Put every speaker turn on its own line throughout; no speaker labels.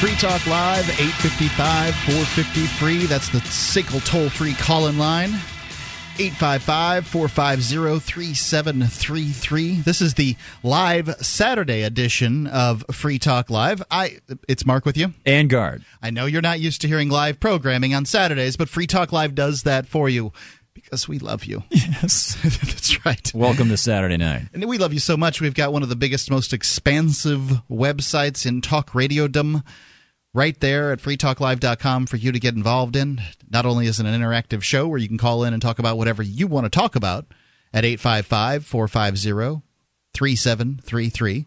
Free Talk Live, 855 453. That's the SACL toll free call in line. 855 450 3733. This is the live Saturday edition of Free Talk Live. I It's Mark with you.
And Guard.
I know you're not used to hearing live programming on Saturdays, but Free Talk Live does that for you because we love you.
Yes.
That's right.
Welcome to Saturday night.
And we love you so much. We've got one of the biggest, most expansive websites in talk radiodom right there at freetalklive.com for you to get involved in. Not only is it an interactive show where you can call in and talk about whatever you want to talk about at 855 450 3733.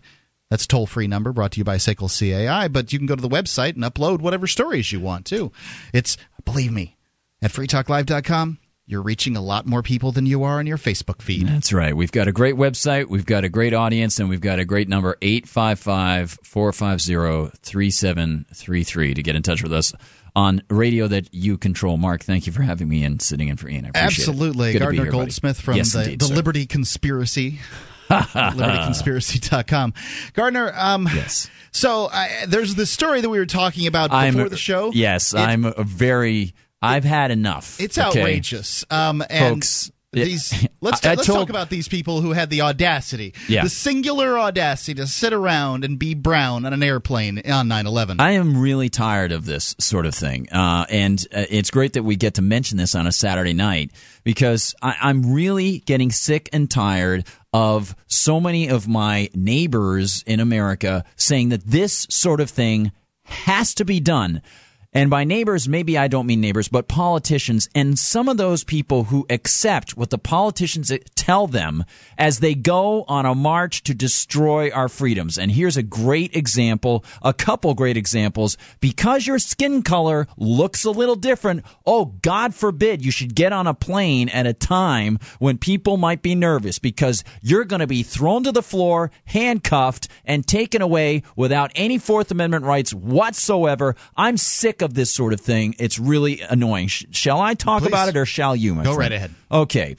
That's toll free number brought to you by SACL CAI. But you can go to the website and upload whatever stories you want too. It's, believe me, at freetalklive.com you're reaching a lot more people than you are on your Facebook feed.
That's right. We've got a great website, we've got a great audience, and we've got a great number 855 450 3733 to get in touch with us on radio that you control. Mark, thank you for having me and sitting in for Ian.
I absolutely. Gardner
here,
Goldsmith from
yes,
the,
indeed,
the. Liberty Conspiracy. libertyconspiracy.com. Gardner, um,
yes.
So uh, there's the story that we were talking about before
I'm,
the show.
Yes,
It-
I'm a very. I've had enough.
It's
okay?
outrageous. Um, and
Folks,
these let's let's
told-
talk about these people who had the audacity,
Yeah.
the singular audacity to sit around and be brown on an airplane on 9/11.
I am really tired of this sort of thing, uh, and uh, it's great that we get to mention this on a Saturday night because I, I'm really getting sick and tired of so many of my neighbors in America saying that this sort of thing has to be done. And by neighbors, maybe I don't mean neighbors, but politicians and some of those people who accept what the politicians tell them as they go on a march to destroy our freedoms. And here's a great example, a couple great examples. Because your skin color looks a little different, oh, God forbid you should get on a plane at a time when people might be nervous because you're going to be thrown to the floor, handcuffed, and taken away without any Fourth Amendment rights whatsoever. I'm sick of this sort of thing. It's really annoying. Sh- shall I talk
Please.
about it or shall you?
Go
friend?
right ahead.
Okay.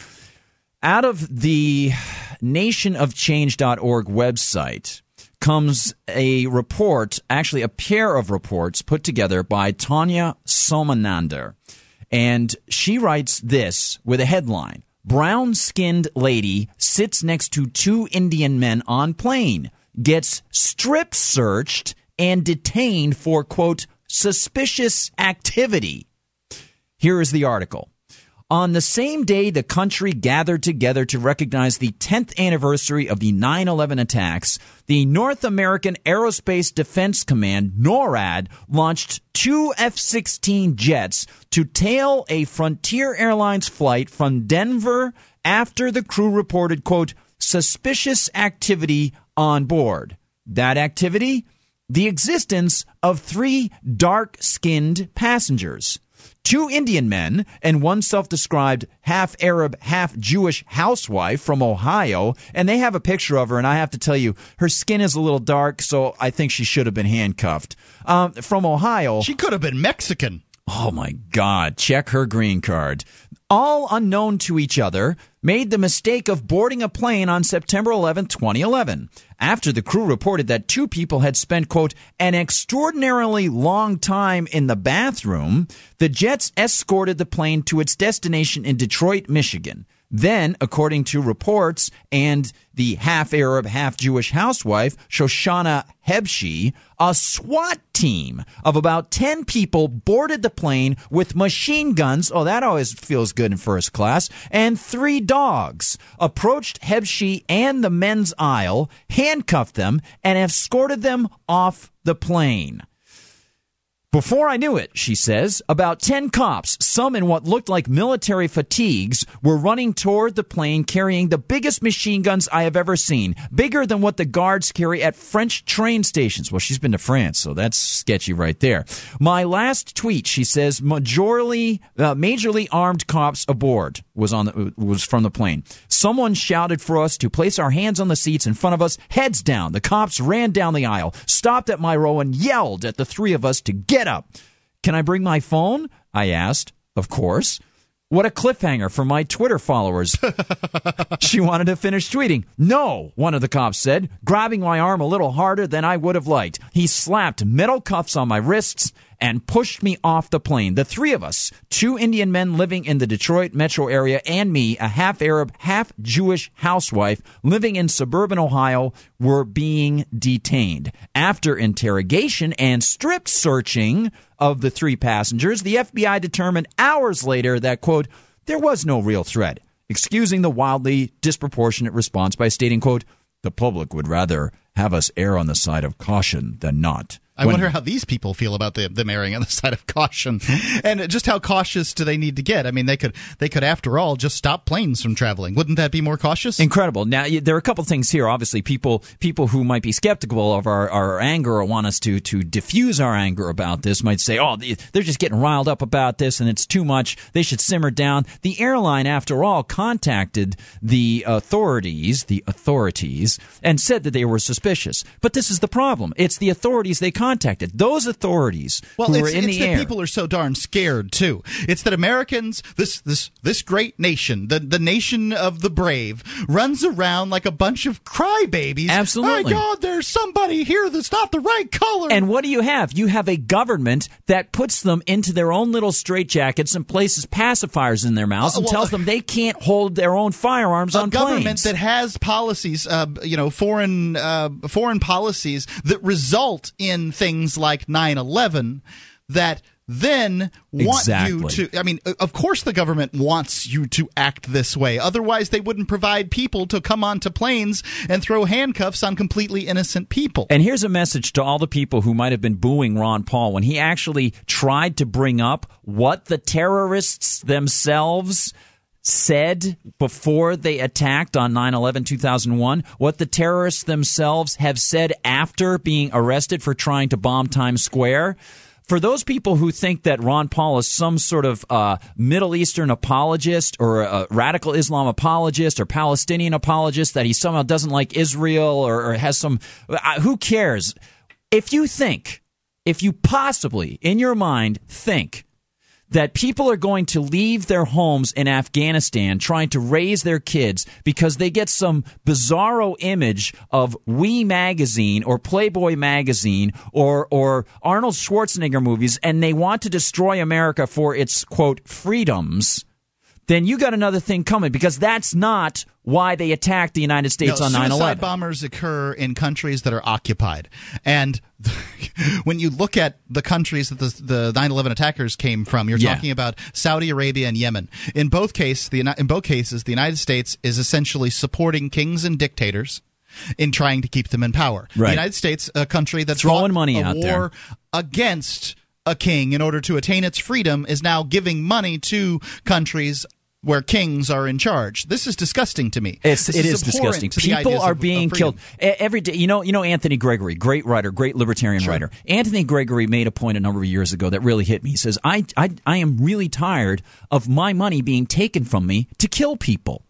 Out of the nationofchange.org website comes a report, actually a pair of reports put together by Tanya Somanader. And she writes this with a headline Brown skinned lady sits next to two Indian men on plane, gets strip searched and detained for, quote, suspicious activity. Here is the article. On the same day the country gathered together to recognize the 10th anniversary of the 9 11 attacks, the North American Aerospace Defense Command, NORAD, launched two F 16 jets to tail a Frontier Airlines flight from Denver after the crew reported, quote, suspicious activity on board. That activity? The existence of three dark skinned passengers two Indian men and one self described half Arab, half Jewish housewife from Ohio. And they have a picture of her, and I have to tell you, her skin is a little dark, so I think she should have been handcuffed. Um, from Ohio.
she could have been Mexican.
Oh my God, check her green card. All unknown to each other, made the mistake of boarding a plane on September 11, 2011, after the crew reported that two people had spent, quote, an extraordinarily long time in the bathroom. The jets escorted the plane to its destination in Detroit, Michigan. Then, according to reports and the half Arab, half Jewish housewife, Shoshana Hebshi, a SWAT team of about 10 people boarded the plane with machine guns. Oh, that always feels good in first class. And three dogs approached Hebshi and the men's aisle, handcuffed them, and escorted them off the plane. Before I knew it, she says, about 10 cops, some in what looked like military fatigues, were running toward the plane carrying the biggest machine guns I have ever seen, bigger than what the guards carry at French train stations. Well, she's been to France, so that's sketchy right there. My last tweet, she says, majorly, uh, majorly armed cops aboard was on the, was from the plane. Someone shouted for us to place our hands on the seats in front of us, heads down. The cops ran down the aisle, stopped at my row, and yelled at the three of us to get up. Can I bring my phone? I asked. Of course. What a cliffhanger for my Twitter followers. she wanted to finish tweeting. No, one of the cops said, grabbing my arm a little harder than I would have liked. He slapped metal cuffs on my wrists and pushed me off the plane. The three of us, two Indian men living in the Detroit metro area, and me, a half Arab, half Jewish housewife living in suburban Ohio, were being detained. After interrogation and strip searching of the three passengers, the FBI determined hours later that, quote, there was no real threat, excusing the wildly disproportionate response by stating, quote, the public would rather have us err on the side of caution than not.
I when, wonder how these people feel about the, them erring on the side of caution, and just how cautious do they need to get? I mean, they could they could after all just stop planes from traveling. Wouldn't that be more cautious?
Incredible. Now there are a couple things here. Obviously, people people who might be skeptical of our, our anger or want us to to diffuse our anger about this might say, "Oh, they're just getting riled up about this, and it's too much. They should simmer down." The airline, after all, contacted the authorities, the authorities, and said that they were suspicious. But this is the problem. It's the authorities they contacted. Those authorities
well,
who
it's,
were in
it's
the
that
air.
people are so darn scared too. It's that Americans, this this this great nation, the the nation of the brave, runs around like a bunch of crybabies.
Absolutely.
My God, there's somebody here that's not the right color.
And what do you have? You have a government that puts them into their own little straitjackets and places pacifiers in their mouths uh, and well, tells them they can't hold their own firearms on
planes. A government that has policies, uh, you know, foreign uh, foreign policies that result in things like 9/11 that then want
exactly.
you to I mean of course the government wants you to act this way otherwise they wouldn't provide people to come onto planes and throw handcuffs on completely innocent people.
And here's a message to all the people who might have been booing Ron Paul when he actually tried to bring up what the terrorists themselves said before they attacked on 9 11 2001, what the terrorists themselves have said after being arrested for trying to bomb Times Square. For those people who think that Ron Paul is some sort of uh, Middle Eastern apologist or a radical Islam apologist or Palestinian apologist, that he somehow doesn't like Israel or, or has some. Uh, who cares? If you think, if you possibly, in your mind, think that people are going to leave their homes in Afghanistan trying to raise their kids because they get some bizarro image of We magazine or Playboy magazine or or Arnold Schwarzenegger movies and they want to destroy America for its quote freedoms then you got another thing coming because that's not why they attacked the United States
no,
on 9 11.
bombers occur in countries that are occupied. And when you look at the countries that the, 9 11 attackers came from, you're
yeah.
talking about Saudi Arabia and Yemen. In both, case, the, in both cases, the United States is essentially supporting kings and dictators in trying to keep them in power.
Right.
The United States, a country that's
throwing money
a
out
war
there.
against a king in order to attain its freedom is now giving money to countries where kings are in charge. This is disgusting to me.
It's, it
is
is disgusting. People are
of,
being
of
killed every day. You know, you know Anthony Gregory, great writer, great libertarian
sure.
writer. Anthony Gregory made a point a number of years ago that really hit me. He says, "I, I, I am really tired of my money being taken from me to kill people."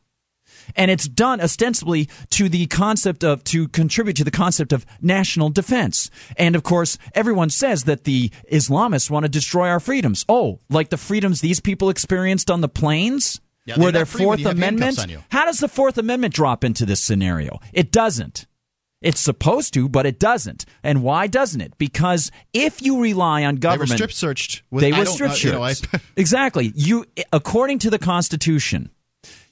And it's done ostensibly to the concept of to contribute to the concept of national defense. And of course, everyone says that the Islamists want to destroy our freedoms. Oh, like the freedoms these people experienced on the planes?
Yeah,
were their
Fourth
Amendment? How does the Fourth Amendment drop into this scenario? It doesn't. It's supposed to, but it doesn't. And why doesn't it? Because if you rely on government,
they were strip searched.
they were strip searched. You know, exactly. You, according to the Constitution,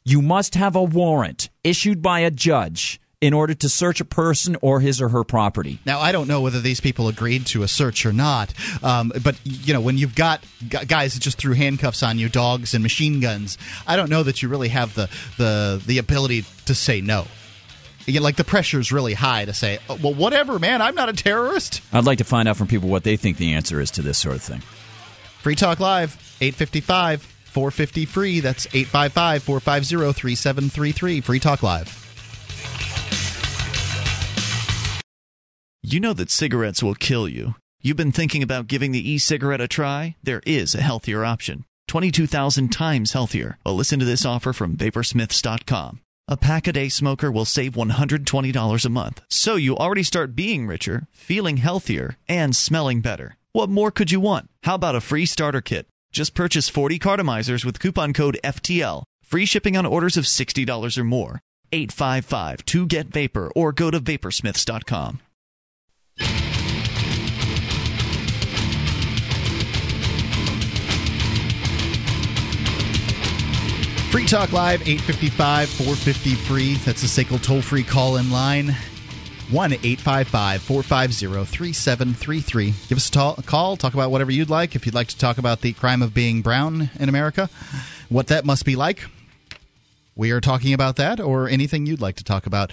you must have a warrant issued by a judge in order to search a person or his or her property.
Now, I don't know whether these people agreed to a search or not, um, but you know, when you've got guys that just threw handcuffs on you, dogs and machine guns, I don't know that you really have the the the ability to say no. You know, like the pressure's really high to say, oh, well, whatever, man, I'm not a terrorist.
I'd like to find out from people what they think the answer is to this sort of thing.
Free Talk Live, 855 450 free. That's 855 450 3733. Free Talk Live.
You know that cigarettes will kill you. You've been thinking about giving the e cigarette a try? There is a healthier option. 22,000 times healthier. Well, listen to this offer from Vaporsmiths.com. A pack a day smoker will save $120 a month. So you already start being richer, feeling healthier, and smelling better. What more could you want? How about a free starter kit? Just purchase 40 cartomizers with coupon code FTL. Free shipping on orders of $60 or more. 855 2 Get Vapor or go to vaporsmiths.com.
Free Talk Live, 855 450 free. That's a SACL toll free call in line. 1 855 450 3733. Give us a call. Talk about whatever you'd like. If you'd like to talk about the crime of being brown in America, what that must be like, we are talking about that or anything you'd like to talk about.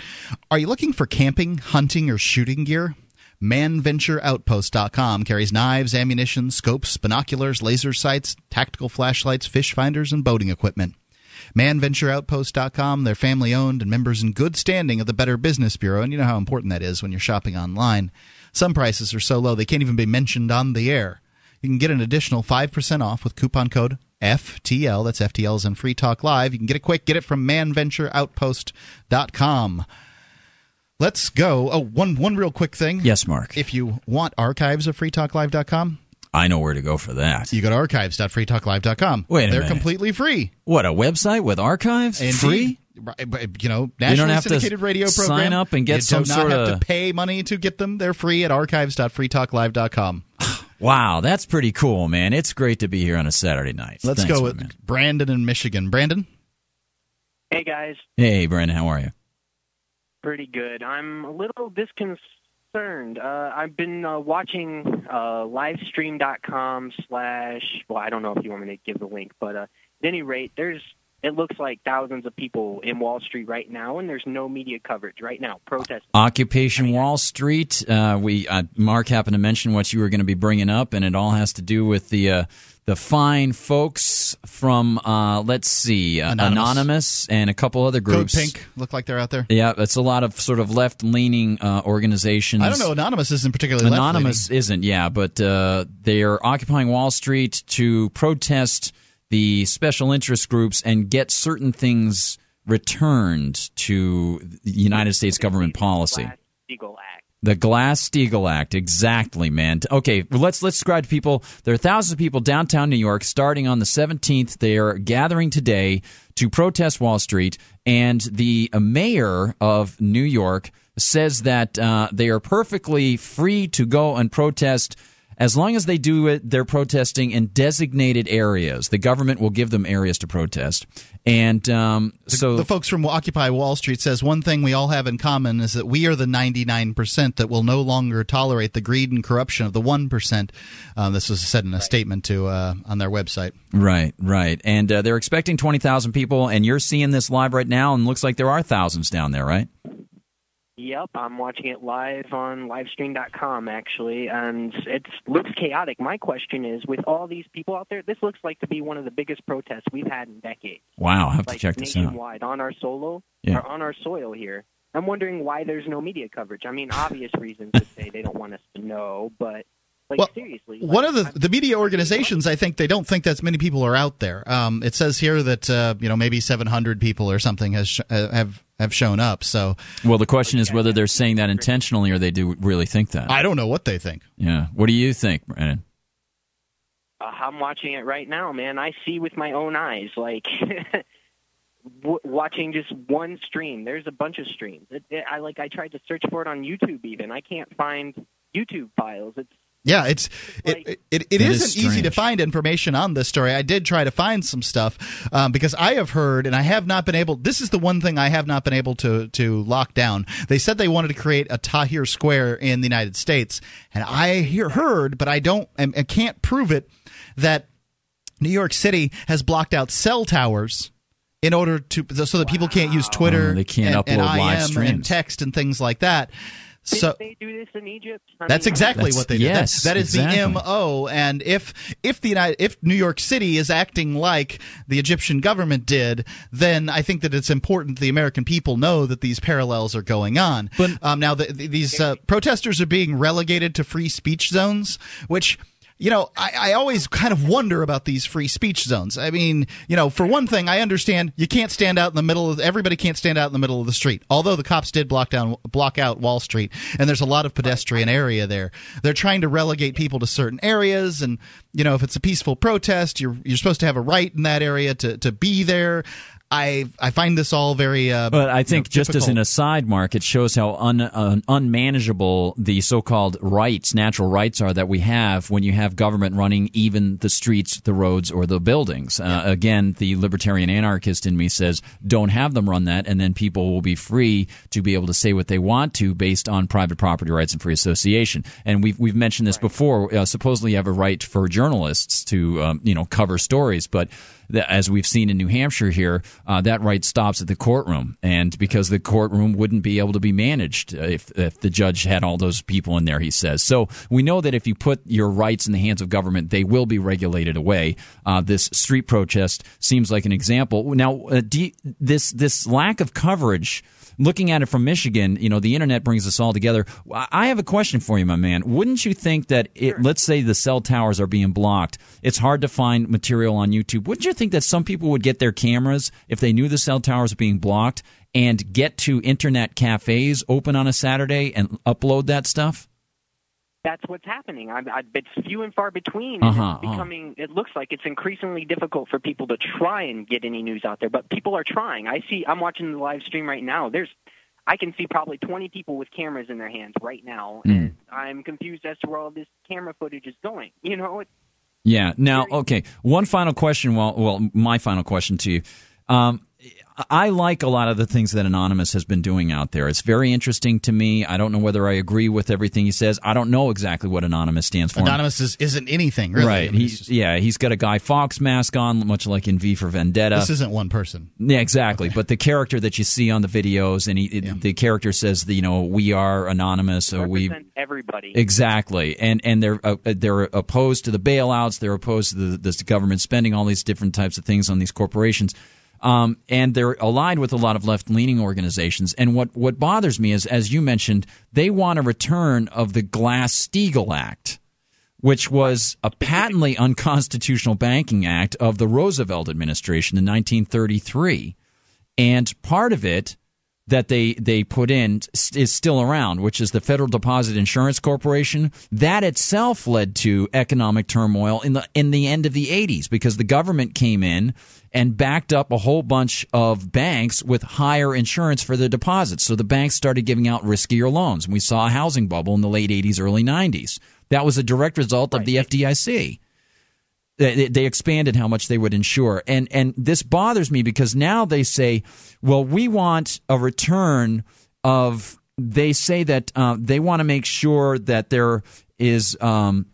Are you looking for camping, hunting, or shooting gear? ManVentureOutpost.com carries knives, ammunition, scopes, binoculars, laser sights, tactical flashlights, fish finders, and boating equipment. ManVentureOutpost.com. They're family owned and members in good standing of the Better Business Bureau, and you know how important that is when you're shopping online. Some prices are so low they can't even be mentioned on the air. You can get an additional 5% off with coupon code FTL. That's FTL's and Free Talk Live. You can get it quick. Get it from manventureoutpost.com. Let's go. Oh, one one real quick thing.
Yes, Mark.
If you want archives of freetalklive.com,
I know where to go for that.
You go to archives.freetalklive.com.
Wait a
They're
minute.
completely free.
What a website with archives?
Indeed.
Free?
You know,
You don't have to
syndicated radio program.
sign up and get
you
some
do not
sort
have
of-
to pay money to get them. They're free at archives.freetalklive.com.
Wow, that's pretty cool, man. It's great to be here on a Saturday night.
Let's
Thanks,
go with
man.
Brandon in Michigan. Brandon?
Hey guys,
Hey, Brandon, how are you?
pretty good. I'm a little disconcerted. Uh, I've been uh, watching uh, livestream.com slash. Well, I don't know if you want me to give the link, but uh, at any rate, there's. It looks like thousands of people in Wall Street right now, and there's no media coverage right now. Protesting.
Occupation Wall Street. Uh, we uh, Mark happened to mention what you were going to be bringing up, and it all has to do with the uh, the fine folks from uh, let's see, uh,
Anonymous.
Anonymous. and a couple other groups.
Code
groups.
Pink. Look like they're out there.
Yeah, it's a lot of sort of left leaning uh, organizations.
I don't know. Anonymous isn't particularly
Anonymous isn't, yeah, but uh, they are occupying Wall Street to protest the special interest groups and get certain things returned to the United States government policy.
Glass-Steagall Act.
The Glass-Steagall Act, exactly, man. Okay, let's let's describe to people. There are thousands of people downtown New York, starting on the 17th. They are gathering today to protest Wall Street, and the uh, mayor of New York says that uh, they are perfectly free to go and protest. As long as they do it, they're protesting in designated areas. The government will give them areas to protest, and um, so
the folks from Occupy Wall Street says one thing we all have in common is that we are the 99% that will no longer tolerate the greed and corruption of the 1%. Uh, this was said in a statement to uh, on their website.
Right, right. And uh, they're expecting 20,000 people, and you're seeing this live right now, and looks like there are thousands down there, right?
Yep, I'm watching it live on livestream.com actually, and it looks chaotic. My question is, with all these people out there, this looks like to be one of the biggest protests we've had in decades.
Wow, I'll have to check this out.
nationwide on our solo
Yeah.
or on our soil here. I'm wondering why there's no media coverage. I mean, obvious reasons to say they don't want us to know, but like
Well,
seriously,
One
like,
of the the media organizations, I think they don't think that many people are out there. Um, it says here that uh, you know maybe 700 people or something has sh- uh, have have shown up. So
Well, the question is whether they're saying that intentionally or they do really think that.
I don't know what they think.
yeah. What do you think, Brandon?
Uh, I'm watching it right now, man. I see with my own eyes, like w- watching just one stream. There's a bunch of streams. It, it, I like. I tried to search for it on YouTube. Even I can't find YouTube files. It's
Yeah, it's
Like-
it, it, it
It is
isn't easy to find information on this story. I did try to find some stuff um, because I have heard and I have not been able. This is the one thing I have not been able to to lock down. They said they wanted to create a Tahrir Square in the United States, and I hear, heard, but I don't, and, and can't prove it that New York City has blocked out cell towers. In order to, so that people can't use Twitter,
Oh, they can't
and, and
upload live
IM and text and things like that. So
did they do this in Egypt? I
that's
mean,
exactly
That's-
what they did.
yes,
That- that is
exactly.
the MO. And if if the United if New York City is acting like the Egyptian government did, then I think that it's important the American people know that these parallels are going on.
But-
um, now the, the- these uh, protesters are being relegated to free speech zones, which you know, I, I always kind of wonder about these free speech zones. I mean, you know, for one thing, I understand you can't stand out in the middle of everybody can't stand out in the middle of the street. Although the cops did block down block out Wall Street, and there's a lot of pedestrian area there. They're trying to relegate people to certain areas, and you know, if it's a peaceful protest, you're you're supposed to have a right in that area to to be there. I I find this all very. Uh,
but I think
you know,
just as an aside, Mark, it shows how un, uh, unmanageable the so-called rights, natural rights, are that we have when you have government running even the streets, the roads, or the buildings. Uh, again, the libertarian anarchist in me says don't have them run that, and then people will be free to be able to say what they want to based on private property rights and free association. And we've we've mentioned this right. before. Uh, supposedly, you have a right for journalists to um, you know cover stories, but as we've seen in New Hampshire here, uh, that right stops at the courtroom, and because the courtroom wouldn't be able to be managed if, if the judge had all those people in there, he says. So we know that if you put your rights in the hands of government, they will be regulated away. Uh, this street protest seems like an example. Now, uh, you, this this lack of coverage looking at it from Michigan, you know, the internet brings us all together. I have a question for you, my man. Wouldn't you think that, it, sure. let's say the cell towers are being blocked, it's hard to find material on YouTube. Wouldn't you think that some people would get their cameras if they knew the cell towers are being blocked and get to internet cafes open on a Saturday and upload that stuff?
That's what's happening. I, I, it's few and far between.
Uh-huh,
it's uh-huh. becoming. Uh-huh. It looks like it's increasingly difficult for people to try and get any news out there. But people are trying. I see. I'm watching the live stream right now. There's, I can see probably 20 people with cameras in their hands right now, mm. and I'm confused as to where all this camera footage is going. You know.
Yeah. Now, okay. One final question. Well, well, my final question to you. Um, I like a lot of the things that Anonymous has been doing out there. It's very interesting to me. I don't know whether I agree with everything he says. I don't know exactly what Anonymous stands for.
Anonymous is, isn't anything, really.
Right. I mean, he's, just... Yeah, he's got a Guy Fawkes mask on, much like in V for Vendetta.
This isn't one person.
Yeah, exactly. Okay. But the character that you see on the videos, and he, yeah. the character says, you know, we are Anonymous.
Or
we
everybody.
Exactly. And and they're uh, they're opposed to the bailouts. They're opposed to the, the government spending all these different types of things on these corporations. Um, and they're aligned with a lot of left leaning organizations. And what, what bothers me is, as you mentioned, they want a return of the Glass Steagall Act, which was a patently unconstitutional banking act of the Roosevelt administration in 1933. And part of it that they they put in is still around, which is the Federal Deposit Insurance Corporation. That itself led to economic turmoil in the in the end of the 80s because the government came in and backed up a whole bunch of banks with higher insurance for their deposits. So the banks started giving out riskier loans. And we saw a housing bubble in the late 80s, early 90s. That was a direct result of the FDIC. They expanded how much they would insure, and and this bothers me because now they say, well, we want a return of. They say that uh, they want to make sure that there is um,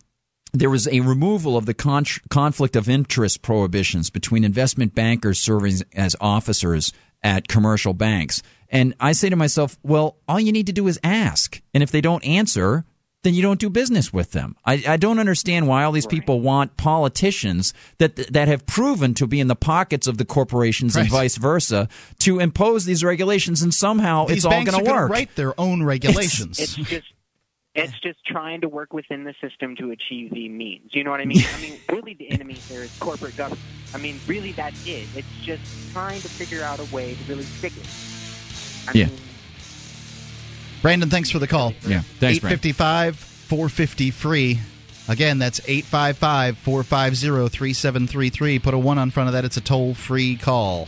there was a removal of the con- conflict of interest prohibitions between investment bankers serving as officers at commercial banks. And I say to myself, well, all you need to do is ask. And if they don't answer, then you don't do business with them. I, I don't understand why all these people want politicians that that have proven to be in the pockets of the corporations right. and vice versa to impose these regulations, and somehow
these
it's all going to work.
Write their own regulations.
It's, it's just it's just trying to work within the system to achieve the means. You know what I mean? I mean, really, the enemy there is corporate government. I mean, really, that's it. It's just trying to figure out a way to really stick it. I
yeah.
Mean,
Brandon, thanks for the call.
Yeah, thanks,
855 450 free. Again, that's 855 450 3733. Put a 1 on front of that. It's a toll free call.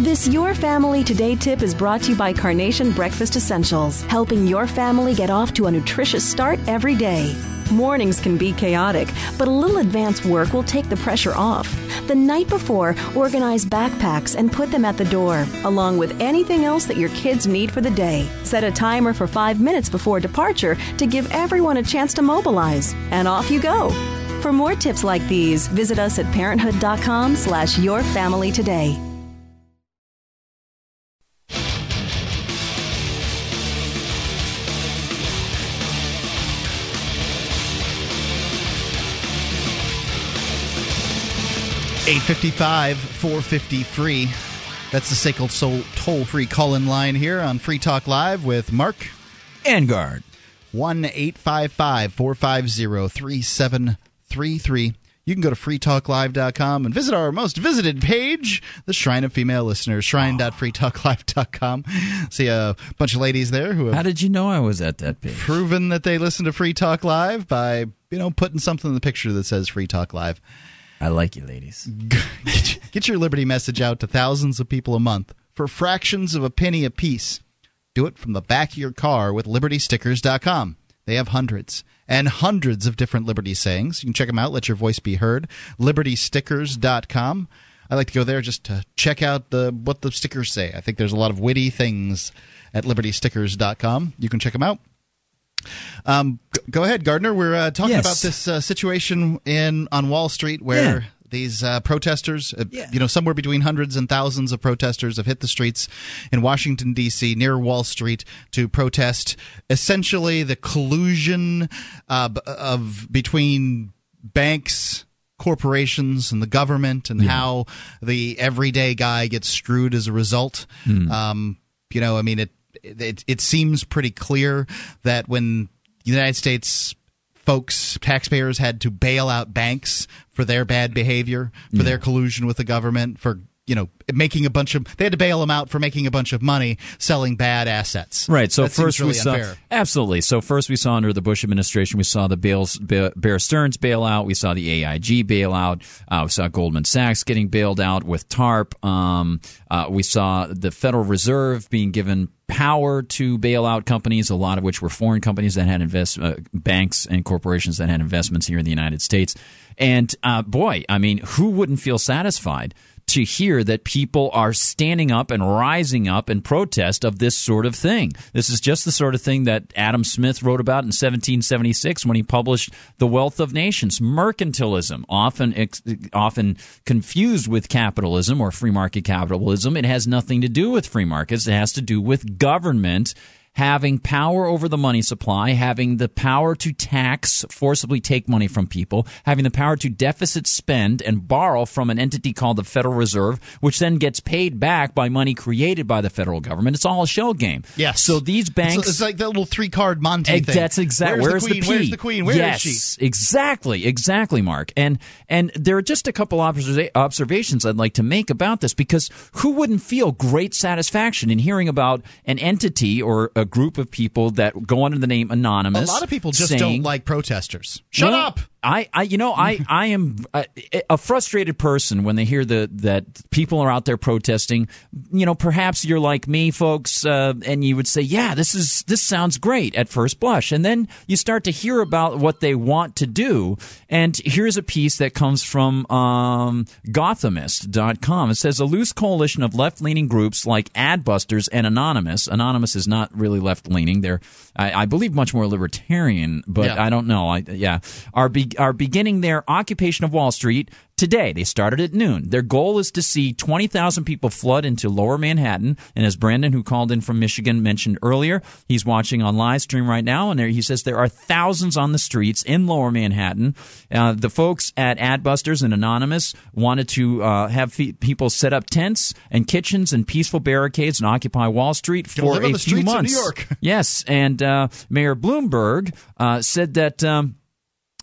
This Your Family Today tip is brought to you by Carnation Breakfast Essentials, helping your family get off to a nutritious start every day. Mornings can be chaotic, but a little advance work will take the pressure off. The night before, organize backpacks and put them at the door, along with anything else that your kids need for the day. Set a timer for five minutes before departure to give everyone a chance to mobilize, and off you go. For more tips like these, visit us at parenthood.com slash your family today.
855 453. That's the SACL toll free call in line here on Free Talk Live with Mark.
And guard.
1 855 450 3733. You can go to freetalklive.com and visit our most visited page, the Shrine of Female Listeners, shrine.freetalklive.com. See a bunch of ladies there who have
How did you know I was at that page?
proven that they listen to Free Talk Live by, you know, putting something in the picture that says Free Talk Live.
I like you, ladies.
Get your Liberty message out to thousands of people a month for fractions of a penny apiece. Do it from the back of your car with libertystickers.com. They have hundreds and hundreds of different Liberty sayings. You can check them out, let your voice be heard. libertystickers.com. I like to go there just to check out the what the stickers say. I think there's a lot of witty things at libertystickers.com. You can check them out. Um, go ahead, Gardner. We're uh, talking
Yes.
about this uh, situation in on Wall Street where
Yeah.
these uh, protesters, uh,
Yeah.
you know, somewhere between hundreds and thousands of protesters have hit the streets in Washington D.C. near Wall Street to protest essentially the collusion uh, of between banks. Corporations and the government, and how the everyday guy gets screwed as a result. Um, you know, I mean, it, it it seems pretty clear that when the United States folks, taxpayers, had to bail out banks for their bad behavior, for their collusion with the government, for you know making a bunch of they had to bail them out for making a bunch of money selling bad assets.
Right. So
That
first
really
we saw
unfair.
absolutely. So first we saw under the Bush administration, we saw the Bales, Be- Bear Stearns bailout. We saw the AIG bailout. Uh, we saw Goldman Sachs getting bailed out with TARP. Um, uh, we saw the Federal Reserve being given power to bail out companies, a lot of which were foreign companies that had invest uh, banks and corporations that had investments here in the United States. And uh, boy, I mean, who wouldn't feel satisfied? To hear that people are standing up and rising up in protest of this sort of thing. This is just the sort of thing that Adam Smith wrote about in 1776 when he published The Wealth of Nations. Mercantilism, often often confused with capitalism or free market capitalism, it has nothing to do with free markets. It has to do with government having power over the money supply, having the power to tax, forcibly take money from people, having the power to deficit spend and borrow from an entity called the Federal Reserve, which then gets paid back by money created by the federal government. It's all a shell game.
Yes.
So these banks.
It's, it's like that little three card Monty
Egg-
thing.
That's exactly
Where's,
where's
the queen?
P?
Where's the queen? Where is
yes,
she?
exactly, exactly, Mark. And and there are just a couple observa- observations I'd like to make about this because who wouldn't feel great satisfaction in hearing about an entity or a group of people that go under the name Anonymous.
A lot of people just
saying,
don't like protesters. Shut up.
I, I, you know, I, I am a, a frustrated person when they hear the, that people are out there protesting. You know, perhaps you're like me, folks, uh, and you would say, "Yeah, this is this sounds great" at first blush, and then you start to hear about what they want to do. And here's a piece that comes from um, Gothamist.com. It says a loose coalition of left-leaning groups like Adbusters and Anonymous. Anonymous is not really left-leaning; they're, I, I believe, much more libertarian, but
Yeah.
I don't know. I, yeah, are be, are beginning their occupation of Wall Street today. They started at noon. Their goal is to see 20,000 people flood into Lower Manhattan. And as Brandon, who called in from Michigan, mentioned earlier, he's watching on live stream right now, and there, he says there are thousands on the streets in Lower Manhattan. Uh, the folks at Adbusters and Anonymous wanted to uh, have fe- people set up tents and kitchens and peaceful barricades and occupy Wall Street for a few months. Yes, and uh, Mayor Bloomberg uh, said that. Um,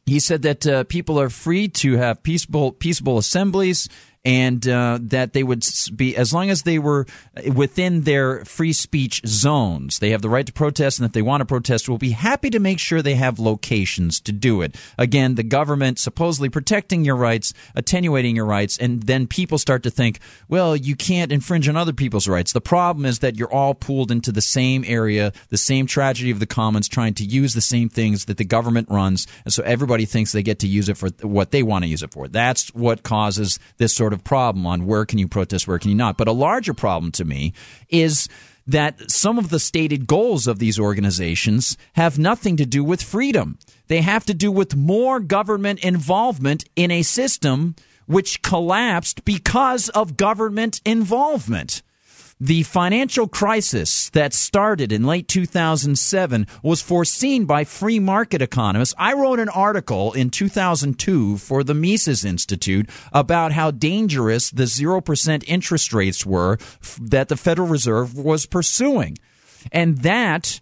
he said that uh, people are free to have peaceable peaceable assemblies and uh, that they would be as long as they were within their free speech zones they have the right to protest and if they want to protest we'll be happy to make sure they have locations to do it. Again the government supposedly protecting your rights attenuating your rights and then people start to think well you can't infringe on other people's rights. The problem is that you're all pooled into the same area the same tragedy of the commons trying to use the same things that the government runs and so everybody thinks they get to use it for what they want to use it for. That's what causes this sort of problem on where can you protest where can you not but a larger problem to me is that some of the stated goals of these organizations have nothing to do with freedom. They have to do with more government involvement in a system which collapsed because of government involvement. The financial crisis that started in late 2007 was foreseen by free market economists. I wrote an article in 2002 for the Mises Institute about how dangerous the 0% interest rates were that the Federal Reserve was pursuing. And that,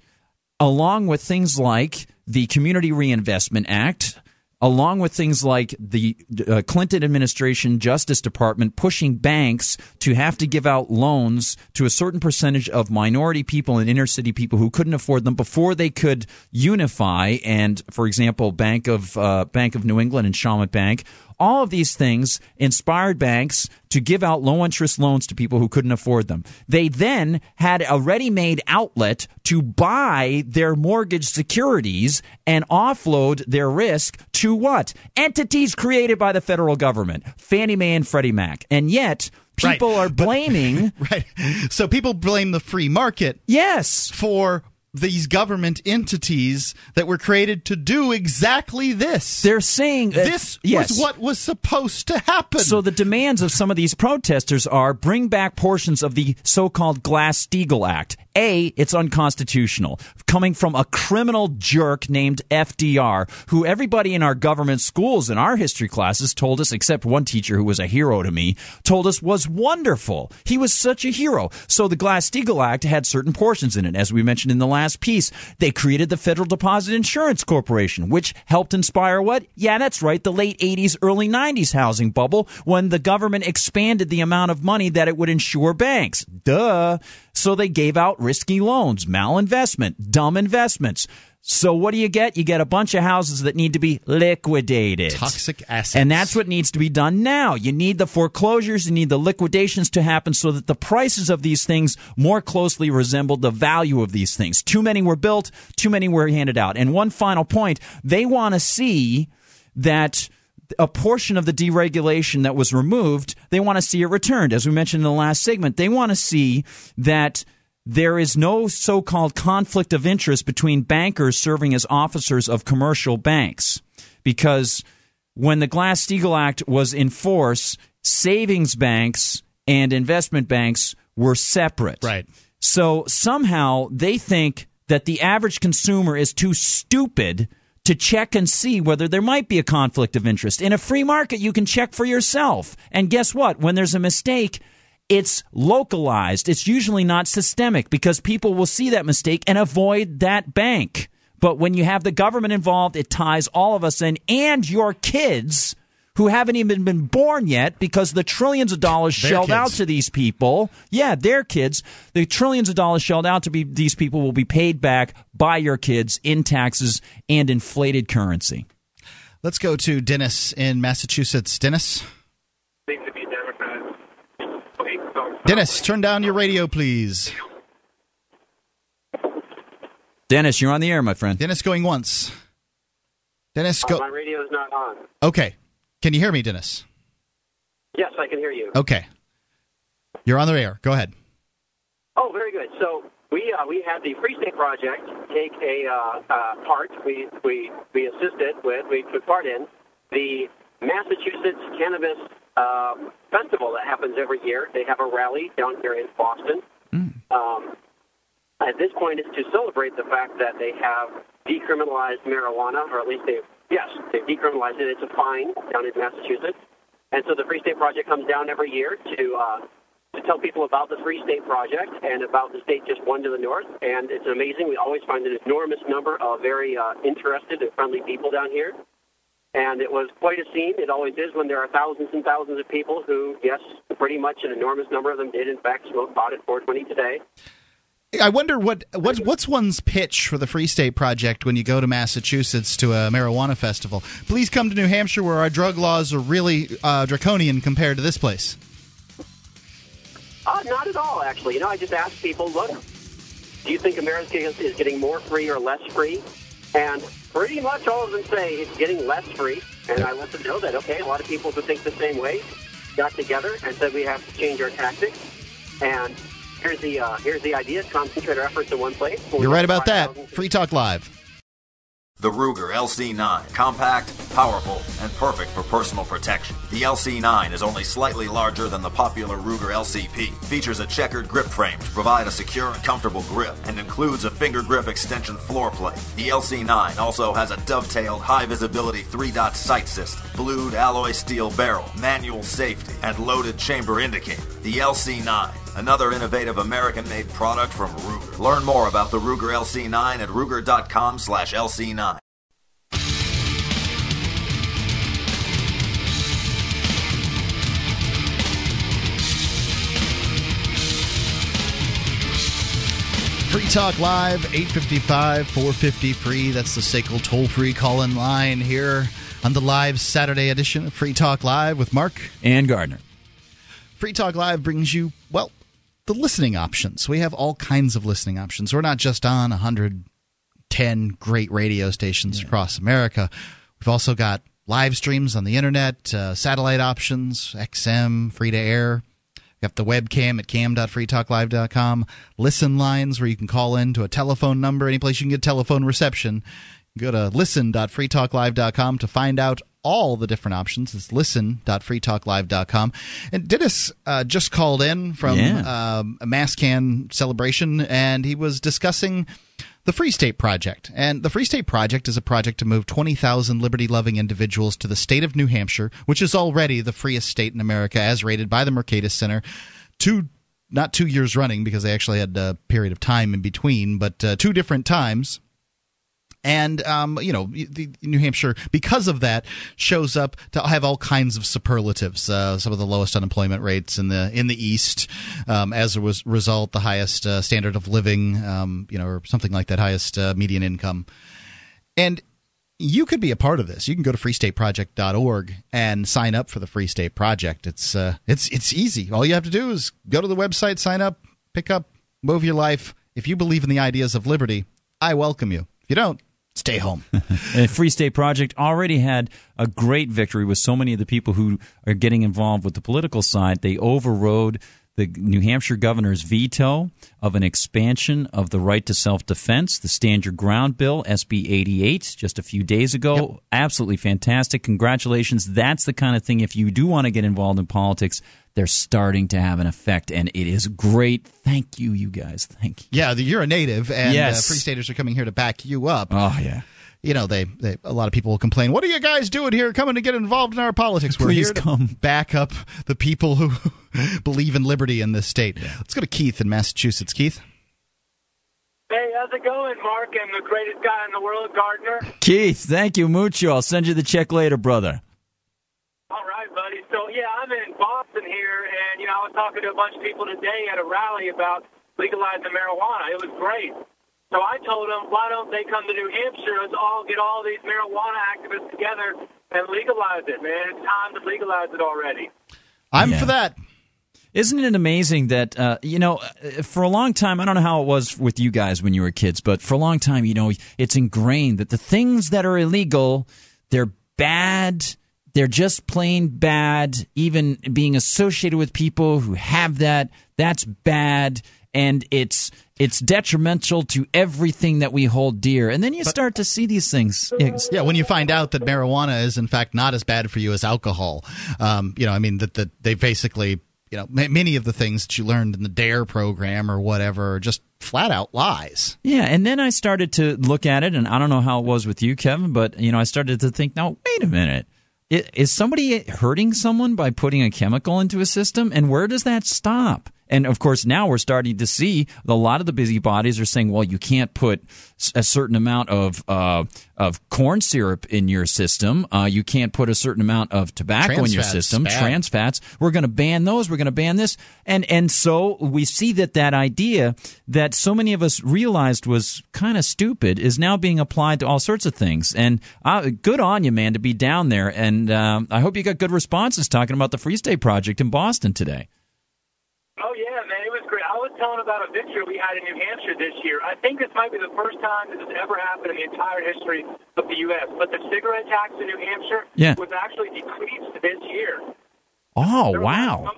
along with things like the Community Reinvestment Act, along with things like the uh, Clinton administration Justice Department pushing banks to have to give out loans to a certain percentage of minority people and inner city people who couldn't afford them before they could unify. And for example Bank of uh, Bank of New England and Shawmut Bank all of these things inspired banks to give out low interest loans to people who couldn't afford them. They then had a ready made outlet to buy their mortgage securities and offload their risk to what? Entities created by the federal government, Fannie Mae and Freddie Mac. And yet, people
right.
are blaming.
But, right. So people blame the free market.
Yes.
For these government entities that were created to do exactly this.
They're saying
this
yes.
was what was supposed to happen.
So the demands of some of these protesters are bring back portions of the so-called Glass-Steagall Act. A, it's unconstitutional, coming from a criminal jerk named FDR, who everybody in our government schools in our history classes told us, except one teacher who was a hero to me, told us was wonderful. He was such a hero. So the Glass-Steagall Act had certain portions in it, as we mentioned in the last piece. They created the Federal Deposit Insurance Corporation, which helped inspire what? Yeah, that's right, the late 80s, early 90s housing bubble when the government expanded the amount of money that it would insure banks. Duh. So they gave out risky loans, malinvestment, dumb investments. So what do you get? You get a bunch of houses that need to be liquidated.
Toxic assets.
And that's what needs to be done now. You need the foreclosures, you need the liquidations to happen so that the prices of these things more closely resemble the value of these things. Too many were built, too many were handed out. And one final point, they want to see that a portion of the deregulation that was removed, they want to see it returned. As we mentioned in the last segment, they want to see that there is no so called conflict of interest between bankers serving as officers of commercial banks. Because when the Glass Steagall Act was in force, savings banks and investment banks were separate.
Right.
So somehow they think that the average consumer is too stupid to check and see whether there might be a conflict of interest. In a free market, you can check for yourself. And guess what? When there's a mistake, it's localized. It's usually not systemic because people will see that mistake and avoid that bank. But when you have the government involved, it ties all of us in and your kids who haven't even been born yet because the trillions of dollars
their
shelled
kids.
out to these people. Yeah, their kids. The trillions of dollars shelled out to be these people will be paid back by your kids in taxes and inflated currency.
Let's go to Dennis in Massachusetts. Dennis?
seem to be Democrats. Okay,
Dennis, turn down your radio, please.
Dennis, you're on the air, my friend.
Dennis going once. Dennis,
uh,
go.
my radio is not on.
Okay. Can you hear me, Dennis?
Yes, I can hear you.
Okay. You're on the air. Go ahead.
Oh, very good. So we uh, we had the Free State Project take a uh, uh, part. We we we assisted with. We took part in the Massachusetts Cannabis uh, Festival that happens every year. They have a rally down here in Boston. Um, at this point, it's to celebrate the fact that they have decriminalized marijuana, or at least they yes they've decriminalized it. It's a fine down in Massachusetts, and so the Free State Project comes down every year to. Uh, to tell people about the Free State Project and about the state just one to the north. And it's amazing. We always find an enormous number of very uh, interested and friendly people down here. And it was quite a scene. It always is when there are thousands and thousands of people who, yes, pretty much an enormous number of them did, in fact, smoke pot at 420 today.
I wonder what what's what's one's pitch for the Free State Project when you go to Massachusetts to a marijuana festival. Please come to New Hampshire where our drug laws are really uh, draconian compared to this place.
Uh, not at all, actually. You know, I just ask people, look, do you think America is getting more free or less free? And pretty much all of them say it's getting less free. And I let them know that, okay, a lot of people who think the same way got together and said we have to change our tactics. And here's the uh, here's the idea: concentrate our efforts in one place.
You're right about that. Free Talk Live.
The Ruger LC9. Compact, powerful, and perfect for personal protection. The LC9 is only slightly larger than the popular Ruger LCP, features a checkered grip frame to provide a secure and comfortable grip, and includes a finger grip extension floor plate. The LC9 also has a dovetailed high visibility 3 dot sight system, blued alloy steel barrel, manual safety, and loaded chamber indicator. The LC9 another innovative American-made product from Ruger. Learn more about the Ruger LC9 at ruger.com/lc9.
Free Talk Live, 855 450 free. That's the SACL toll free call in line here on the live Saturday edition of Free Talk Live with Mark
and Gardner.
Free Talk Live brings you, well, the listening options. We have all kinds of listening options. We're not just on 110 great radio stations yeah. across America. We've also got live streams on the internet, uh, satellite options, XM, free to air. We have the webcam at cam.freetalklive.com, listen lines where you can call in to a telephone number, any place you can get telephone reception. Go to listen.freetalklive.com to find out all the different options. It's listen.freetalklive.com. And Dennis uh, just called in from yeah. um, a MassCann celebration, and he was discussing the Free State Project. And the Free State Project is a project to move 20,000 liberty loving individuals to the state of New Hampshire, which is already the freest state in America as rated by the Mercatus Center. Two not two years running because they actually had a period of time in between, but uh, two different times and um, you know the, New Hampshire because of that shows up to have all kinds of superlatives. Uh, some of the lowest unemployment rates in the in the East, um, as a result, the highest uh, standard of living, um, you know, or something like that, highest uh, median income, and. You could be a part of this. You can go to freestateproject.org and sign up for the Free State Project. It's uh, it's it's easy. All you have to do is go to the website, sign up, pick up, move your life. If you believe in the ideas of liberty, I welcome you. If you don't, stay home.
the Free State Project already had a great victory with so many of the people who are getting involved with the political side. They overrode the New Hampshire governor's veto of an expansion of the right to self defense, the Stand Your Ground bill, SB 88, just a few days ago. Yep. Absolutely fantastic. Congratulations. That's the kind of thing, if you do want to get involved in politics, they're starting to have an effect, and it is great. Thank you, you guys. Thank you.
Yeah, you're a native, and uh, yes. uh, Free Staters are coming here to back you up.
Oh, yeah
you know, they, they a lot of people will complain. What are you guys doing here, coming to get involved in our politics? We're
Please
here to
come.
back up the people who believe in liberty in this state. Yeah. Let's go to Keith in Massachusetts. Keith.
Hey, how's it going, Mark? I'm the greatest guy in the world, Gardner.
Keith, thank you mucho. I'll send you the check later, brother.
All right, buddy. So yeah, I'm in Boston here, and you know, I was talking to a bunch of people today at a rally about legalizing marijuana. It was great. So I told them, why don't they come to New Hampshire? Let's all get all these marijuana activists together and legalize it, man. It's time to legalize it already.
I'm yeah. for that.
Isn't it amazing that uh, you know for a long time I don't know how it was with you guys when you were kids, but for a long time you know it's ingrained that the things that are illegal they're bad, they're just plain bad. Even being associated with people who have that, that's bad and it's it's detrimental to everything that we hold dear. And then you but, start to see these things.
Yeah, when you find out that marijuana is in fact not as bad for you as alcohol. Um, you know, I mean that that they basically you know many of the things that you learned in the dare program or whatever are just flat out lies
yeah and then i started to look at it and i don't know how it was with you kevin but you know i started to think now wait a minute is somebody hurting someone by putting a chemical into a system and where does that stop and of course, now we're starting to see a lot of the busybodies are saying, well, you can't put a certain amount of uh, of corn syrup in your system. Uh, you can't put a certain amount of tobacco trans in your system. Bad. Trans fats. We're going to ban those. We're going to ban this. And and so we see that that idea that so many of us realized was kind of stupid is now being applied to all sorts of things. And uh, good on you, man, to be down there. And uh, I hope you got good responses talking about the Free State Project in Boston today.
Oh yeah, man, it was great. I was telling about a victory we had in New Hampshire this year. I think this might be the first time this has ever happened in the entire history of the U.S. But the cigarette tax in New Hampshire
yeah.
was actually decreased this year.
Oh wow,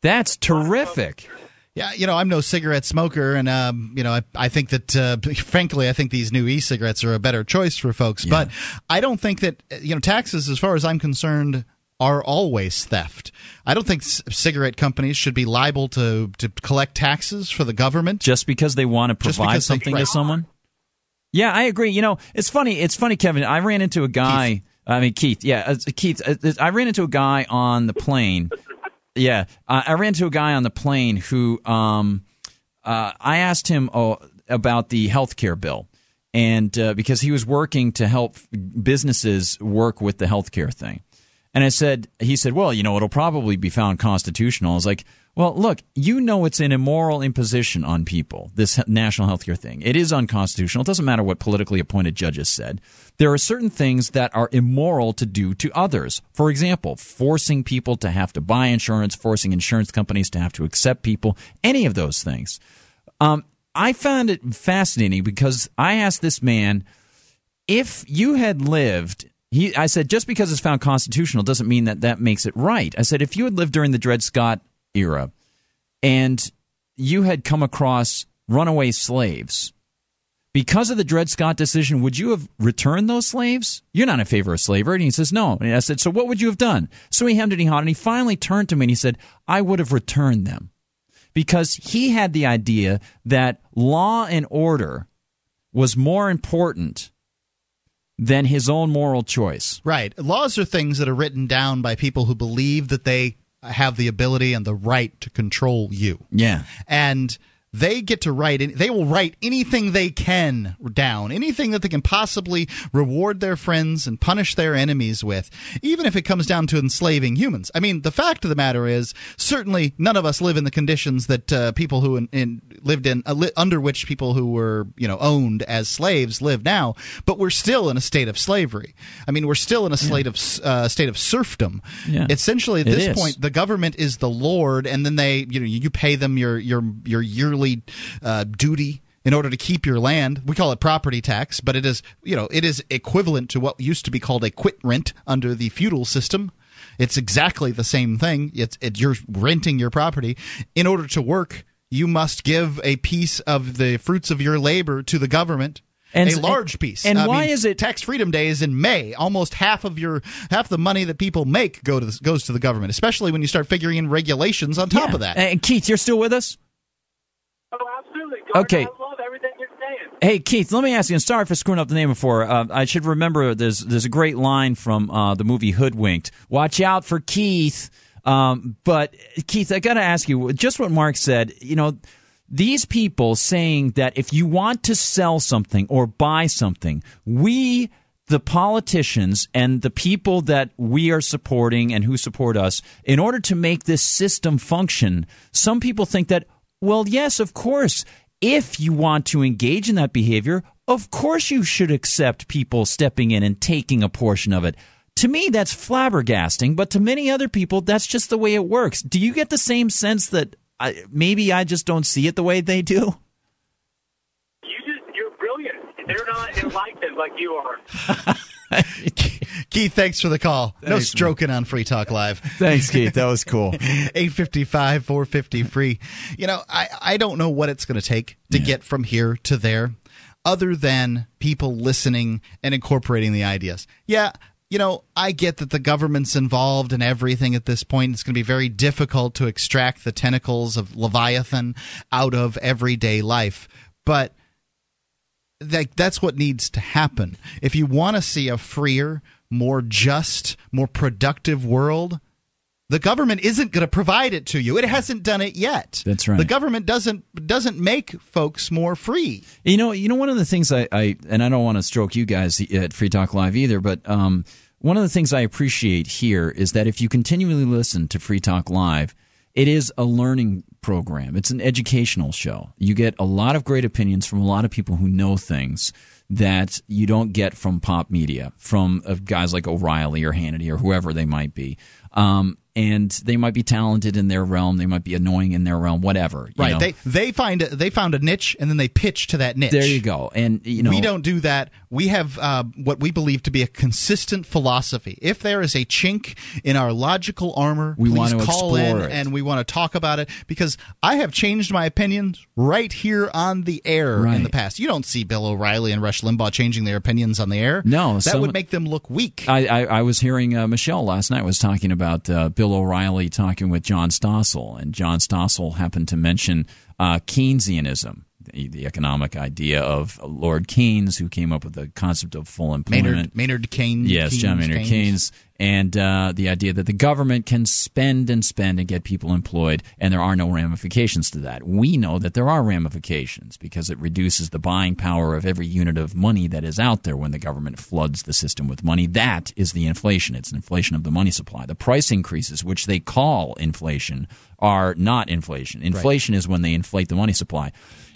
that's terrific.
Yeah, you know, I'm no cigarette smoker, and um, you know, I, I think that, uh, frankly, I think these new e-cigarettes are a better choice for folks.
Yeah.
But I don't think that you know taxes, as far as I'm concerned, are always theft. I don't think c- cigarette companies should be liable to to collect taxes for the government.
just because they want to provide
they-
something
right.
to someone. Yeah, I agree. You know, it's funny. It's funny, Kevin. I ran into a guy. I mean, Keith. Yeah, uh, Keith. Uh, I ran into a guy on the plane. Yeah, uh, I ran into a guy on the plane who um, uh, I asked him oh, about the health care bill, and uh, because he was working to help businesses work with the health care thing. And I said, he said, well, you know, it'll probably be found constitutional. I was like, well, look, you know, it's an immoral imposition on people, this national health care thing. It is unconstitutional. It doesn't matter what politically appointed judges said. There are certain things that are immoral to do to others. For example, forcing people to have to buy insurance, forcing insurance companies to have to accept people, any of those things. Um, I found it fascinating because I asked this man if you had lived he I said just because it's found constitutional doesn't mean that that makes it right. I said if you had lived during the Dred Scott era and you had come across runaway slaves because of the Dred Scott decision, would you have returned those slaves? You're not in favor of slavery. And he says, no. And I said, so what would you have done? So he hemmed and he hawed, and he finally turned to me and he said, I would have returned them. Because he had the idea that law and order was more important than his own moral choice.
Right. Laws are things that are written down by people who believe that they have the ability and the right to control you.
Yeah.
and they get to write any- they will write anything they can down anything that they can possibly reward their friends and punish their enemies with even if it comes down to enslaving humans i mean the fact of the matter is certainly none of us live in the conditions that uh, people who in, in, lived in uh, li- under which people who were you know owned as slaves live now but we're still in a state of slavery i mean we're still in a state of uh, state of serfdom
Yeah.
essentially at
It
this
is.
point the government is the lord and then they you know you pay them your your your yearly uh, duty in order to keep your land we call it property tax but it is you know it is equivalent to what used to be called a quit rent under the feudal system it's exactly the same thing it's it, you're renting your property in order to work you must give a piece of the fruits of your labor to the government
And-
a large piece.
and
I
why
mean,
is it-
Tax Freedom Day is in May? Almost half of your half the money that people make go to the, goes to the government, especially when you start figuring in regulations on top
Yeah.
of that.
And Keith, you're still with us? Okay.
I love everything you're saying.
Hey Keith, let me ask you. And sorry for screwing up the name before. Uh, I should remember. There's there's a great line from uh, the movie Hoodwinked. Watch out for Keith. Um, but Keith, I got to ask you, just what Mark said. You know, these people saying that if you want to sell something or buy something, we the politicians and the people that we are supporting and who support us, in order to make this system function, some people think that, well, yes, of course, if you want to engage in that behavior, of course you should accept people stepping in and taking a portion of it. To me, that's flabbergasting, but to many other people, that's just the way it works. Do you get the same sense that I, maybe I just don't see it the way they do?
You just, you're brilliant. They're not enlightened like you are.
Keith, thanks for the call. no
Thanks,
stroking on Free Talk Live.
Thanks, Keith. That was cool.
855 450 free. You know, I, I don't know what it's going to take to get from here to there other than people listening and incorporating the ideas. Yeah, you know, I get that the government's involved in everything at this point. It's going to be very difficult to extract the tentacles of Leviathan out of everyday life. But that that's what needs to happen. If you want to see a freer, more just, more productive world, the government isn't going to provide it to you. It hasn't done it yet.
That's right.
The government doesn't doesn't make folks more free.
You know, you know, one of the things I, I and I don't want to stroke you guys at Free Talk Live either, but um, one of the things I appreciate here is that if you continually listen to Free Talk Live, it is a learning program. It's an educational show. You get a lot of great opinions from a lot of people who know things that you don't get from pop media, from uh, guys like O'Reilly or Hannity or whoever they might be. Um, and they might be talented in their realm, they might be annoying in their realm, whatever. you
Right.
know.
They they find they found a niche and then they pitch to that niche.
there you go. And you know,
we don't do that. We have uh, what we believe to be a consistent philosophy. If there is a chink in our logical armor,
We
please
want to
call in
it.
and we want to talk about it because I have changed my opinions right here on the air in the past. You don't see Bill O'Reilly and Rush Limbaugh changing their opinions on the air.
No,
that
some-
would make them look weak.
I, I, I was hearing uh, Michelle last night was talking about uh, Bill O'Reilly talking with John Stossel, and John Stossel happened to mention uh, Keynesianism, the, economic idea of Lord Keynes, who came up with the concept of full employment.
Maynard, Maynard Keynes.
Yes, John Maynard Keynes, and uh, the idea that the government can spend and spend and get people employed, and there are no ramifications to that. We know that there are ramifications because it reduces the buying power of every unit of money that is out there when the government floods the system with money. That is the inflation. It's an inflation of the money supply. The price increases, which they call inflation, are not inflation. Inflation is when they inflate the money supply.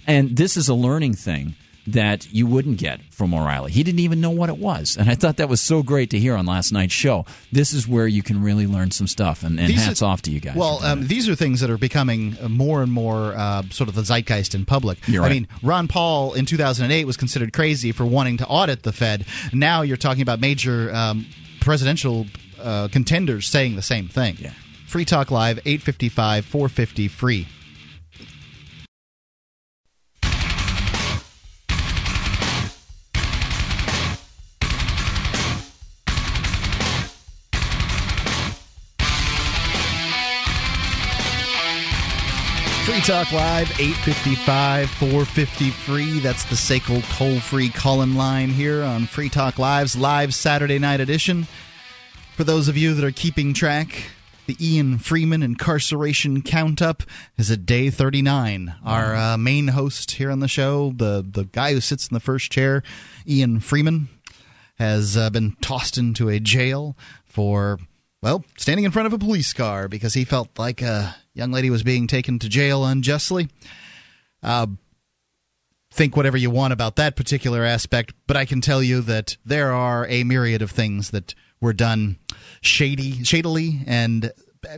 And this is a learning thing that you wouldn't get from O'Reilly. He didn't even know what it was. And I thought that was so great to hear on last night's show. This is where you can really learn some stuff. And, and hats
are-
off to you guys.
Well, um, these are things that are becoming more and more uh, sort of the zeitgeist in public.
You're
I
right.
mean, Ron Paul in 2008 was considered crazy for wanting to audit the Fed. Now you're talking about major um, presidential uh, contenders saying the same thing.
Yeah.
Free Talk Live, 855 450 free. Free Talk Live, 855 450 free. That's the SACL toll free call in line here on Free Talk Live's live Saturday night edition. For those of you that are keeping track, the Ian Freeman incarceration count up is at day 39. Our uh, main host here on the show, the, the guy who sits in the first chair, Ian Freeman, has uh, been tossed into a jail for, well, standing in front of a police car because he felt like a young lady was being taken to jail unjustly. Uh, think whatever you want about that particular aspect, but I can tell you that there are a myriad of things that were done shady, shadily, and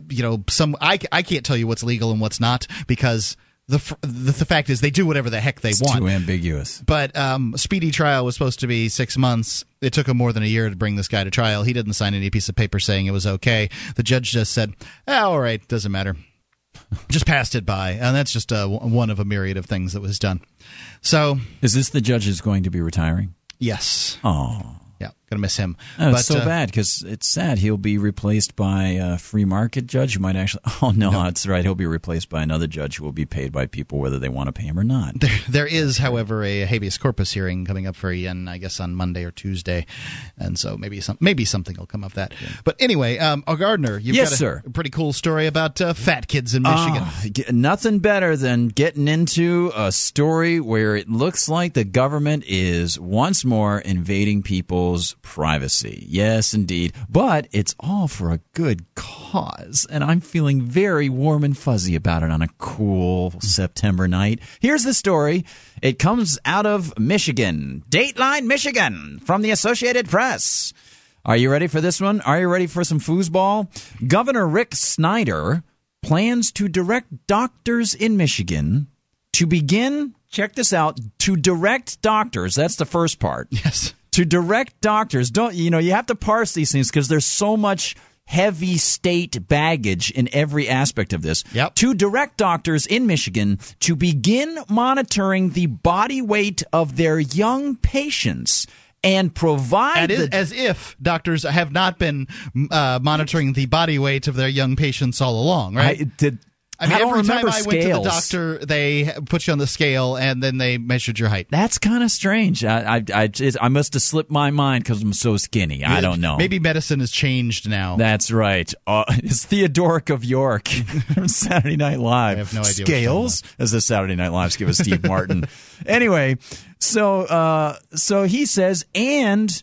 you know, some I, I can't tell you what's legal and what's not because the the, the fact is they do whatever the heck they
it's
want.
too ambiguous.
But um, speedy trial was supposed to be six months. It took him more than a year to bring this guy to trial. He didn't sign any piece of paper saying it was okay. The judge just said, ah, "All right, doesn't matter." just passed it by, and that's just uh, one of a myriad of things that was done. So,
Is this the judge who's going to be retiring?
yes,
Oh.
yeah, gonna miss him.
Oh,
but
it's so
uh,
bad because it's sad. He'll be replaced by a free market judge who might actually. Oh no, that's right. He'll be replaced by another judge who will be paid by people whether they want to pay him or not.
There, there is, however, a habeas corpus hearing coming up for Ian, I guess, on Monday or Tuesday, and so maybe some maybe something will come of that. But anyway, um, uh, Gardner, you've
Yes,
got a,
sir.
a pretty cool story about uh, fat kids in Michigan.
Ah, g- nothing better than getting into a story where it looks like the government is once more invading people's privacy. Yes, indeed. But it's all for a good cause. And I'm feeling very warm and fuzzy about it on a cool September night. Here's the story. It comes out of Michigan, Dateline, Michigan, from the Associated Press. Are you ready for this one? Are you ready for some foosball? Governor Rick Snyder plans to direct doctors in Michigan to begin, check this out, to direct doctors, that's the first part.
yes.
To direct doctors, don't, you know, you have to parse these things because there's so much heavy state baggage in every aspect of this.
Yep.
To direct doctors in Michigan to begin monitoring the body weight of their young patients and provide
is,
the
as if doctors have not been uh, monitoring the body weight of their young patients all along, right?
I did.
I mean,
don't
every time I went to the doctor, they put you on the scale and then they measured your height.
That's kind of strange. I I I, I must have slipped my mind because I'm so skinny. I don't know.
Maybe medicine has changed now.
That's right. Uh, it's Theodoric of York from Saturday Night Live.
I have no idea what you're talking
Scales, as the Saturday Night Lives give us Steve Martin. Anyway, so uh, so he says, and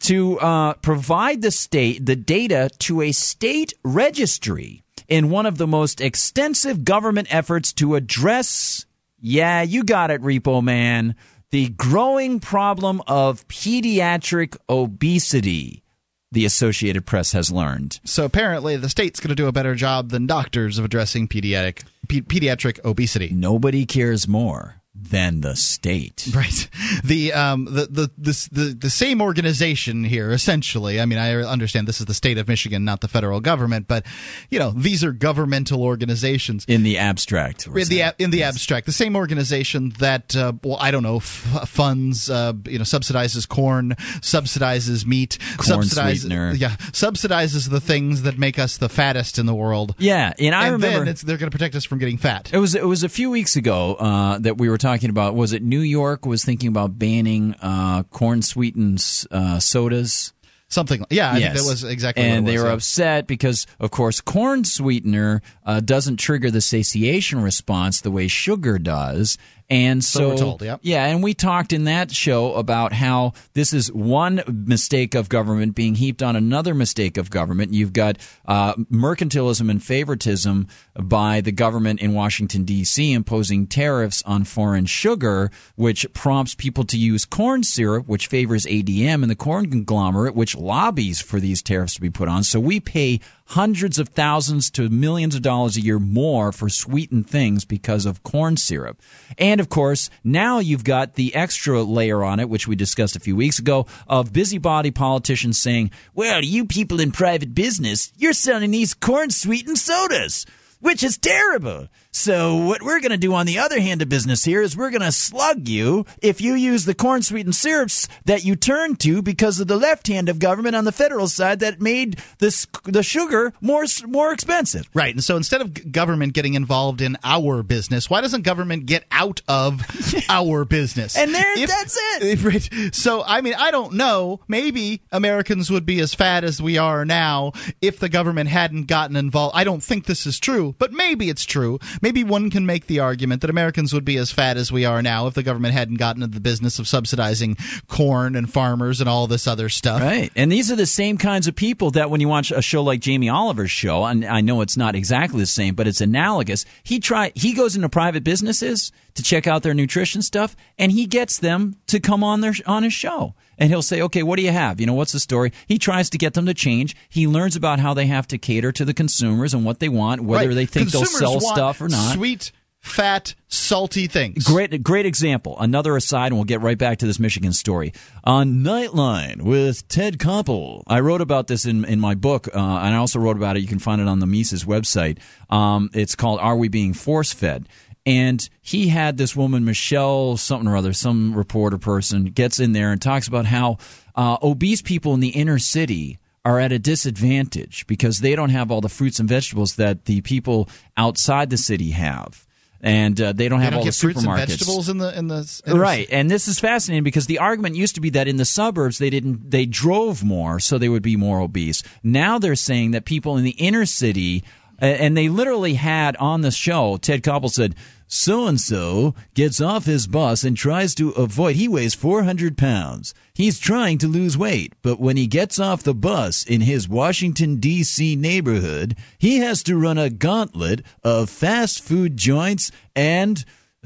to uh, provide the state the data to a state registry in one of the most extensive government efforts to address. Yeah, you got it, Repo Man. The growing problem of pediatric obesity the Associated Press has learned.
So apparently, the state's going to do a better job than doctors of addressing pediatric pe- pediatric obesity.
Nobody cares more than the state.
Right. The um the the the the, the same organization here essentially. I mean, I understand this is the state of Michigan, not the federal government, but you know these are governmental organizations
in the abstract.
In the in the yes. abstract, the same organization that uh, well, I don't know, f- funds uh, you know subsidizes corn, subsidizes meat,
corn
subsidizes
sweetener.
yeah, subsidizes the things that make us the fattest in the world.
Yeah, and I
and
remember
they're going to protect us from getting fat.
It was it was a few weeks ago uh, that we were talking about. Was it New York was thinking about banning uh, corn sweetened uh, sodas?
Something, yeah, I
yes.
think that was exactly.
And
was,
they were
yeah.
upset because, of course, corn sweetener uh, doesn't trigger the satiation response the way sugar does, and so,
so told, yep.
yeah, and we talked in that show about how this is one mistake of government being heaped on another mistake of government. You've got uh, mercantilism and favoritism by the government in Washington D.C. imposing tariffs on foreign sugar, which prompts people to use corn syrup, which favors ADM and the corn conglomerate, which lobbies for these tariffs to be put on. So we pay hundreds of thousands to millions of dollars a year more for sweetened things because of corn syrup. And of course, now you've got the extra layer on it, which we discussed a few weeks ago, of busybody politicians saying, well, you people in private business, you're selling these corn sweetened sodas which is terrible. So what we're going to do on the other hand of business here is we're going to slug you if you use the corn sweetened syrups that you turn to because of the left hand of government on the federal side that made this the sugar more more expensive.
Right. And so instead of government getting involved in our business, why doesn't government get out of our business?
And there if, that's it.
If, so I mean, I don't know, maybe Americans would be as fat as we are now if the government hadn't gotten involved. I don't think this is true, but maybe it's true. Maybe one can make the argument that Americans would be as fat as we are now if the government hadn't gotten into the business of subsidizing corn and farmers and all this other stuff.
Right. And these are the same kinds of people that when you watch a show like Jamie Oliver's show, and I know it's not exactly the same, but it's analogous. He try he goes into private businesses to check out their nutrition stuff, and he gets them to come on their on his show and he'll say, "Okay, what do you have? You know, what's the story?" He tries to get them to change. He learns about how they have to cater to the consumers and what they want, whether
right.
they think
consumers
they'll sell stuff or not.
Sweet, fat, salty things.
Great, great example. Another aside, and we'll get right back to this Michigan story. On Nightline with Ted Koppel, I wrote about this in in my book, uh, and I also wrote about it. You can find it on the Mises website. Um, it's called "Are We Being Force Fed?" And he had this woman, Michelle something or other, some reporter person, gets in there and talks about how uh, obese people in the inner city are at a disadvantage because they don't have all the fruits and vegetables that the people outside the city have. And uh, they don't
they
have
don't
all the
fruits
supermarkets.
and vegetables in the in the
right. And this is fascinating because the argument used to be that in the suburbs they didn't they drove more, so they would be more obese. Now they're saying that people in the inner city and they literally had on the show, Ted Koppel said, so and so gets off his bus and tries to avoid. He weighs 400 pounds. He's trying to lose weight, but when he gets off the bus in his Washington, D.C. neighborhood, he has to run a gauntlet of fast food joints and,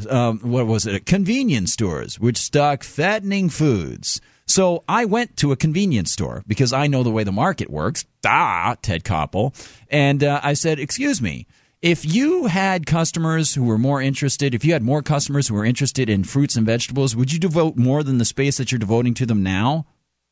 um, what was it, convenience stores, which stock fattening foods. So I went to a convenience store because I know the way the market works. Da, Ted Koppel. And uh, I said, Excuse me, if you had customers who were more interested, if you had more customers who were interested in fruits and vegetables, would you devote more than the space that you're devoting to them now?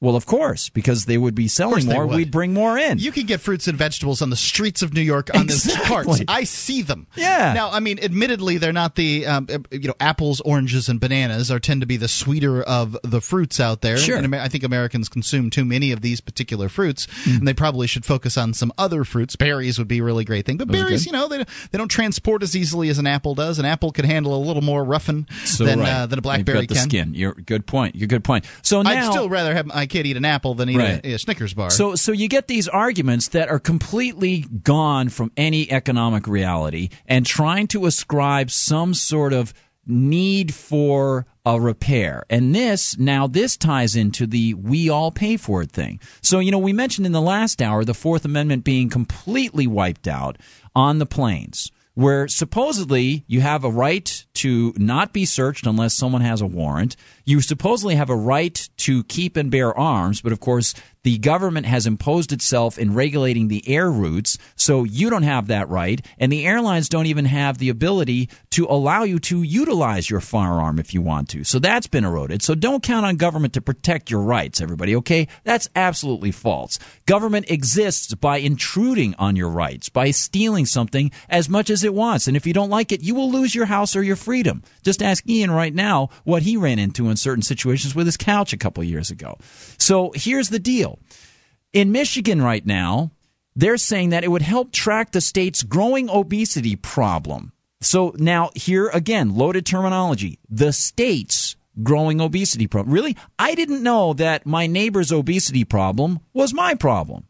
Well, of course, because they would be selling more,
would.
we'd bring more in.
You can get fruits and vegetables on the streets of New York on
exactly.
the carts. I see them.
Yeah.
Now, I mean, admittedly, they're not the um, you know apples, oranges, and bananas are tend to be the sweeter of the fruits out there.
Sure.
And I think Americans consume too many of these particular fruits, mm. and they probably should focus on some other fruits. Berries would be a really great thing, but
Those
berries, you know, they they don't transport as easily as an apple does. An apple can handle a little more roughing
so
than
right.
uh, than a blackberry
You've got
can.
the skin. You're good point. You're good point. So now
I'd still rather have my kid eat an apple than eat
Right.
a, a Snickers bar.
So, so you get these arguments that are completely gone from any economic reality and trying to ascribe some sort of need for a repair. And this, now this ties into the we all pay for it thing. So, you know, we mentioned in the last hour the Fourth Amendment being completely wiped out on the planes where supposedly you have a right to not be searched unless someone has a warrant. You supposedly have a right to keep and bear arms, but of course, the government has imposed itself in regulating the air routes, so you don't have that right, and the airlines don't even have the ability to allow you to utilize your firearm if you want to. So that's been eroded. So don't count on government to protect your rights, everybody, okay? That's absolutely false. Government exists by intruding on your rights, by stealing something as much as it wants, and if you don't like it, you will lose your house or your freedom. Just ask Ian right now what he ran into in certain situations with his couch a couple years ago. So here's the deal. In Michigan right now, they're saying that it would help track the state's growing obesity problem. So now here again, loaded terminology. The state's growing obesity problem. Really? I didn't know that my neighbor's obesity problem was my problem.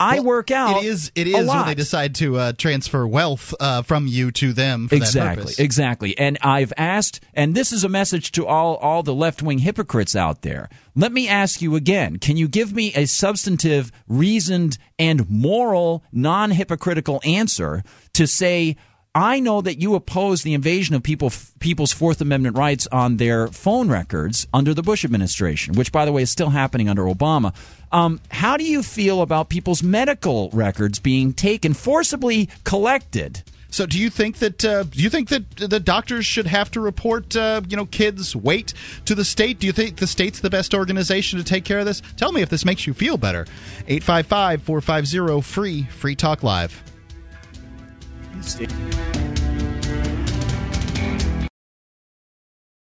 I
Well,
work out.
It is. It
a
when they decide to uh, transfer wealth uh, from you to them. For
exactly exactly and i've asked and this is a message to all all the left-wing hypocrites out there let me ask you again can you give me a substantive reasoned and moral non-hypocritical answer to say I know that you oppose the invasion of people people's Fourth Amendment rights on their phone records under the Bush administration, which, by the way, is still happening under Obama. Um, how do you feel about people's medical records being taken forcibly collected?
So, do you think that uh, do you think that the doctors should have to report uh, you know kids' weight to the state? Do you think the state's the best organization to take care of this? Tell me if this makes you feel better. 855-450 free free talk live.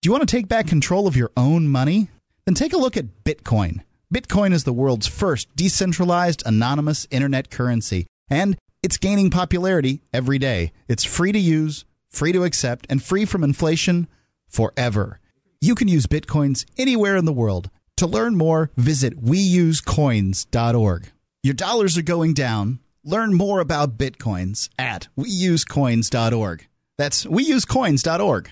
Do you want to take back control of your own money? Then take a look at Bitcoin. Bitcoin is the world's first decentralized anonymous internet currency, and it's gaining popularity every day. It's free to use, free to accept, and free from inflation forever. You can use Bitcoins anywhere in the world. To learn more, visit weusecoins.org. Your dollars are going down. Learn more about Bitcoins at weusecoins.org. That's weusecoins.org.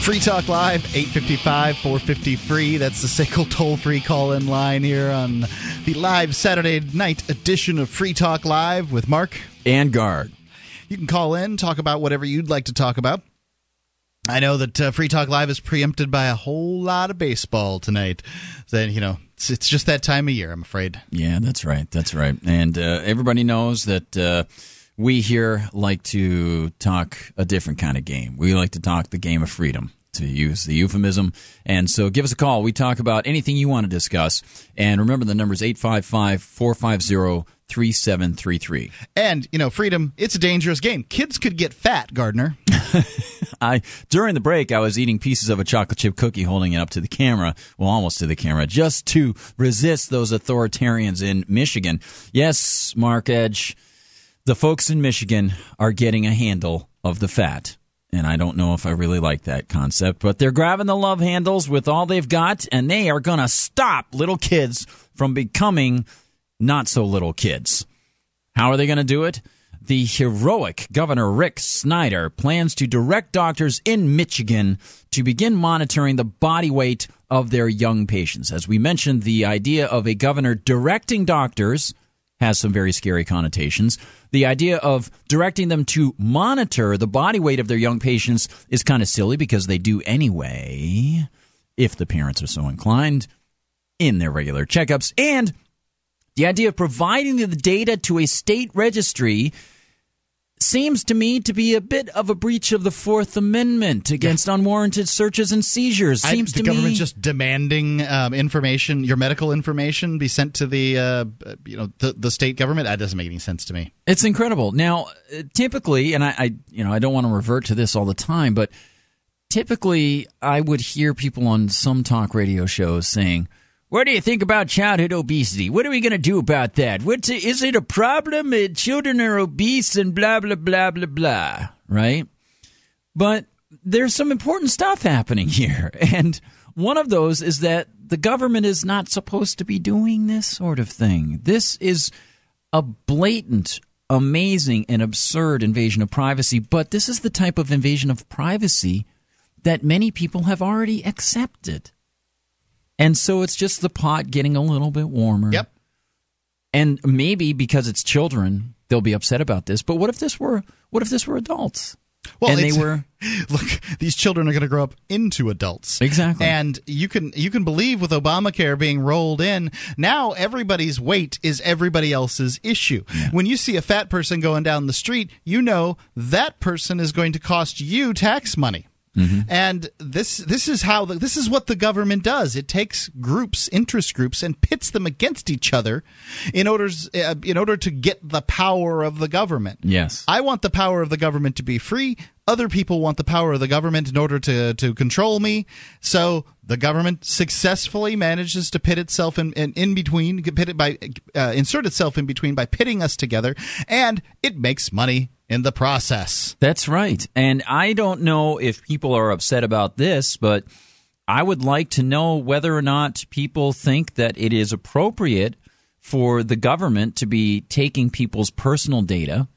Free Talk Live, 855 450 free. That's the SACL toll free call in line here on the live Saturday night edition of Free Talk Live with Mark.
And guard.
You can call in, talk about whatever you'd like to talk about. I know that uh, Free Talk Live is preempted by a whole lot of baseball tonight. Then, you know, it's, it's just that time of year, I'm afraid.
Yeah, that's right. That's right. And uh, everybody knows that uh, we here like to talk a different kind of game. We like to talk the game of freedom, to use the euphemism. And so give us a call. We talk about anything you want to discuss. And remember, the number is 855 450 3733.
And, you know, freedom, it's a dangerous game. Kids could get fat, Gardner.
I during the break I was eating pieces of a chocolate chip cookie holding it up to the camera, well almost to the camera, just to resist those authoritarians in Michigan. Yes, Mark Edge, the folks in Michigan are getting a handle of the fat. And I don't know if I really like that concept, but they're grabbing the love handles with all they've got, and they are going to stop little kids from becoming not so little kids. How are they going to do it? The heroic Governor Rick Snyder plans to direct doctors in Michigan to begin monitoring the body weight of their young patients. As we mentioned, the idea of a governor directing doctors has some very scary connotations. The idea of directing them to monitor the body weight of their young patients is kind of silly because they do anyway, if the parents are so inclined, in their regular checkups. And the idea of providing the data to a state registry seems to me to be a bit of a breach of the Fourth Amendment against unwarranted searches and seizures. Seems
I, the
to
government
me
just demanding um, information, your medical information, be sent to the uh, you know the, the state government. That doesn't make any sense to me.
It's incredible. Now, uh, typically, and I, I, you know, I don't want to revert to this all the time, but typically, I would hear people on some talk radio shows saying, "What do you think about childhood obesity? What are we going to do about that? What's it, is it a problem? Uh, children are obese and blah blah blah blah blah." Right? But there's some important stuff happening here, and one of those is that the government is not supposed to be doing this sort of thing. This is a blatant, amazing, and absurd invasion of privacy, but this is the type of invasion of privacy that many people have already accepted. And so it's just the pot getting a little bit warmer.
Yep.
And maybe because it's children, they'll be upset about this. But what if this were what if this were adults?
Well,
and they were
look these children are going to grow up into adults
Exactly.
and you can you can believe with obamacare being rolled in now everybody's weight is everybody else's issue when you see a fat person going down the street you know that person is going to cost you tax money and this this is how the, this is what the government does. It takes groups, interest groups, and pits them against each other in order uh, in order to get the power of the government.
Yes.
I want the power of the government to be free. Other people want the power of the government in order to, to control me. So the government successfully manages to pit itself in, in, in between, pit it by uh, insert itself in between by pitting us together, and it makes money in the process.
That's right. And I don't know if people are upset about this, but I would like to know whether or not people think that it is appropriate for the government to be taking people's personal data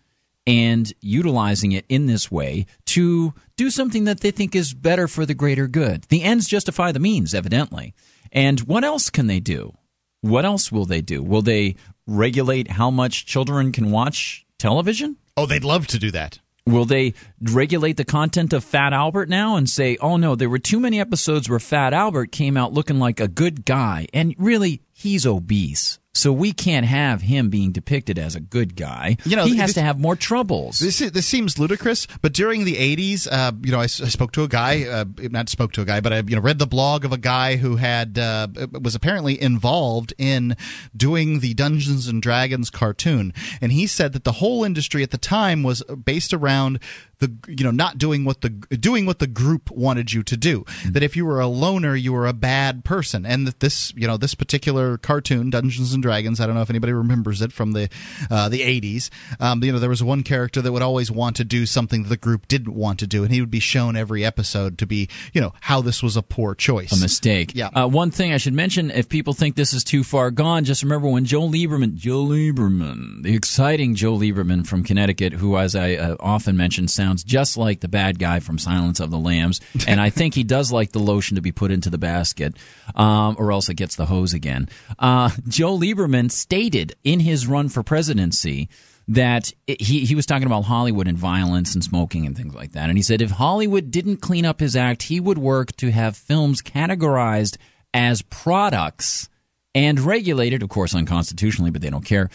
and utilizing it in this way to do something that they think is better for the greater good. The ends justify the means, evidently. And what else can they do? What else will they do? Will they regulate how much children can watch television?
Oh, they'd love to do that.
Will they regulate the content of Fat Albert now and say, oh no, there were too many episodes where Fat Albert came out looking like a good guy, and really, he's obese. So we can't have him being depicted as a good guy.
You know,
he has
this-
to have more troubles.
This is, this seems ludicrous, but during the '80s, uh, you know, I spoke to a guy, uh, not spoke to a guy, but I you know read the blog of a guy who had uh, was apparently involved in doing the Dungeons and Dragons cartoon, and he said that the whole industry at the time was based around the you know not doing what the doing what the group wanted you to do. That if you were a loner, you were a bad person, and that this you know this particular cartoon, Dungeons and Dragons, I don't know if anybody remembers it from the uh, the 80s. Um, you know, there was one character that would always want to do something that the group didn't want to do, and he would be shown every episode to be you know how this was a poor choice.
a mistake.
Yeah.
Uh, one thing I should mention: if people think this is too far gone, just remember when Joe Lieberman, Joe Lieberman, the exciting Joe Lieberman from Connecticut, who, as I uh, often mention, sounds just like the bad guy from Silence of the Lambs, and I think he does like the lotion to be put into the basket, um, or else it gets the hose again. Uh, Joe Lieberman stated in his run for presidency that it, he he was talking about Hollywood and violence and smoking and things like that. And he said if Hollywood didn't clean up his act, he would work to have films categorized as products and regulated, of course, unconstitutionally, but they don't care,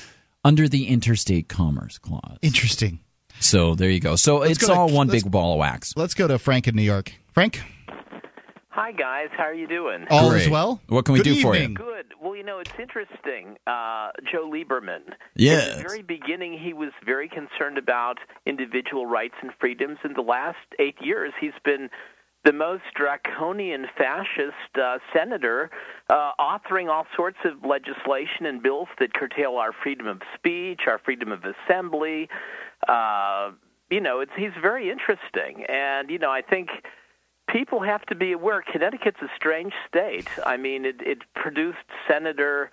under the Interstate Commerce Clause.
Interesting.
So there you go. So it's
go to-
all one big ball of wax.
Let's go to Frank in New York. Frank,
Hi guys, how are you doing?
all
Great.
is well.
What can we
Good
do for you?
Good. Well, you know, it's interesting. Uh, Joe Lieberman.
Yes.
At the very beginning, he was very concerned about individual rights and freedoms. In the last eight years, he's been the most draconian fascist uh, senator, uh, authoring all sorts of legislation and bills that curtail our freedom of speech, our freedom of assembly. Uh, you know, it's he's very interesting, and you know, I think people have to be aware. Connecticut's a strange state. I mean, it, it produced Senator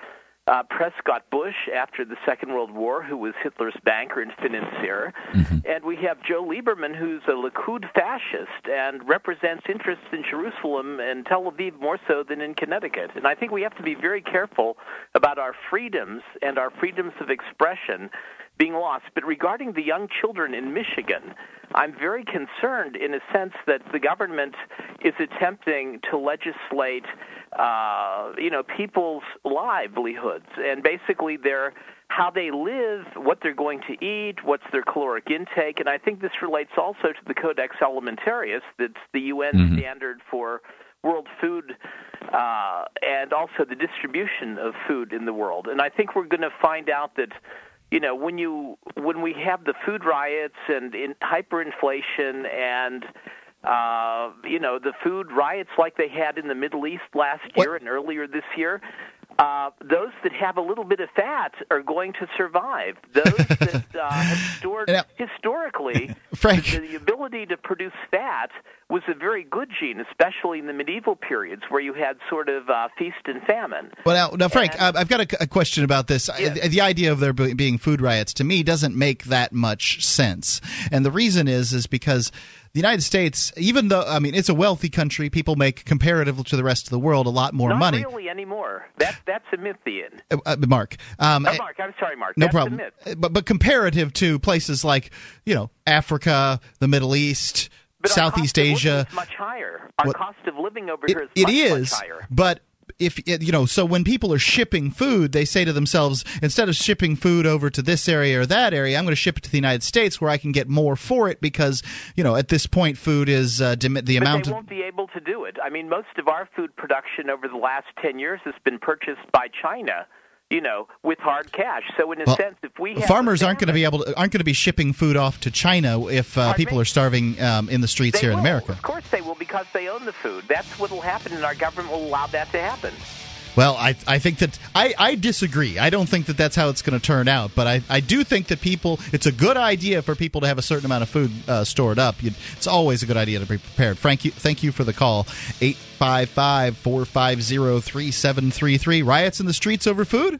uh, Prescott Bush after the Second World War, who was Hitler's banker and financier, and we have Joe Lieberman, who's a Likud fascist and represents interests in Jerusalem and Tel Aviv more so than in Connecticut. And I think we have to be very careful about our freedoms and our freedoms of expression being lost. But regarding the young children in Michigan, I'm very concerned in a sense that the government is attempting to legislate, uh, you know, people's livelihoods and basically their how they live, what they're going to eat, what's their caloric intake, and I think this relates also to the Codex Alimentarius, that's the UN standard for world food uh, and also the distribution of food in the world. And I think we're going to find out that you know when you when we have the food riots and in hyperinflation and uh, you know the food riots like they had in the Middle East last year and earlier this year. Uh, those that have a little bit of fat are going to survive. Those that uh, have stored
Now-
historically,
Frank.
the, ability to produce fat was a very good gene, especially in the medieval periods where you had sort of uh, feast and famine.
Well, now, now Frank,
And-
uh, I've got a, a question about this.
Yes.
The, the idea of there being food riots to me doesn't make that much sense, and the reason is is because the United States, even though I mean it's a wealthy country, people make comparative to the rest of the world a lot more
Not
money.
really anymore. That that's a myth, Ian.
Uh, uh, Mark, um,
Oh, Mark, I'm sorry, Mark.
no
that's
problem. Uh, But but comparative to places like you know Africa, the Middle East,
But
Southeast Asia,
much higher. Our
What-
cost of living over
it,
here is
it
much,
is,
much higher.
but if you know, so when people are shipping food, they say to themselves, instead of shipping food over to this area or that area, I'm going to ship it to the United States where I can get more for it because you know at this point food is uh, dim- the
But
amount
they
of
won't be able to do it. I mean, most of our food production over the last 10 years has been purchased by China, you know, with hard cash. So in a
Well,
sense, if we have
farmers aren't going to be able to aren't going to be shipping food off to China if uh, people
me?
are starving um, in the streets
They
here in. America.
Of course they will because they own the food. That's what will happen and our government will allow that to happen.
Well, I, I think that I, I disagree. I don't think that that's how it's going to turn out. But I, I do think that people, it's a good idea for people to have a certain amount of food uh, stored up. You, it's always a good idea to be prepared. Frank, you, thank you for the call. 855 450 3733. Riots in the streets over food?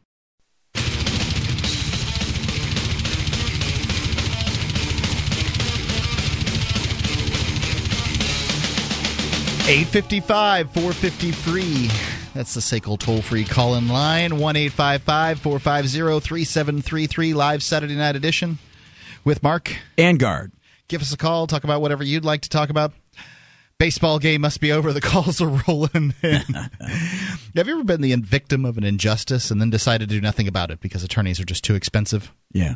Eight fifty-five, four fifty-three. That's the SACL toll-free call-in line one eight five five four five zero three seven three three live Saturday night edition with Mark
and Guard.
Give us a call. Talk about whatever you'd like to talk about. Baseball game must be over. The calls are rolling in. Have you ever been the victim of an injustice and then decided to do nothing about it because attorneys are just too expensive?
Yeah.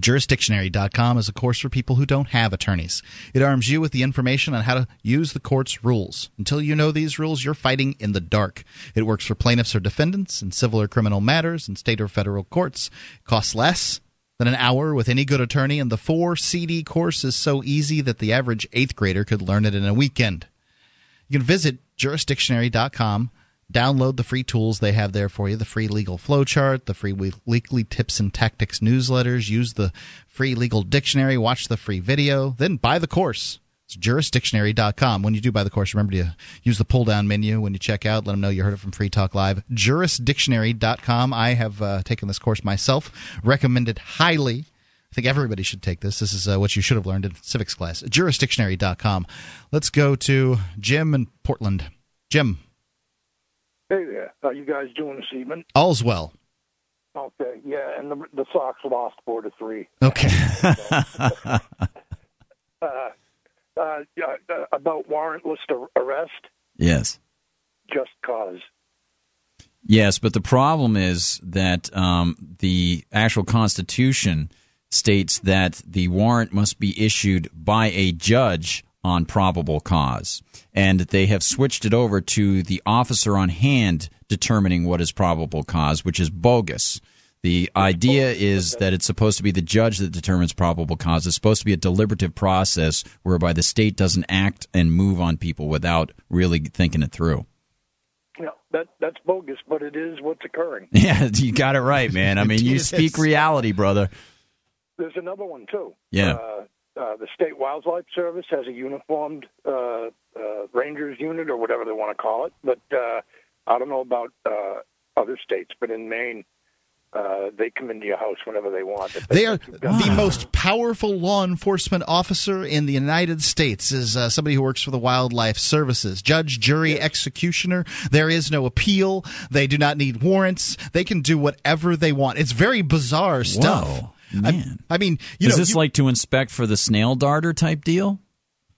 Jurisdictionary.com is a course for people who don't have attorneys. It arms you with the information on how to use the court's rules. Until you know these rules, you're fighting in the dark. It works for plaintiffs or defendants in civil or criminal matters in state or federal courts. It costs less than an hour with any good attorney, and the four CD course is so easy that the average eighth grader could learn it in a weekend. You can visit jurisdictionary.com Download the free tools they have there for you the free legal flowchart, the free weekly tips and tactics newsletters. Use the free legal dictionary, watch the free video, then buy the course. It's jurisdictionary.com. When you do buy the course, remember to use the pull down menu when you check out. Let them know you heard it from Free Talk Live. Jurisdictionary.com. I have uh, taken this course myself, recommend it highly. I think everybody should take this. This is uh, what you should have learned in civics class. Jurisdictionary.com. Let's go to Jim in Portland. Jim.
Hey there. How you guys doing this evening?
All's well.
Okay, yeah, and the, the Sox lost four to three.
Okay.
uh, uh, yeah, uh, about warrantless ar- arrest,
Yes.
just cause.
Yes, but the problem is that um, the actual Constitution states that the warrant must be issued by a judge on probable cause. And they have switched it over to the officer on hand determining what is probable cause, which is bogus. The idea is that it's supposed to be the judge that determines probable cause. It's supposed to be a deliberative process whereby the state doesn't act and move on people without really thinking it through.
Know, that that's bogus, but it is what's occurring.
Yeah, you got it right, man. I mean, you speak reality, brother.
There's another one too.
Yeah.
Uh, uh, the State Wildlife Service has a uniformed uh, uh, rangers unit or whatever they want to call it, but uh, I don't know about uh, other states, but in Maine, uh, they come into your house whenever they want. If
They are
think you've
the most powerful law enforcement officer in the United States. Is uh, somebody who works for the Wildlife Services, judge, jury, executioner. There is no appeal. They do not need warrants. They can do whatever they want. It's very bizarre stuff.
Whoa, man.
I, I mean, you
is
know,
this
you-
like to inspect for the snail darter type deal?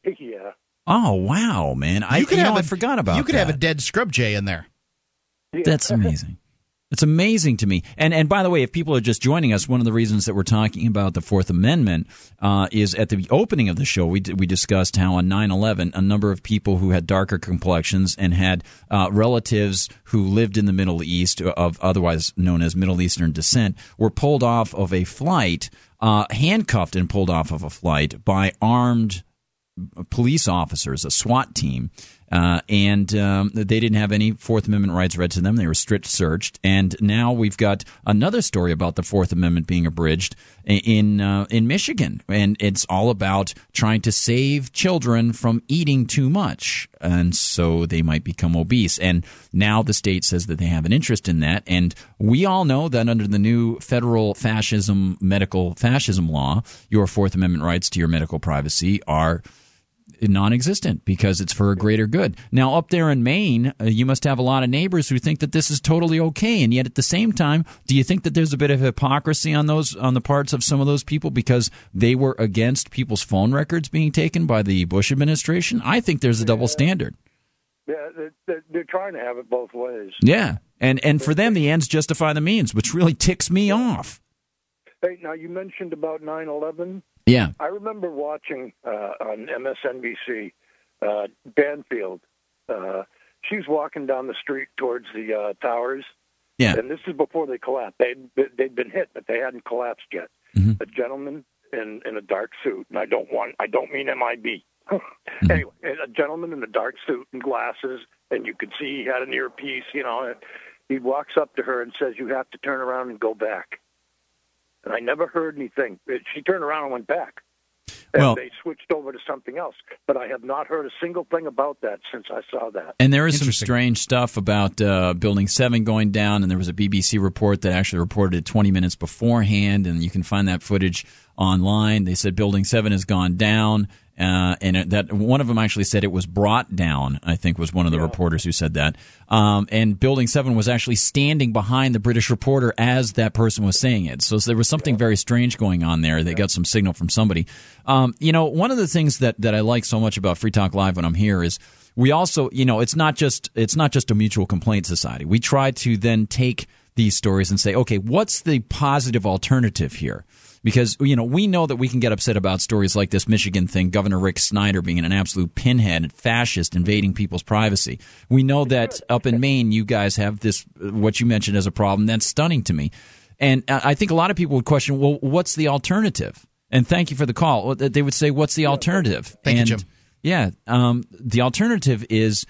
yeah.
Oh wow, man! I
could
you
have
know,
a-
I forgot about
You could
that.
have a dead scrub jay in there.
That's amazing. It's amazing to me. And and by the way, if people are just joining us, one of the reasons that we're talking about the Fourth Amendment uh, is at the opening of the show, we we discussed how on 9/11, a number of people who had darker complexions and had uh, relatives who lived in the Middle East, of otherwise known as Middle Eastern descent, were pulled off of a flight, uh, handcuffed and pulled off of a flight by armed police officers, a SWAT team, uh, and um, they didn't have any Fourth Amendment rights read to them. They were strict searched, and now we've got another story about the Fourth Amendment being abridged in uh, in Michigan, and it's all about trying to save children from eating too much, and so they might become obese. And now the state says that they have an interest in that, and we all know that under the new federal fascism medical fascism law, your Fourth Amendment rights to your medical privacy are non-existent because it's for a greater good. Now, up there in Maine, uh, you must have a lot of neighbors who think that this is totally okay, and yet at the same time, do you think that there's a bit of hypocrisy on those on the parts of some of those people because they were against people's phone records being taken by the Bush administration? I think there's a double standard.
Yeah, they're, they're trying to have it both ways.
Yeah, and and for them, the ends justify the means, which really ticks me off.
Hey, now you mentioned about nine eleven.
Yeah.
I remember watching uh, on MSNBC uh, Banfield. Uh, she was walking down the street towards the uh, towers.
Yeah.
And this is before they collapsed. They'd, they'd been hit, but they hadn't collapsed yet.
Mm-hmm.
A gentleman in, in a dark suit, and I don't want, I don't mean MIB.
Mm-hmm.
Anyway, a gentleman in a dark suit and glasses, and you could see he had an earpiece, you know. And he walks up to her and says, "You have to turn around and go back." And I never heard anything. She turned around and went back. And
Well-
they switched over to something else. But I have not heard a single thing about that since I saw that.
And there is some strange stuff about uh, Building 7 going down, and there was a BBC report that actually reported it 20 minutes beforehand, and you can find that footage online. They said Building 7 has gone down, uh, and it, that one of them actually said it was brought down, I think was one of the reporters who said that. Um, and Building 7 was actually standing behind the British reporter as that person was saying it. So, there was something very strange going on there. They got some signal from somebody. Um, you know, one of the things that, that I like so much about Free Talk Live when I'm here is we also, you know, it's not just it's not just a mutual complaint society. We try to then take these stories and say, okay, what's the positive alternative here? Because you know we know that we can get upset about stories like this Michigan thing, Governor Rick Snyder being an absolute pinhead, and fascist, invading people's privacy. We know that up in Maine, you guys have this what you mentioned as a problem. That's stunning to me, and I think a lot of people would question, well, what's the alternative? And thank you for the call. They would say, what's the alternative?
Thank you,
and,
Jim.
Yeah, um, the alternative is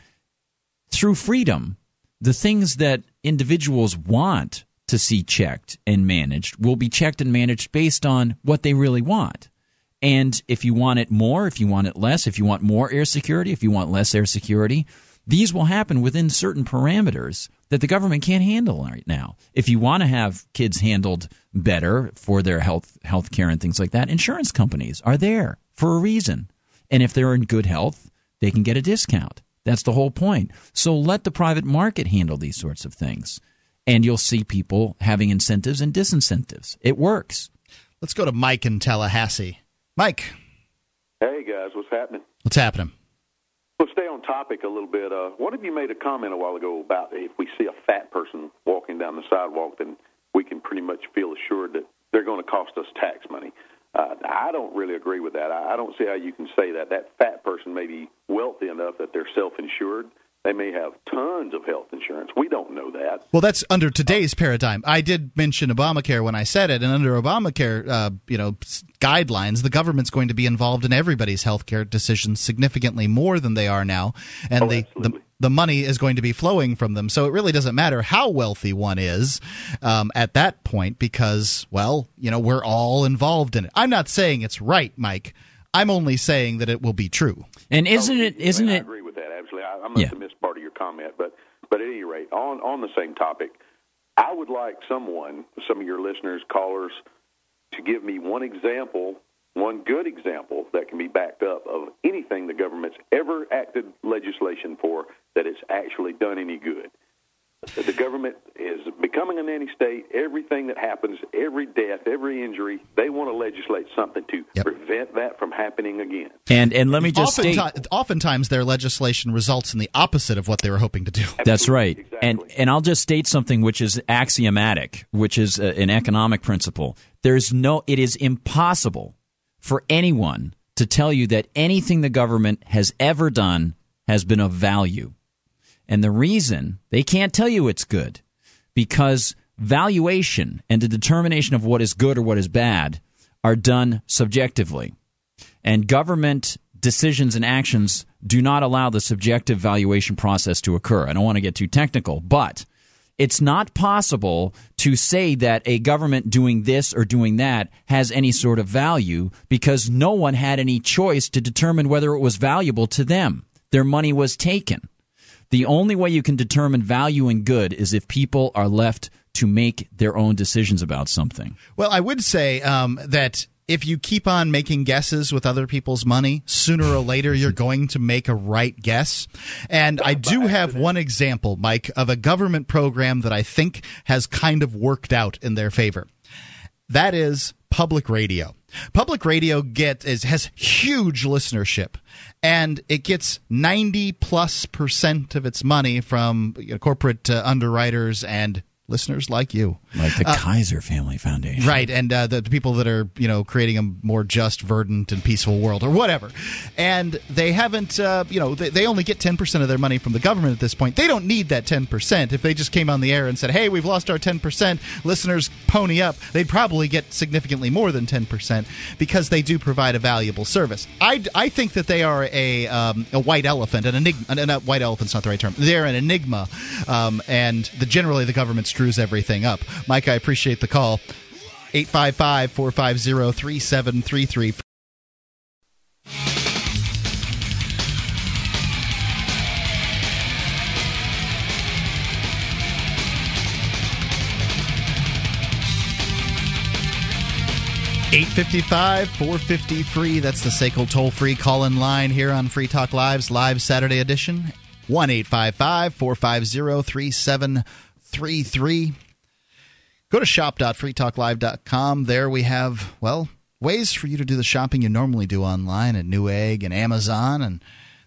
through freedom, the things that individuals want to see checked and managed will be checked and managed based on what they really want. And if you want it more, if you want it less, if you want more air security, if you want less air security, these will happen within certain parameters that the government can't handle right now. If you want to have kids handled better for their health health care and things like that, insurance companies are there for a reason. And if they're in good health, they can get a discount. That's the whole point. So let the private market handle these sorts of things. And you'll see people having incentives and disincentives. It works.
Let's go to Mike in Tallahassee. Mike,
Hey guys, what's happening?
what's happening?
We'll stay on topic a little bit. Uh, one of you made a comment a while ago about if we see a fat person walking down the sidewalk, then we can pretty much feel assured that they're going to cost us tax money. Uh, I don't really agree with that. I I don't see how you can say that. That fat person may be wealthy enough that they're self-insured. They may have tons of health insurance. We don't know that.
Well, that's under today's paradigm. I did mention Obamacare when I said it, and under Obamacare, uh, you know, guidelines, the government's going to be involved in everybody's health care decisions significantly more than they are now, and
Oh,
the, the the money is going to be flowing from them. So it really doesn't matter how wealthy one is um, at that point, because well, you know, we're all involved in it. I'm not saying it's right, Mike. I'm only saying that it will be true.
And isn't it? Isn't it?
Agree with that. Absolutely, I, I must
Yeah.
have missed part of your comment, but but at any rate, on on the same topic, I would like someone, some of your listeners, callers, to give me one example, one good example that can be backed up of anything the government's ever acted legislation for that it's actually done any good. The government is becoming a nanny state. Everything that happens, every death, every injury, they want to legislate something to prevent that from happening again.
And and let me just state,
oftentimes their legislation results in the opposite of what they were hoping to do.
That's right. And and I'll just state something which is axiomatic, which is a, an economic principle. There's no it is impossible for anyone to tell you that anything the government has ever done has been of value. And the reason they can't tell you it's good because valuation and the determination of what is good or what is bad are done subjectively. And government decisions and actions do not allow the subjective valuation process to occur. I don't want to get too technical, but it's not possible to say that a government doing this or doing that has any sort of value because no one had any choice to determine whether it was valuable to them. Their money was taken. The only way you can determine value and good is if people are left to make their own decisions about something.
Well, I would say um, that if you keep on making guesses with other people's money, sooner or later you're going to make a right guess. And I do have one example, Mike, of a government program that I think has kind of worked out in their favor. That is public radio. Public radio get is, has huge listenership, and it gets ninety plus percent of its money from you know, corporate uh, underwriters and listeners like you,
like the
Uh,
Kaiser Family Foundation.
right? And uh, the, the people that are you know creating a more just, verdant, and peaceful world, or whatever. And they haven't, uh, you know, they, they only get ten percent of their money from the government at this point. They don't need that ten percent. If they just came on the air and said, "Hey, we've lost our ten percent," listeners pony up, they'd probably get significantly more than ten percent because they do provide a valuable service. I, I think that they are a um, a white elephant, an enigma. Not white elephant's not the right term. They're an enigma, um, and the, generally the government screws everything up. Mike, I appreciate the call. 855 450 3733. Eight fifty five, four fifty three. That's the SACL toll free call in line here on Free Talk Live's live Saturday edition. One eight five five four five zero three seven three three. Go to shop.freetalklive.com. There we have, well, ways for you to do the shopping you normally do online at Newegg and Amazon and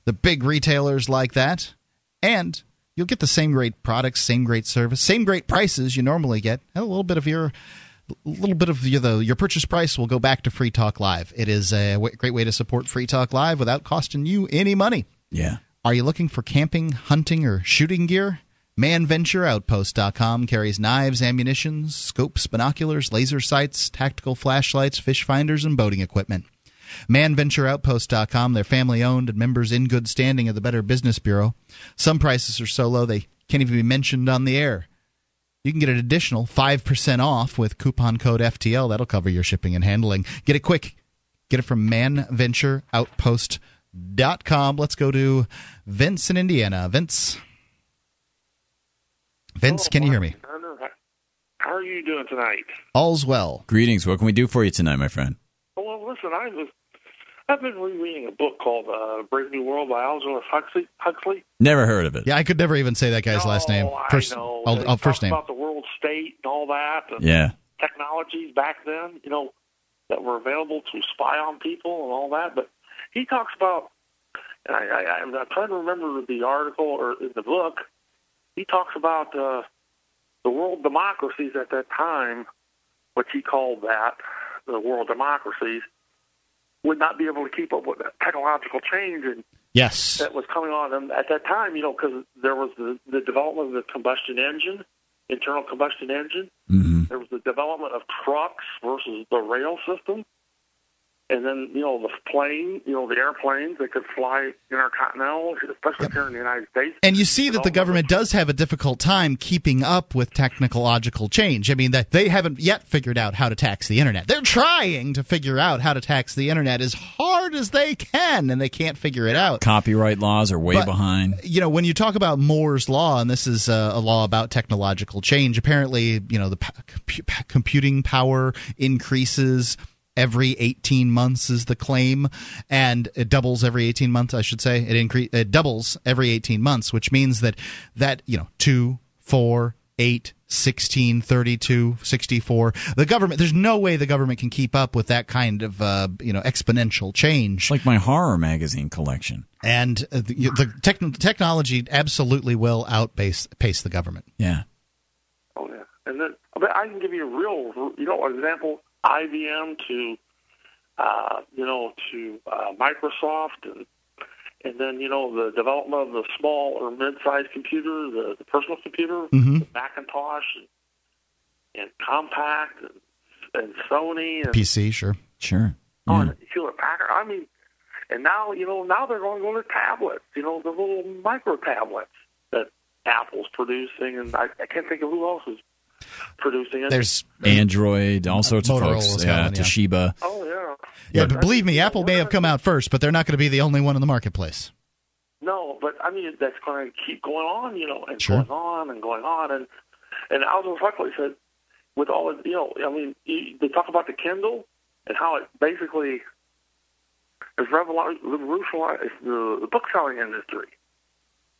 the big retailers like that. And you'll get the same great products, same great service, same great prices you normally get. And a little bit of your a little bit of your, the, your purchase price will go back to Free Talk Live. It is a w- great way to support Free Talk Live without costing you any money.
Yeah.
Are you looking for camping, hunting, or shooting gear? ManVentureOutpost.com carries knives, ammunition, scopes, binoculars, laser sights, tactical flashlights, fish finders, and boating equipment. ManVentureOutpost.com, they're family owned and members in good standing of the Better Business Bureau. Some prices are so low they can't even be mentioned on the air. You can get an additional 5% off with coupon code FTL. That'll cover your shipping and handling. Get it quick. Get it from manventureoutpost.com. Let's go to Vince in Indiana. Vince. Vince, can you hear me?
Turner, how are you doing tonight?
All's well.
Greetings. What can we do for you tonight, my friend?
Well, listen, I was I've been rereading a book called uh, Brave New World by Aldous Huxley. Huxley.
Never heard of it.
Yeah, I could never even say that guy's last name. First,
I know.
I'll, I'll first name.
about the world state and all that. And
Yeah.
Technologies back then, you know, that were available to spy on people and all that. But he talks about, and I, I, I'm I'm trying to remember the article or in the book. He talks about uh, the world democracies at that time, which he called that the world democracies, would not be able to keep up with that technological change and
Yes.
that was coming on. And at that time, you know, because there was the, the development of the combustion engine, internal combustion engine.
Mm-hmm.
There was the development of trucks versus the rail system. And then, you know, the plane, you know, the airplanes that could fly intercontinental, especially here in the United States.
And you see that the government does have a difficult time keeping up with technological change. I mean, that they haven't yet figured out how to tax the internet. They're trying to figure out how to tax the internet as hard as they can, and they can't figure it out.
Copyright laws are way
But-
behind.
You know, when you talk about Moore's law, and this is a, a law about technological change, apparently, you know, the pa- compu- computing power increases every 18 months is the claim and it doubles every 18 months i should say it increase it doubles every 18 months which means that that you know 2 4, 8, 16, 32, 64. The government, there's no way the government can keep up with that kind of, uh, you know, exponential change.
Like my horror magazine collection.
And uh, the, the techn technology absolutely will outpace pace the government.
Yeah.
Oh yeah, and then I, mean, I can give you a real, you know, example. IBM to, uh, you know, to uh, Microsoft, and and then you know the development of the small or mid-sized computer, the, the personal computer,
Mhm.
the Macintosh, and, and Compaq, and, and Sony, and
PC, sure.
Sure.
Oh, and Hewlett Packard. I mean, and now you know now they're going to go to tablets. You know, the little micro tablets that Apple's producing, and I, I can't think of who else is producing it.
There's
Android, all sorts of
Motorola's
folks. Yeah,
one, yeah.
Toshiba.
Oh yeah.
Yeah, but believe me, Apple may have come out first, but they're not going to be the only one in the marketplace.
No, but I mean that's going to keep going on, you know, and
Sure.
going on and going on, and and Aldous Huxley said, with all the, you know, I mean, you, they talk about the Kindle and how it basically has revolutionized the, the book selling industry.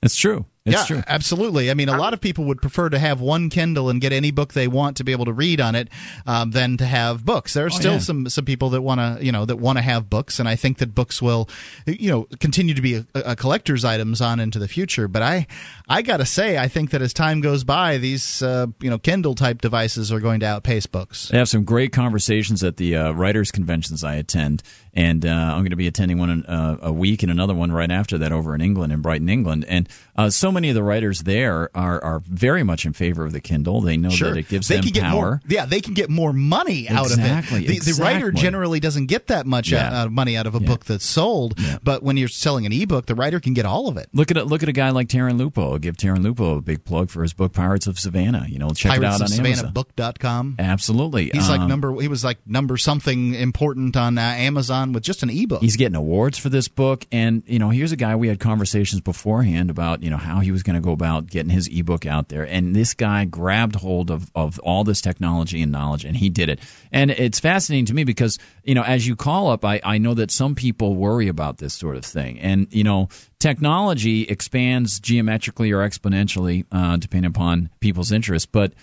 It's true. It's
yeah,
true.
absolutely. I mean, a lot of people would prefer to have one Kindle and get any book they want to be able to read on it um, than to have books. There are still
yeah.
some some people that want to you know that want to have books, and I think that books will you know continue to be a, a collector's items on into the future. But I I gotta say, I think that as time goes by, these uh, you know Kindle type devices are going to outpace books.
I have some great conversations at the uh, writers' conventions I attend, and uh, I'm going to be attending one in, uh, a week and another one right after that over in England, in Brighton, England. And uh, so many of the writers there are, are very much in favor of the Kindle. They know
Sure,
that it gives
they
them
can get
power.
more. Yeah, they can get more money out of it. The, the writer generally doesn't get that much
Yeah.
out, out of money out of a book that's sold, but when you're selling an ebook, the writer can get all of it.
Look at a, look at a guy like Taryn Lupo. I'll give Taryn Lupo a big plug for his book Pirates of Savannah. You know, check
Pirates
it out
of
on
Savannah
Amazon.
Book.com.
Absolutely,
He's like
Um,
number. He was like number something important on uh, Amazon with just an ebook.
He's getting awards for this book, and you know, here's a guy we had conversations beforehand about, you know, how he was going to go about getting his ebook out there, and this guy grabbed hold of of all this technology and knowledge, and he did it. And it's fascinating to me because you know, as you call up, I I know that some people worry about this sort of thing, and you know, technology expands geometrically or exponentially uh, depending upon people's interests, but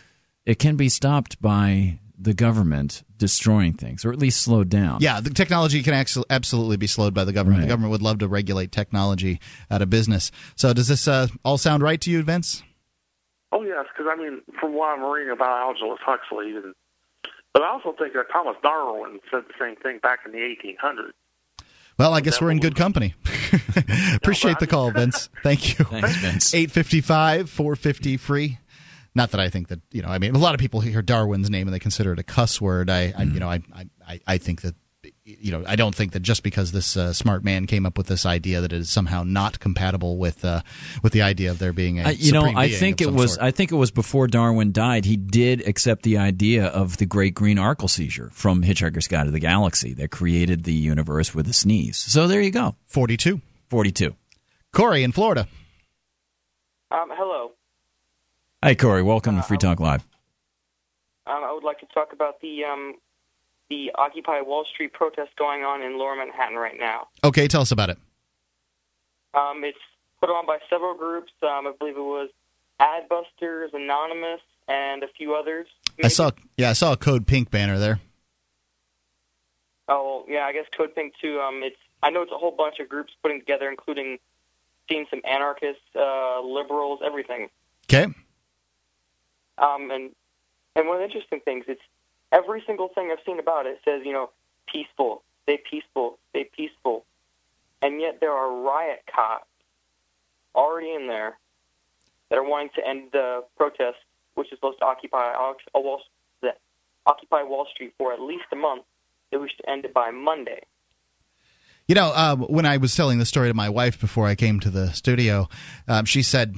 it can be stopped by the government destroying things, or at least slowed down.
Yeah, the technology can actu- absolutely be slowed by the government.
Right.
The government would love to regulate technology out of business. So, does this uh, all sound right to you, Vince?
Oh yes, because I mean, from what I'm reading about Aldous Huxley, and, but I also think that Thomas Darwin said the same thing back in the 1800s.
Well, I guess we're in good company. Appreciate the call, Vince. Thank you.
Thanks, Vince.
855 450 free. Not that I think that, you know, I mean, a lot of people hear Darwin's name and they consider it a cuss word. I, I you know, I, I, I think that, you know, I don't think that just because this uh, smart man came up with this idea that it is somehow not compatible with uh, with the idea of there being a
Uh, you know, I think it was.
sort.
I think it was before Darwin died. He did accept the idea of the Great Green Arkleseizure from Hitchhiker's Guide to the Galaxy that created the universe with a sneeze. So there you go.
Forty-two.
Forty-two.
Corey in Florida.
Um, hello.
Hey, Corey. Welcome to Free Talk Live.
Um, I would like to talk about the um, the Occupy Wall Street protest going on in Lower Manhattan right now.
Okay, tell us about it.
Um, it's put on by several groups. Um, I believe it was Adbusters, Anonymous, and a few others.
I saw, yeah, I saw a Code Pink banner there.
Oh, well, yeah, I guess Code Pink too. Um, it's I know it's a whole bunch of groups putting together, including seeing some anarchists, uh, liberals, everything.
Okay.
Um, and and one of the interesting things, it's every single thing I've seen about it says, you know, peaceful, stay peaceful, stay peaceful, and yet there are riot cops already in there that are wanting to end the protest, which is supposed to occupy uh, Wall, the, occupy Wall Street for at least a month. They wish to end it by Monday.
You know, um, when I was telling the story to my wife before I came to the studio, um, she said,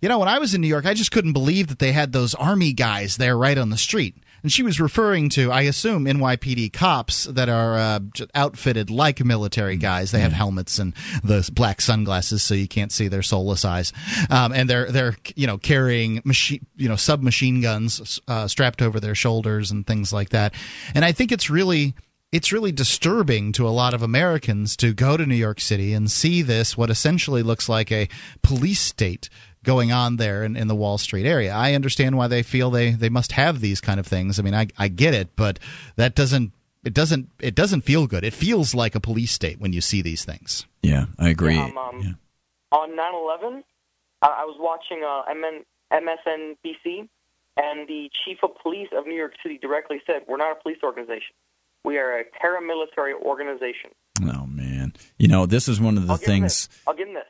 "You know, when I was in New York, I just couldn't believe that they had those army guys there right on the street." And she was referring to, I assume, NYPD cops that are uh, outfitted like military guys. They have helmets and the black sunglasses, so you can't see their soulless eyes. Um, and they're they're you know carrying machine you know submachine guns uh, strapped over their shoulders and things like that. And I think it's really it's really disturbing to a lot of Americans to go to New York City and see this, what essentially looks like a police state going on there in, in the Wall Street area. I understand why they feel they, they must have these kind of things. I mean, I, I get it, but that doesn't it doesn't it doesn't feel good. It feels like a police state when you see these things.
Yeah, I agree.
Um, um, On 9/11, uh, I was watching uh, MN, MSNBC, and the chief of police of New York City directly said, "We're not a police organization. We are a paramilitary organization."
Oh man, you know this is one of the
I'll
things.
I'll give him this.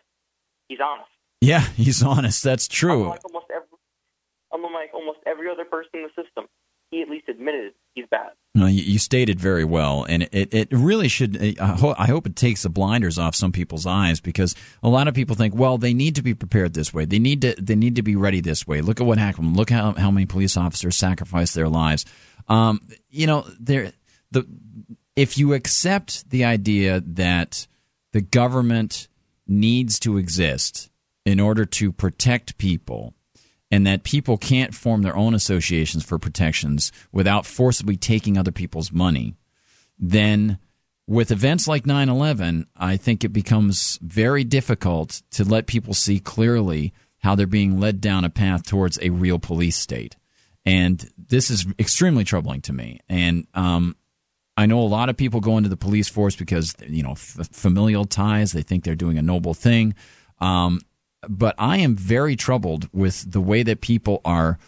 He's honest.
Yeah, he's honest. That's true.
Unlike almost every, unlike almost every other person in the system, he at least admitted he's bad.
No, you, you stated very well, and it, it really should. I ho- I hope it takes the blinders off some people's eyes because a lot of people think, well, they need to be prepared this way. They need to. They need to be ready this way. Look at what happened. Look how how many police officers sacrificed their lives. Um, you know, there the if you accept the idea that the government needs to exist in order to protect people and that people can't form their own associations for protections without forcibly taking other people's money, then with events like 9 11, I think it becomes very difficult to let people see clearly how they're being led down a path towards a real police state. And this is extremely troubling to me. And um, I know a lot of people go into the police force because, you know, f- familial ties, they think they're doing a noble thing. Um, but I am very troubled with the way that people are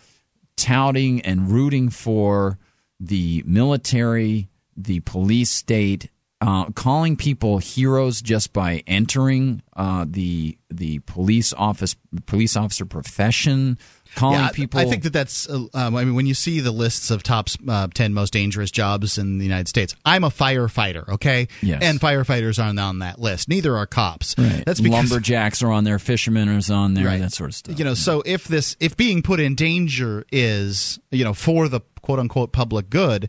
touting and rooting for the military, the police state, uh, calling people heroes just by entering uh, the the police office police officer profession. Calling
Yeah, I-
people,
I think that that's. uh, Um, I mean, when you see the lists of top uh, ten most dangerous jobs in the United States, I'm a firefighter, okay?
Yes.
And firefighters aren't on that list. Neither are cops.
Right.
That's because
lumberjacks are on there, fishermen are on there,
Right.
that sort of stuff.
you know. So if this, if being put in danger is, you know, for the quote unquote public good,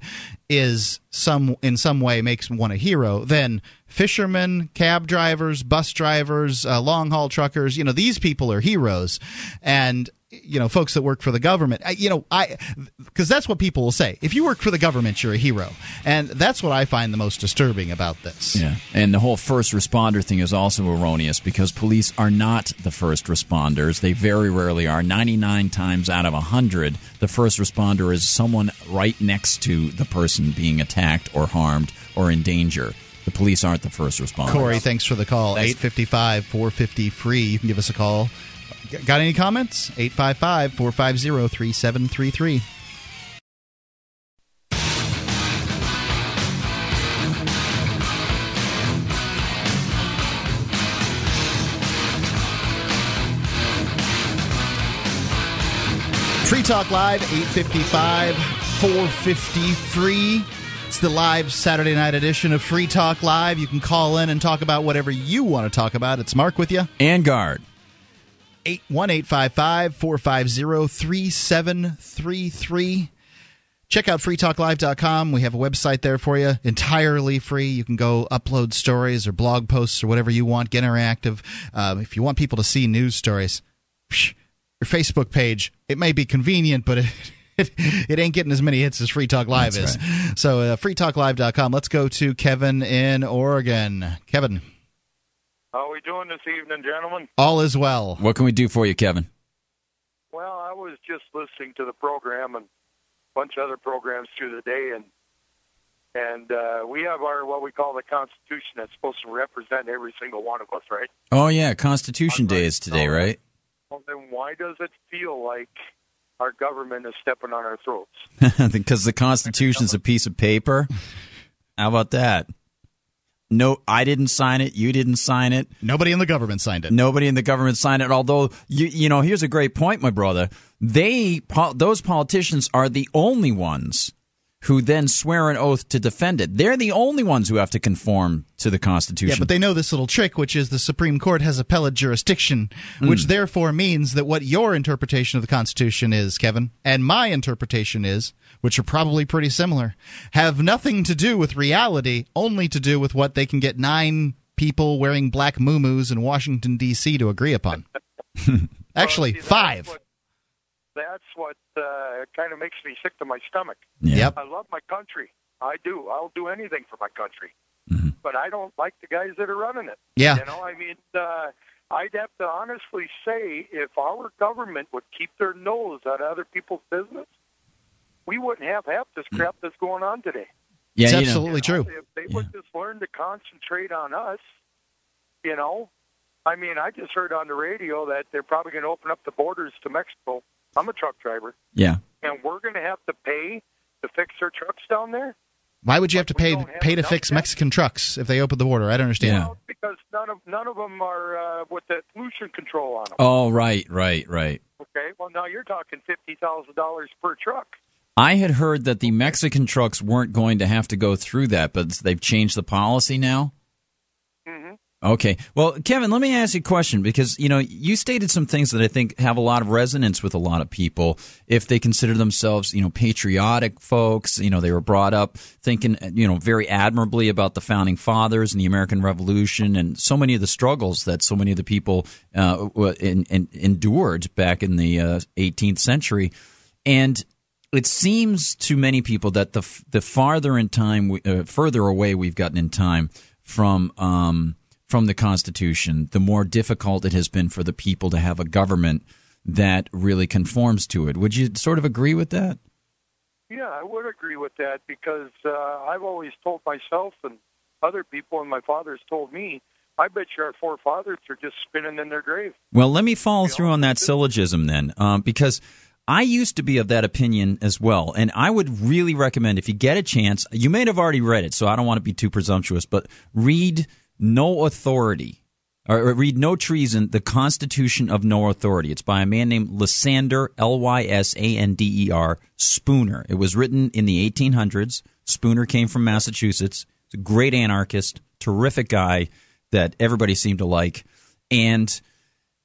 is some in some way makes one a hero, then fishermen, cab drivers, bus drivers, uh, long haul truckers, you know, these people are heroes, and you know, folks that work for the government, I- you know, I because that's what people will say. If you work for the government, you're a hero, and that's what I find the most disturbing about this.
Yeah, and the whole first responder thing is also erroneous because police are not the first responders. They very rarely are. 99 times out of 100, the first responder is someone right next to the person being attacked or harmed or in danger. The police aren't the first responders.
Corey, thanks for the call. 855 450 free. You can give us a call. Got any comments? 855 450 3733. Free Talk Live, 855 450 free. It's the live Saturday night edition of Free Talk Live. You can call in and talk about whatever you want to talk about. It's Mark with you.
And guard.
81855 450 3733. Check out freetalklive.com. We have a website there for you, entirely free. You can go upload stories or blog posts or whatever you want, get interactive. Um, if you want people to see news stories, psh, your Facebook page, it may be convenient, but it, it, it ain't getting as many hits as Free Talk Live
That's
is. So, uh, freetalklive.com. Let's go to Kevin in Oregon. Kevin,
How are we doing this evening, gentlemen?
all is well.
What can we do for you, Kevin?
Well, I was just listening to the program and a bunch of other programs through the day, and and uh, we have our what we call the Constitution that's supposed to represent every single one of us, right?
Oh, yeah, Constitution Day is today, right?
Well, then why does it feel like our government is stepping on our throats?
because the Constitution's a piece of paper. How about that? No, I didn't sign it. You didn't sign it.
Nobody in the government signed it.
Nobody in the government signed it. Although you, you know, here's a great point, my brother. They, those politicians are the only ones who then swear an oath to defend it. They're the only ones who have to conform to the Constitution.
Yeah, but they know this little trick, which is the Supreme Court has appellate jurisdiction, which
Mm.
therefore means that what your interpretation of the Constitution is, Kevin, and my interpretation is, which are probably pretty similar, have nothing to do with reality, only to do with what they can get nine people wearing black muumuus in Washington, D.C. to agree upon. Actually, five.
That's what uh, kind of makes me sick to my stomach.
Yep.
I love my country. I do. I'll do anything for my country.
Mm-hmm.
But I don't like the guys that are running it.
Yeah.
You know, I mean, uh, I'd have to honestly say if our government would keep their nose out of other people's business, we wouldn't have half this crap that's going on today.
Yeah,
it's
you know.
absolutely true.
If they would just learn to concentrate on us, you know, I mean, I just heard on the radio that they're probably going to open up the borders to Mexico. I'm a truck driver,
Yeah.
and we're going to have to pay to fix their trucks down there
Why would you have to pay
have
pay to fix
yet.
Mexican trucks if they open the border? I don't understand.
Yeah.
because none of none of them are uh, with the pollution control on them.
Oh, right, right, right.
Okay, well now you're talking fifty thousand dollars per truck.
I had heard that the Mexican trucks weren't going to have to go through that, but they've changed the policy now. Okay. Well, Kevin, let me ask you a question because, you know, you stated some things that I think have a lot of resonance with a lot of people if they consider themselves, you know, patriotic folks. You know, they were brought up thinking, you know, very admirably about the founding fathers and the American Revolution and so many of the struggles that so many of the people uh, in, in, endured back in the uh, 18th century. And it seems to many people that the the farther in time, we, uh, further away we've gotten in time from um, from the Constitution, the more difficult it has been for the people to have a government that really conforms to it. Would you sort of agree with that?
Yeah, I would agree with that because uh, I've always told myself and other people, and my father's told me, I bet you our forefathers are just spinning in their grave.
Well, let me follow through on that syllogism then, um, because I used to be of that opinion as well. And I would really recommend if you get a chance, you may have already read it, so I don't want to be too presumptuous, but read No Authority. Or read No Treason, The Constitution of No Authority. It's by a man named Lysander, L Y S A N D E R, Spooner. It was written in the 1800s. Spooner came from Massachusetts. He's a great anarchist, terrific guy that everybody seemed to like. And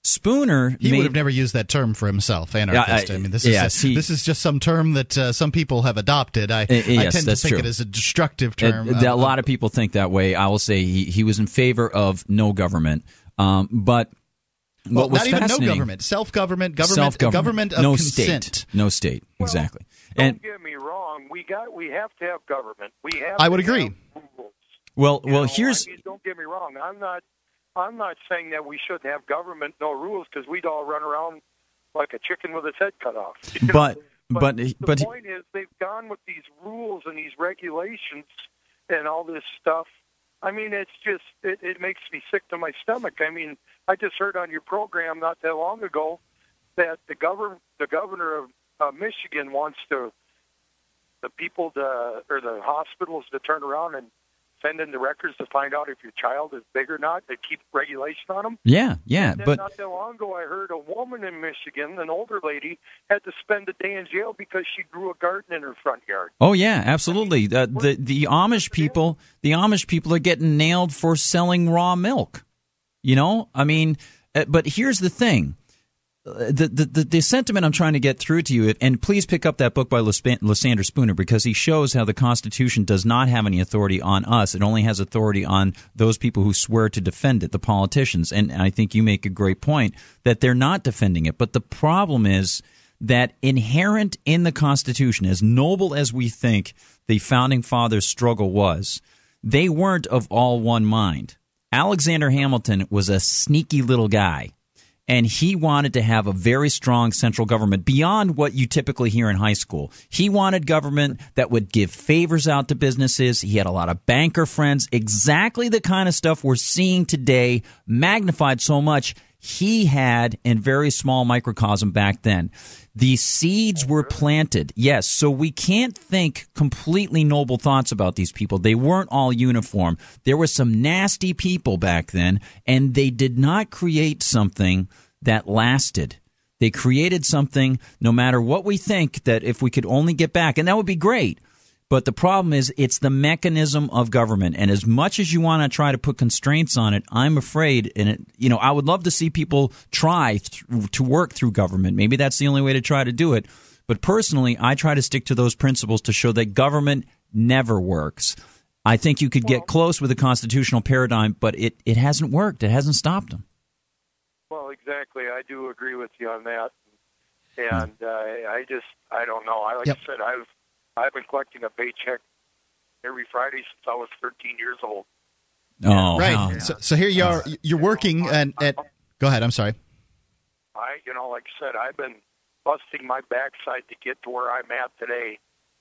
Spooner
He
made,
would have never used that term for himself, anarchist.
Yeah, I-
I, mean, this is
yes, he-
this is just some term that uh, some people have adopted. I,
Uh,
I
yes,
tend to
that's
think
true.
it as a destructive
Uh,
term.
that a
Uh,
lot of people think that way. I will say he, he was in favor of no government, um, but
well,
what was
not even no government, self-government, government,
Self-government.
of
no
consent.
state, no state, exactly.
Don't
And
get me wrong. We got we have to have government. We have.
I would agree.
rules.
well,
You
well,
know,
here's
I mean, don't get me wrong. I'm not. I'm not saying that we shouldn't have government, no rules, because we'd all run around like a chicken with its head cut off. you know?
but but
the
but
point is, they've gone with these rules and these regulations and all this stuff. I mean, it's just it, it makes me sick to my stomach. I mean, I just heard on your program not that long ago that the governor the governor of uh, Michigan wants to the people to or the hospitals to turn around and send in the records to find out if your child is big or not. They keep regulation on them.
yeah, yeah,
And then
but
not that long ago, I heard a woman in Michigan, an older lady, had to spend a day in jail because she grew a garden in her front yard.
Oh yeah, absolutely. The, the the Amish people, the Amish people are getting nailed for selling raw milk. You know, I mean, uh, but here's the thing. The, the the sentiment I'm trying to get through to you, and please pick up that book by Lysander Spooner because he shows how the Constitution does not have any authority on us. It only has authority on those people who swear to defend it, the politicians. And I think you make a great point that they're not defending it. But the problem is that inherent in the Constitution, as noble as we think the founding fathers' struggle was, they weren't of all one mind. Alexander Hamilton was a sneaky little guy, and he wanted to have a very strong central government beyond what you typically hear in high school. He wanted government that would give favors out to businesses. He had a lot of banker friends, exactly the kind of stuff we're seeing today, magnified so much he had in very small microcosm back then. The seeds were planted. Yes, so we can't think completely noble thoughts about these people. They weren't all uniform. There were some nasty people back then, and they did not create something that lasted. They created something, no matter what we think, that if we could only get back, and that would be great. But the problem is, it's the mechanism of government, and as much as you want to try to put constraints on it, I'm afraid, and it, you know, I would love to see people try th- to work through government. Maybe that's the only way to try to do it. But personally, I try to stick to those principles to show that government never works. I think you could get close with a constitutional paradigm, but it, it hasn't worked. It hasn't stopped them.
Well, exactly. I do agree with you on that. And uh, I just, I don't know. I like
Yep.
I said, I've I've been collecting a paycheck every Friday since I was 13 years old.
Oh,
right.
how-
So, so here you are. You're working and at Go ahead. I'm sorry.
I, you know, like I said, I've been busting my backside to get to where I'm at today.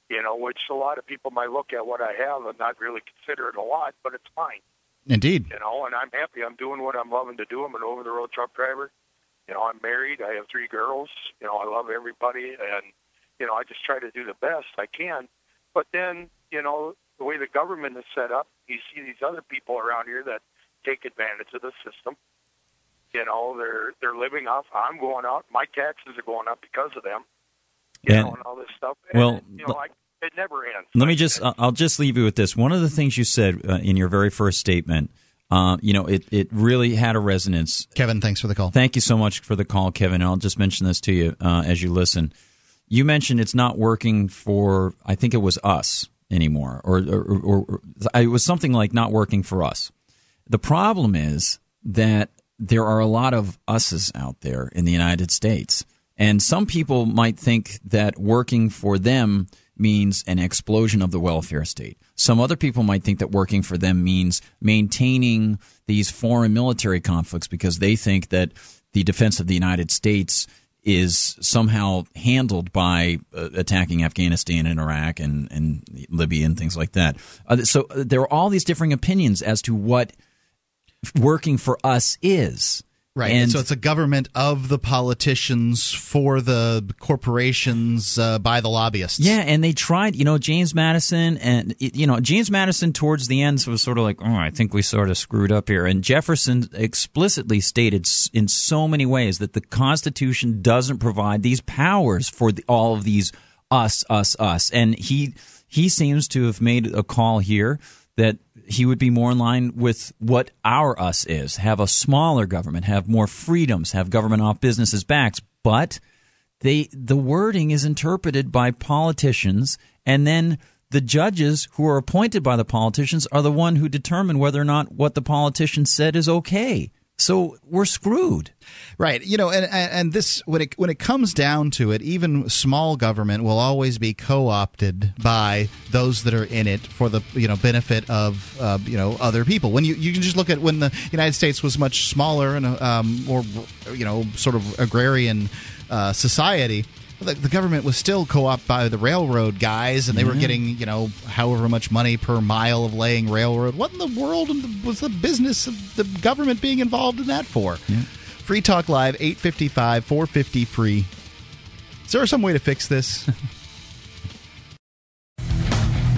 You know, which a lot of people might look at what I have and not really consider it a lot, but it's fine.
Indeed.
You know, and I'm happy. I'm doing what I'm loving to do. I'm an over-the-road truck driver. You know, I'm married. I have three girls. You know, I love everybody, and you know, I just try to do the best I can. But then, you know, the way the government is set up, you see these other people around here that take advantage of the system. You know, they're they're living off. I'm going out. My taxes are going up because of them. You
And-
know, and all this stuff. And,
well,
you know, I, it never ends.
Let me just, I'll just leave you with this. One of the things you said uh, in your very first statement, uh, you know, it, it really had a resonance.
Kevin, thanks for the call.
Thank you so much for the call, Kevin. And I'll just mention this to you uh, as you listen. You mentioned it's not working for, I think it was us anymore, or, or, or, or it was something like not working for us. The problem is that there are a lot of us's out there in the United States. And some people might think that working for them means an explosion of the welfare state. Some other people might think that working for them means maintaining these foreign military conflicts because they think that the defense of the United States is somehow handled by uh, attacking Afghanistan and Iraq and, and Libya and things like that. Uh, so uh, there are all these differing opinions as to what working for us is.
Right.
And
so it's a government of the politicians for the corporations uh, by the lobbyists.
Yeah, and they tried, you know, James Madison, and you know, James Madison towards the end was sort of like, oh, I think we sort of screwed up here. And Jefferson explicitly stated in so many ways that the Constitution doesn't provide these powers for the, all of these us, us, us. And he he seems to have made a call here that he would be more in line with what our us is. Have a smaller government have more freedoms have government off businesses backs. But they the wording is interpreted by politicians and then the judges who are appointed by the politicians are the one who determine whether or not what the politician said is okay so we're screwed
Right. You know, and, and this when it when it comes down to it, even small government will always be co-opted by those that are in it for the you know benefit of uh, you know other people. When you you can just look at when the United States was much smaller and um, more you know sort of agrarian uh, society. The, the government was still co-opted by the railroad guys, and they were getting you know however much money per mile of laying railroad. What in the world was the business of the government being involved in that for? Free Talk Live, 855 450 free. Is there some way to fix this?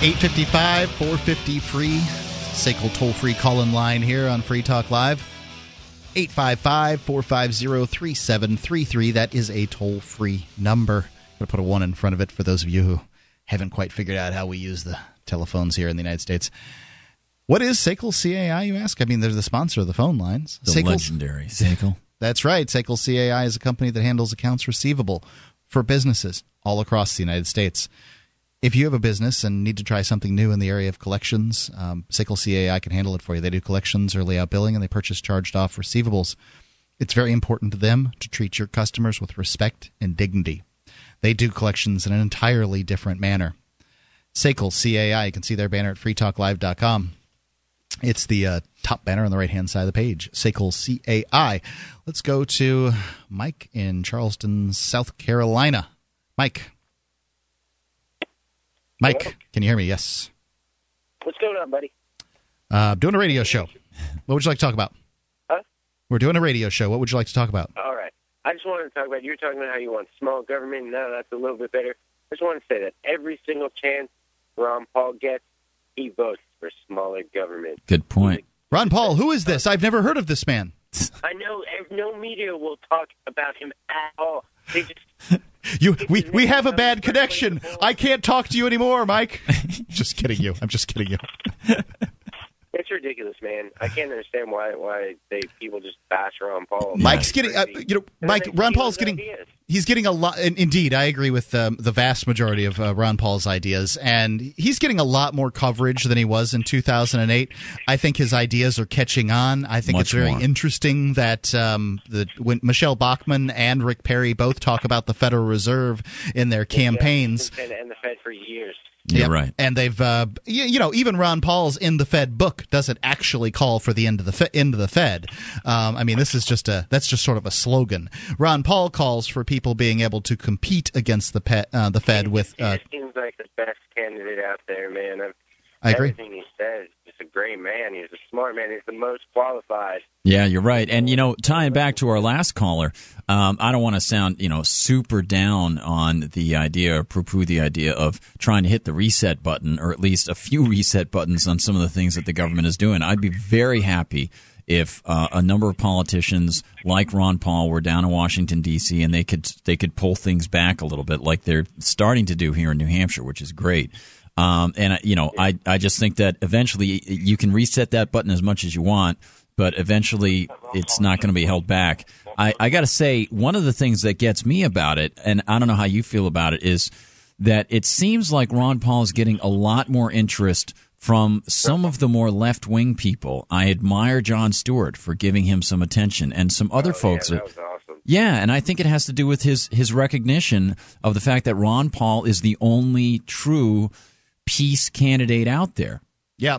855 450 free. SACL toll free call in line here on Free Talk Live. 855 450 3733. That is a toll free number. I'm going to put a one in front of it for those of you who haven't quite figured out how we use the telephones here in the United States. What is SACL CAI, you ask? I mean, they're the sponsor of the phone lines.
the
SACL's-
legendary Sekel.
That's right. Sekel CAI is a company that handles accounts receivable for businesses all across the United States. If you have a business and need to try something new in the area of collections, um, Sekel CAI can handle it for you. They do collections, early out billing, and they purchase charged off receivables. It's very important to them to treat your customers with respect and dignity. They do collections in an entirely different manner. Sekel CAI, you can see their banner at freetalklive.com. It's the uh, top banner on the right hand side of the page. Sekel CAI. Let's go to Mike in Charleston, South Carolina. Mike. Mike, can you hear me? Yes.
What's going on, buddy?
Uh, doing a radio show. What would you like to talk about?
Huh?
We're doing a radio show. What would you like to talk about?
All right. I just wanted to talk about you were talking about how you want small government. Now that's a little bit better. I just want to say that every single chance Ron Paul gets, he votes for smaller government.
Good point.
Ron Paul, who is this? I've never heard of this man.
I know no media will talk about him at all. He just
You, we, we have a bad connection. I can't talk to you anymore, Mike. just kidding you. I'm just kidding you.
It's ridiculous, man. I can't understand why why they people just bash Ron Paul.
Mike's getting, uh, you know, Mike. Ron Paul's getting, he's getting a lot. And indeed, I agree with um, the vast majority of uh, Ron Paul's ideas, and he's getting a lot more coverage than he was in 2008. I think his ideas are catching on. I think
Much
it's very
more.
interesting that um, the when Michele Bachmann and Rick Perry both talk about the Federal Reserve in their campaigns.
and, and the Fed for years.
You're
Yep.
right.
And they've, uh, you, you know, even Ron Paul's End the Fed book doesn't actually call for the end of the fe- end of the Fed. Um, I mean, this is just a that's just sort of a slogan. Ron Paul calls for people being able to compete against the pe- uh, the Fed with. Uh,
He seems like the best candidate out there, man. I've,
I agree.
Everything he says, he's a great man. He's a smart man. He's the most qualified.
Yeah, you're right. And you know, tying back to our last caller, um, I don't want to sound you know super down on the idea or poo-poo the idea of trying to hit the reset button or at least a few reset buttons on some of the things that the government is doing. I'd be very happy if uh, a number of politicians like Ron Paul were down in Washington D.C. and they could they could pull things back a little bit, like they're starting to do here in New Hampshire, which is great. Um, and you know, I I just think that eventually you can reset that button as much as you want, but eventually it's not going to be held back. I I got to say, one of the things that gets me about it, and I don't know how you feel about it, is that it seems like Ron Paul is getting a lot more interest from some of the more left wing people. I admire Jon Stewart for giving him some attention, and some other folks.
Oh, Yeah, that was awesome.
yeah, and I think it has to do with his his recognition of the fact that Ron Paul is the only true peace candidate out there.
yeah,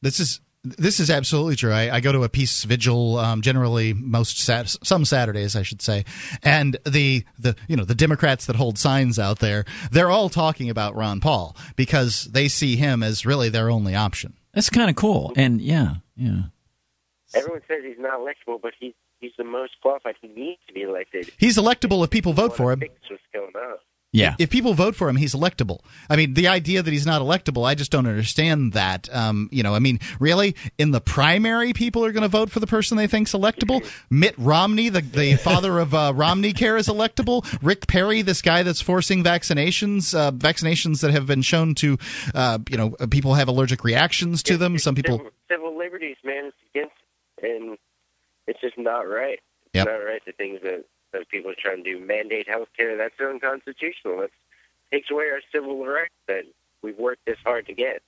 this is. This is absolutely true. I, I go to a peace vigil um, generally most sat- some Saturdays, I should say, and the the you know the Democrats that hold signs out there, they're all talking about Ron Paul because they see him as really their only option.
That's kind of cool. And yeah, yeah.
Everyone says he's not electable, but he's he's the most qualified. He needs to be elected.
He's electable if people vote for him.
Fix what's going on.
Yeah.
If people vote for him, he's electable. I mean, the idea that he's not electable, I just don't understand that. Um, you know, I mean, really, in the primary, people are going to vote for the person they think's electable. Mitt Romney, the the father of uh, Romney Care, is electable. Rick Perry, this guy that's forcing vaccinations, uh, vaccinations that have been shown to, uh, you know, people have allergic reactions to them. Some people.
Civil, civil liberties, man, it's against, and it's just not right. It's
Yep.
not right. The things that that people are trying to do, mandate health care, that's unconstitutional. That takes away our civil rights that we've worked this hard to get.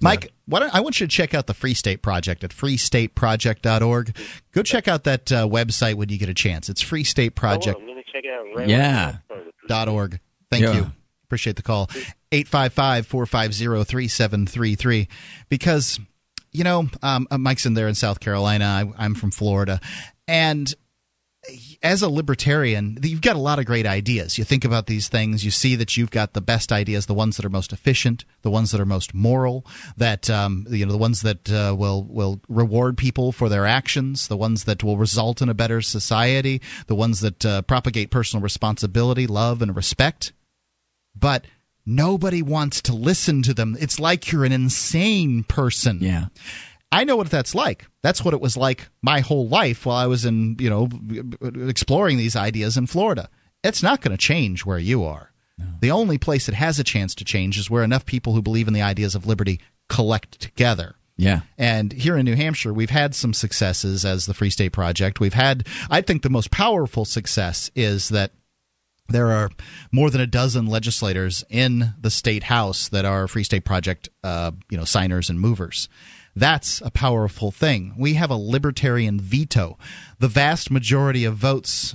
Mike, why I want you to check out the Free State Project at freestateproject.org. Go check out that uh, website when you get a chance. It's freestateproject.
Oh, I'm going to check it out. Right
Yeah.
dot org. Thank
Yeah.
you. Appreciate the call. 855 450 3733. Because, you know, um, uh, Mike's in there in South Carolina. I, I'm from Florida. And as a libertarian, you've got a lot of great ideas. You think about these things, you see that you've got the best ideas, the ones that are most efficient, the ones that are most moral, that um, you know, the ones that uh, will will reward people for their actions, the ones that will result in a better society, the ones that uh, propagate personal responsibility, love, and respect. But nobody wants to listen to them. It's like you're an insane person.
Yeah.
I know what that's like. That's what it was like my whole life while I was in, you know, exploring these ideas in Florida. It's not going to change where you are. The only place it has a chance to change is where enough people who believe in the ideas of liberty collect together.
Yeah.
And here in New Hampshire, we've had some successes as the Free State Project. We've had, I think, the most powerful success is that there are more than a dozen legislators in the state house that are Free State Project, uh, you know, signers and movers. That's a powerful thing. We have a libertarian veto. The vast majority of votes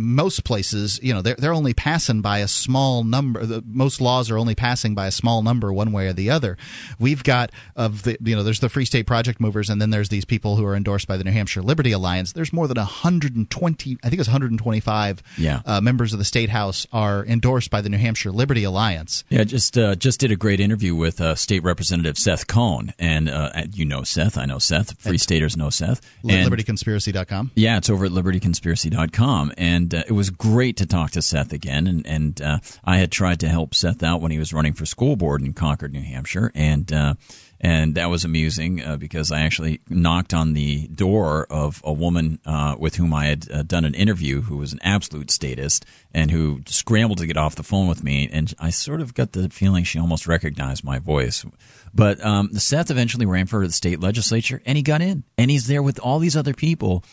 most places, you know, they're they're only passing by a small number. The, most laws are only passing by a small number, one way or the other. We've got of the, you know, there's the Free State Project movers, and then there's these people who are endorsed by the New Hampshire Liberty Alliance. There's more than 120, I think it's 125
Yeah.
uh, members of the state house are endorsed by the New Hampshire Liberty Alliance.
Yeah, just uh, just did a great interview with uh, State Representative Seth Cohn, and uh, you know Seth, I know Seth, Free Staters know Seth, and
LibertyConspiracy.com.
yeah, it's over at libertyconspiracy.com, and and uh, it was great to talk to Seth again. And and uh, I had tried to help Seth out when he was running for school board in Concord, New Hampshire, and. Uh, and that was amusing uh, because I actually knocked on the door of a woman uh, with whom I had uh, done an interview, who was an absolute statist, and who scrambled to get off the phone with me. And I sort of got the feeling she almost recognized my voice. But um, Seth eventually ran for the state legislature, and he got in, and he's there with all these other people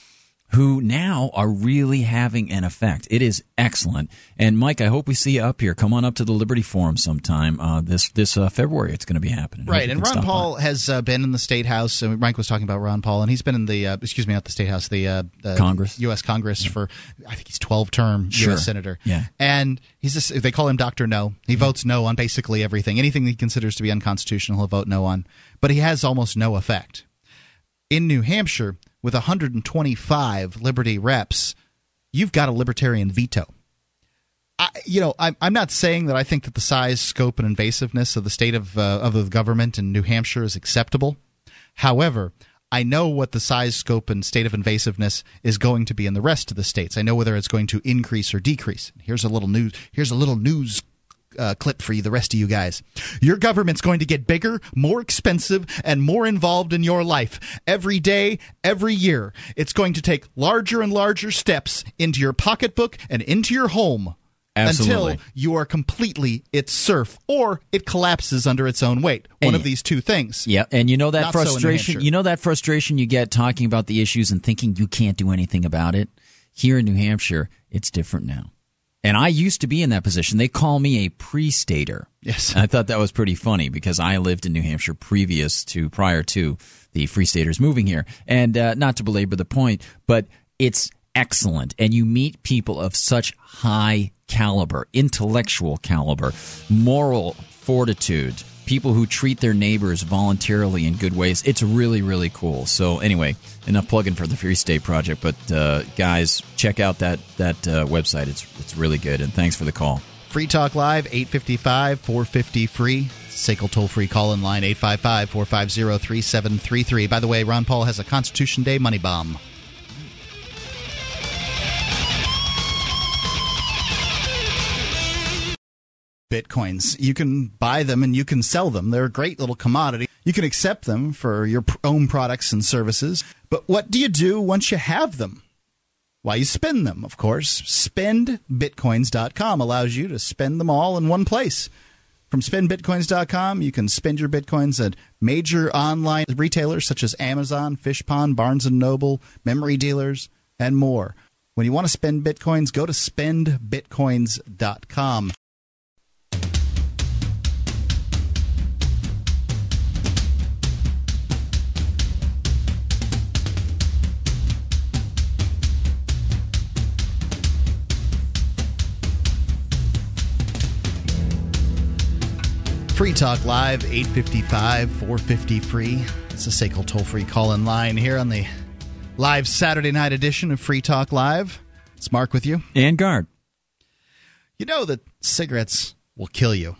who now are really having an effect. It is excellent. And Mike, I hope we see you up here. Come on up to the Liberty Forum sometime uh, this this uh, February. It's going to be happening.
Right, and Ron Paul by. has uh, been in the state house. Mike was talking about Ron Paul, and he's been in the uh, excuse me, not the state house, the, uh,
Congress,
U.S. Congress yeah. for I think he's twelve term
sure.
U.S. senator.
Yeah,
and he's just, they call him Doctor No. He mm-hmm. votes no on basically everything. Anything he considers to be unconstitutional, he'll vote no on. But he has almost no effect. In New Hampshire, with 125 Liberty reps, you've got a libertarian veto. I, you know, I'm, I'm not saying that I think that the size, scope, and invasiveness of the state of uh, of the government in New Hampshire is acceptable. However, I know what the size, scope, and state of invasiveness is going to be in the rest of the states. I know whether it's going to increase or decrease. Here's a little news. Here's a little news uh, clip for you, the rest of you guys. Your government's going to get bigger, more expensive, and more involved in your life every day, every year. It's going to take larger and larger steps into your pocketbook and into your home.
Absolutely.
Until you are completely its serf, or it collapses under its own weight. One
and,
of these two things.
Yeah, and you know that
Not
frustration.
So
you know that frustration you get talking about the issues and thinking you can't do anything about it. Here in New Hampshire, it's different now. And I used to be in that position. They call me a pre-stater.
Yes.
And I thought that was pretty funny because I lived in New Hampshire previous to, prior to the Free Staters moving here. And uh, not to belabor the point, but it's excellent. And you meet people of such high caliber, intellectual caliber, moral fortitude, people who treat their neighbors voluntarily in good ways. It's really, really cool. So anyway, enough plugging for the Free State Project. But uh, guys, check out that that uh, website. It's it's really good. And thanks for the call.
Free Talk Live, 855 450 free. SACL toll free call in line, 855 450 3733. By the way, Ron Paul has a Constitution Day money bomb. Bitcoins. You can buy them and you can sell them. They're a great little commodity. You can accept them for your own products and services. But what do you do once you have them? Why, you spend them, of course. SpendBitcoins.com allows you to spend them all in one place. From spendbitcoins.com, you can spend your bitcoins at major online retailers such as Amazon, Fishpond, Barnes & Noble, memory dealers, and more. When you want to spend bitcoins, go to spendbitcoins.com. Free Talk Live, 855 450 free. It's a SACL toll free call in line here on the live Saturday night edition of Free Talk Live. It's Mark with you.
And Guard.
You know that cigarettes will kill you.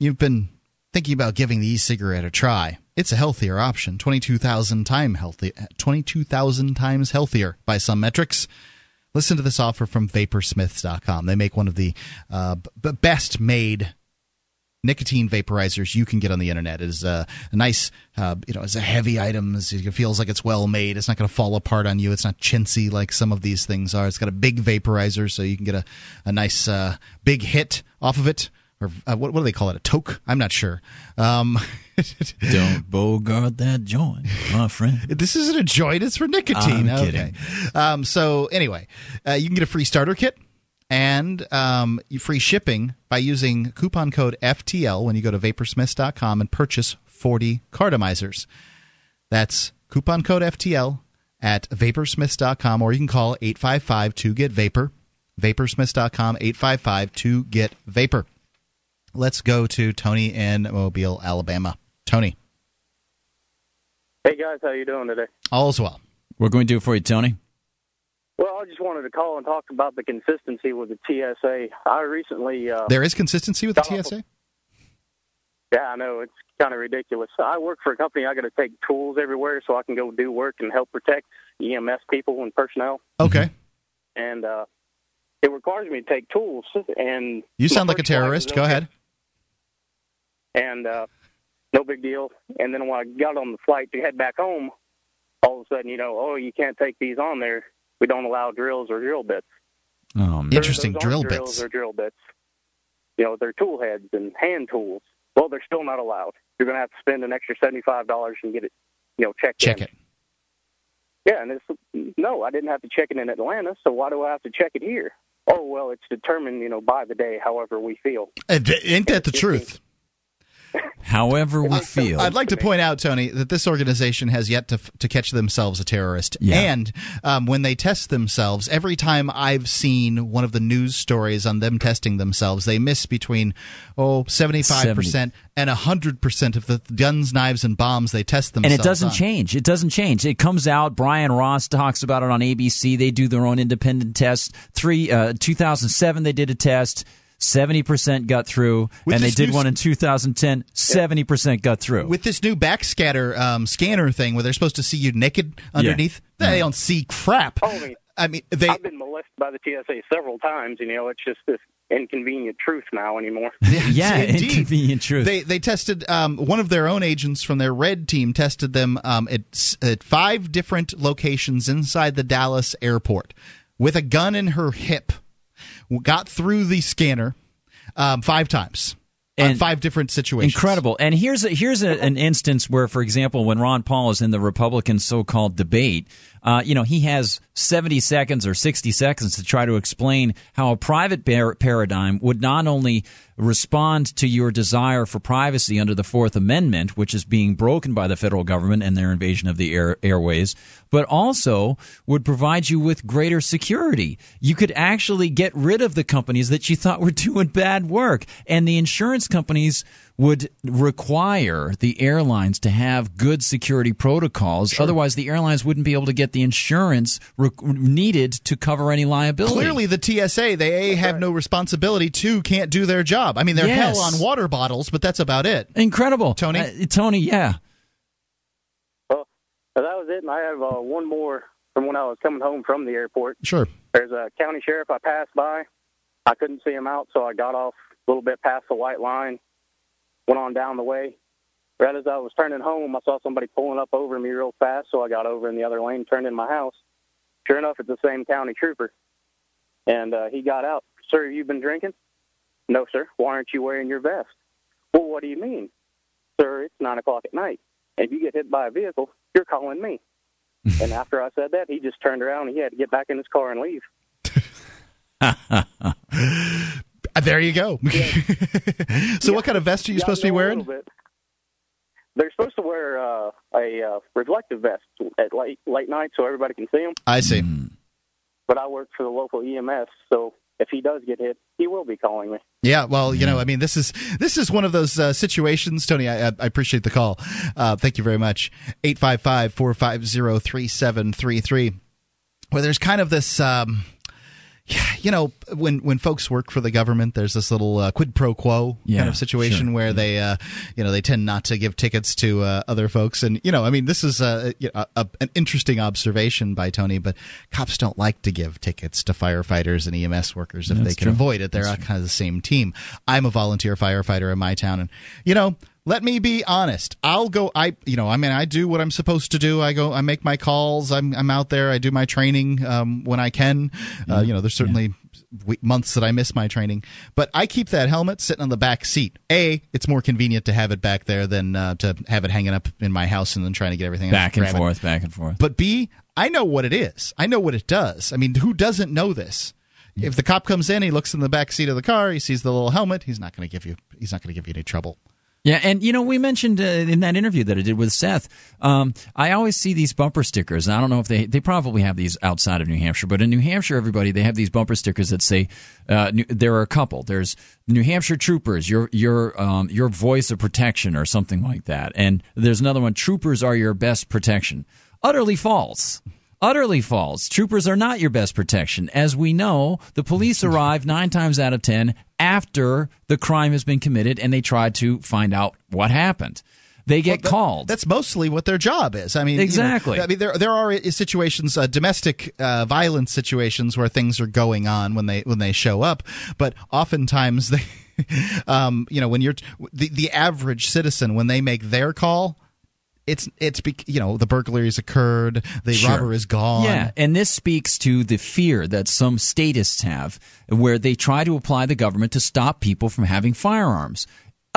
You've been thinking about giving the e cigarette a try. It's a healthier option, 22,000 time healthy, 22,000 times healthier by some metrics. Listen to this offer from Vaporsmiths.com. They make one of the uh, b- best made nicotine vaporizers you can get on the internet. It is a, a nice, uh, you know, it's a heavy item. It feels like it's well made. It's not going to fall apart on you. It's not chintzy like some of these things are. It's got a big vaporizer, so you can get a, a nice uh, big hit off of it. Or uh, what, what do they call it? A toke? I'm not sure. Um,
Don't bogart that joint, my friend.
this isn't a joint; it's for nicotine.
I'm kidding.
Um, so anyway, uh, you can get a free starter kit and um, free shipping by using coupon code FTL when you go to vaporsmiths.com and purchase 40 cartomizers. That's coupon code FTL at vaporsmiths.com or you can call 855 to get vapor. Vaporsmiths.com 855 to get vapor. Let's go to Tony in Mobile, Alabama. Tony.
Hey guys, how you doing today?
All's well.
We're going to do it for you, Tony.
Well, I just wanted to call and talk about the consistency with the TSA. I recently uh,
there is consistency with the TSA.
Yeah, I know it's kind of ridiculous. I work for a company. I got to take tools everywhere so I can go do work and help protect EMS people and personnel.
Okay.
And uh, it requires me to take tools, and
You sound like a terrorist. Go ahead.
and uh, no big deal. And then when I got on the flight to head back home, all of a sudden, you know, oh, you can't take these on there. We don't allow drills or drill bits.
Oh,
They're-
Interesting drill
drills
bits.
or drill bits. You know, they're tool heads and hand tools. Well, they're still not allowed. You're going to have to spend an extra seventy-five dollars and get it, you know, checked
Check
in.
it.
Yeah, and it's no, I didn't have to check it in Atlanta, so why do I have to check it here? Oh well, it's determined, you know, by the day, however we feel.
Uh, d- Ain't that the truth?
However we feel.
I'd like to point out, Tony, that this organization has yet to to catch themselves a terrorist.
Yeah.
And um, when they test themselves, every time I've seen one of the news stories on them testing themselves, they miss between oh 75 percent and hundred percent of the guns, knives, and bombs they test themselves.
and it doesn't
on.
change. It doesn't change. It comes out. Brian Ross talks about it on ABC. They do their own independent test. Three, uh, 2007, they did a test. 70% got through,
With
and they did one in 2010. 70% got through.
With this new backscatter um, scanner thing, where they're supposed to see you naked underneath,
Mm-hmm.
they don't see crap.
Oh, I mean,
they
I've been molested by the TSA several times. You know, it's just this inconvenient truth now anymore.
yeah,
Indeed.
inconvenient truth.
They they tested um, one of their own agents from their red team tested them um, at, at five different locations inside the Dallas airport with a gun in her hip. Got through the scanner um, five times. on
And-
five different situations.
Incredible. And here's a, here's a, an instance where, for example, when Ron Paul is in the Republican so-called debate, uh, you know, he has 70 seconds or 60 seconds to try to explain how a private par- paradigm would not only respond to your desire for privacy under the Fourth Amendment, which is being broken by the federal government and their invasion of the air, airways, but also would provide you with greater security. You could actually get rid of the companies that you thought were doing bad work, and the insurance companies would require the airlines to have good security protocols. Otherwise, the airlines wouldn't be able to get the insurance re- needed to cover any liability.
Clearly, the TSA they a have no responsibility. Two can't do their job. I mean, they're
Yes.
hell on water bottles, but that's about it.
Incredible,
Tony.
Uh, Tony, yeah.
Well, that was it. And I have uh, one more from when I was coming home from the airport.
Sure.
There's a county sheriff I passed by. I couldn't see him out, so I got off a little bit past the white line, went on down the way. Right as I was turning home, I saw somebody pulling up over me real fast, so I got over in the other lane, turned in my house. Sure enough, it's the same county trooper. And uh, he got out. Sir, you've you been drinking? No, sir. Why aren't you wearing your vest? Well, what do you mean? Sir, it's 9 o'clock at night. If you get hit by a vehicle, you're calling me. and after I said that, he just turned around and he had to get back in his car and leave.
Uh, There you go. so, what kind of vest are you
Yeah,
supposed to be
I a
wearing?
little bit. They're supposed to wear uh, a uh, reflective vest at late late night so everybody can see them.
I see.
But I work for the local EMS, so if he does get hit, he will be calling me.
Yeah, well, you know, I mean, this is this is one of those uh, situations, Tony. I, I I appreciate the call. Uh, thank you very much. 855-450-3733. Where there's kind of this, um, you know, when when folks work for the government, there's this little uh, quid pro quo
Yeah,
kind of situation
sure.
where they, uh, you know, they tend not to give tickets to uh, other folks, and you know, I mean, this is a, you know, a, an interesting observation by Tony, but cops don't like to give tickets to firefighters and EMS workers if
That's
they can
true.
avoid it. They're all kind of the same team. I'm a volunteer firefighter in my town, and you know. Let me be honest. I'll go. I, you know, I mean, I do what I'm supposed to do. I go. I make my calls. I'm, I'm out there. I do my training um, when I can. Uh, you know, there's certainly we- months that I miss my training, but I keep that helmet sitting on the back seat. A, it's more convenient to have it back there than uh, to have it hanging up in my house and then trying to get everything
Back and
it.
forth, back and forth.
But B, I know what it is. I know what it does. I mean, who doesn't know this? If the cop comes in, he looks in the back seat of the car, he sees the little helmet. He's not going to give you. He's not going to give you any trouble.
Yeah, and you know, we mentioned uh, in that interview that I did with Seth. Um, I always see these bumper stickers. I don't know if they they probably have these outside of New Hampshire, but in New Hampshire, everybody they have these bumper stickers that say uh, New- there are a couple. There's New Hampshire Troopers, your your um, your voice of protection, or something like that. And there's another one: Troopers are your best protection. Utterly false. Utterly false. Troopers are not your best protection. As we know, the police arrive nine times out of ten after the crime has been committed and they try to find out what happened. They get
that-
called.
That's mostly what their job is. I mean, you know,
Exactly.
I mean, there there are situations, uh, domestic uh, violence situations where things are going on when they when they show up, but oftentimes they, um, you know, when you're the the average citizen when they make their call. It's it's you know the burglary has occurred, the
Sure.
robber is gone.
Yeah, and this speaks to the fear that some statists have, where they try to apply the government to stop people from having firearms.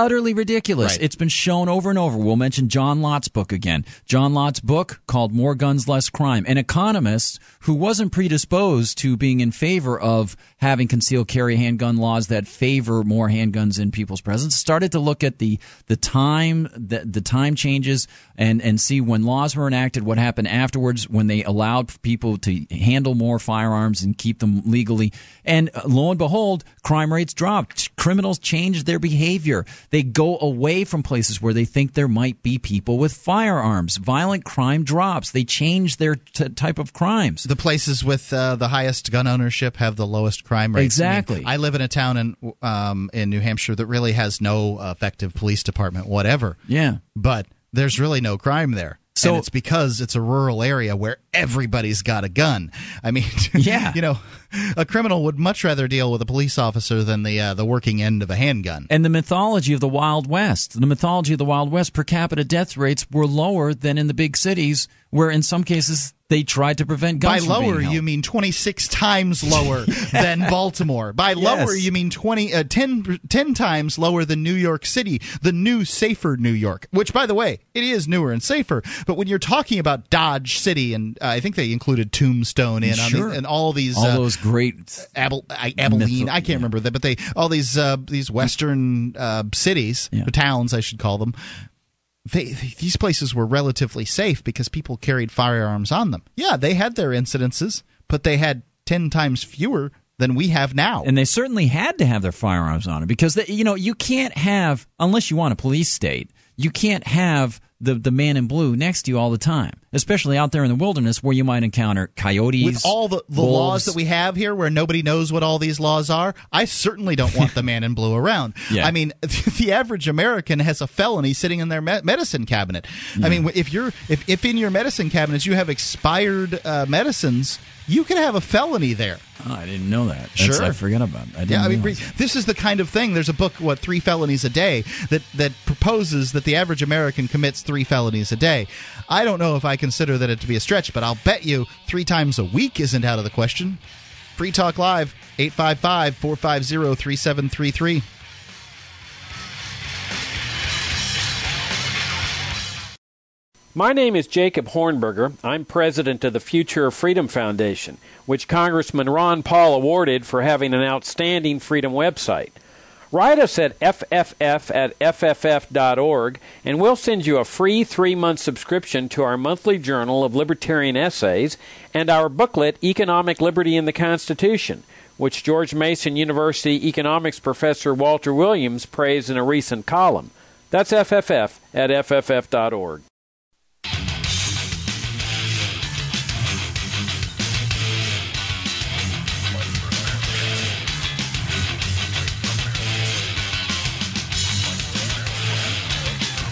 Utterly ridiculous.
Right.
It's been shown over and over. We'll mention John Lott's book again. John Lott's book called More Guns, Less Crime. An economist who wasn't predisposed to being in favor of having concealed carry handgun laws that favor more handguns in people's presence started to look at the the time the, the time changes and and see when laws were enacted what happened afterwards when they allowed people to handle more firearms and keep them legally and uh, lo and behold crime rates dropped criminals change their behavior they go away from places where they think there might be people with firearms violent crime drops they change their t- type of crimes
the places with uh, the highest gun ownership have the lowest crime rates.
Exactly.
I, mean, I live in a town in um, in New Hampshire that really has no effective police department, whatever.
yeah
But there's really no crime there.
So-
and it's because it's a rural area where everybody's got a gun. I mean,
Yeah.
you know, a criminal would much rather deal with a police officer than the uh, the working end of a handgun.
and the mythology of the Wild West. The mythology of the Wild West per capita death rates were lower than in the big cities, where in some cases they tried to prevent
By
guns. being
lower, you mean 26 times lower than Baltimore. By lower,
Yes.
you mean 20, uh, 10, 10 times lower than New York City, the new, safer New York, which, by the way, it is newer and safer. But when you're talking about Dodge City, and I think they included Tombstone in,
Sure.
on the, and all these.
all
uh,
those great
Abel, I, Abilene.
Mytho-
I can't remember that, but they all these uh, these western uh, cities, towns, I should call them. They, these places were relatively safe because people carried firearms on them. Yeah, they had their incidences, but they had ten times fewer than we have now.
and they certainly had to have their firearms on it because they, you know you can't have unless you want a police state. You can't have the the man in blue next to you all the time, especially out there in the wilderness where you might encounter coyotes.
With all the, the
wolves.
laws that we have here, where nobody knows what all these laws are, I certainly don't want the man in blue around.
Yeah.
I mean, the average American has a felony sitting in their me- medicine cabinet. I mean, if you're if, if in your medicine cabinets you have expired uh, medicines, you can have a felony there.
Oh, I didn't know that. That's-
Sure.
I forgot about. It. I didn't
Yeah, I mean, this is the kind of thing. There's a book, what three felonies a day, that that proposes that the average American commits three felonies a day. I don't know if I consider that it to be a stretch, but I'll bet you three times a week isn't out of the question. Free Talk Live, 855 450 3733.
My name is Jacob Hornberger. I'm president of the Future of Freedom Foundation, which Congressman Ron Paul awarded for having an outstanding freedom website. Write us at fff at fff.org, and we'll send you a free three month subscription to our monthly journal of libertarian essays and our booklet, Economic Liberty in the Constitution, which George Mason University economics professor Walter Williams praised in a recent column. That's FFF at fff.org.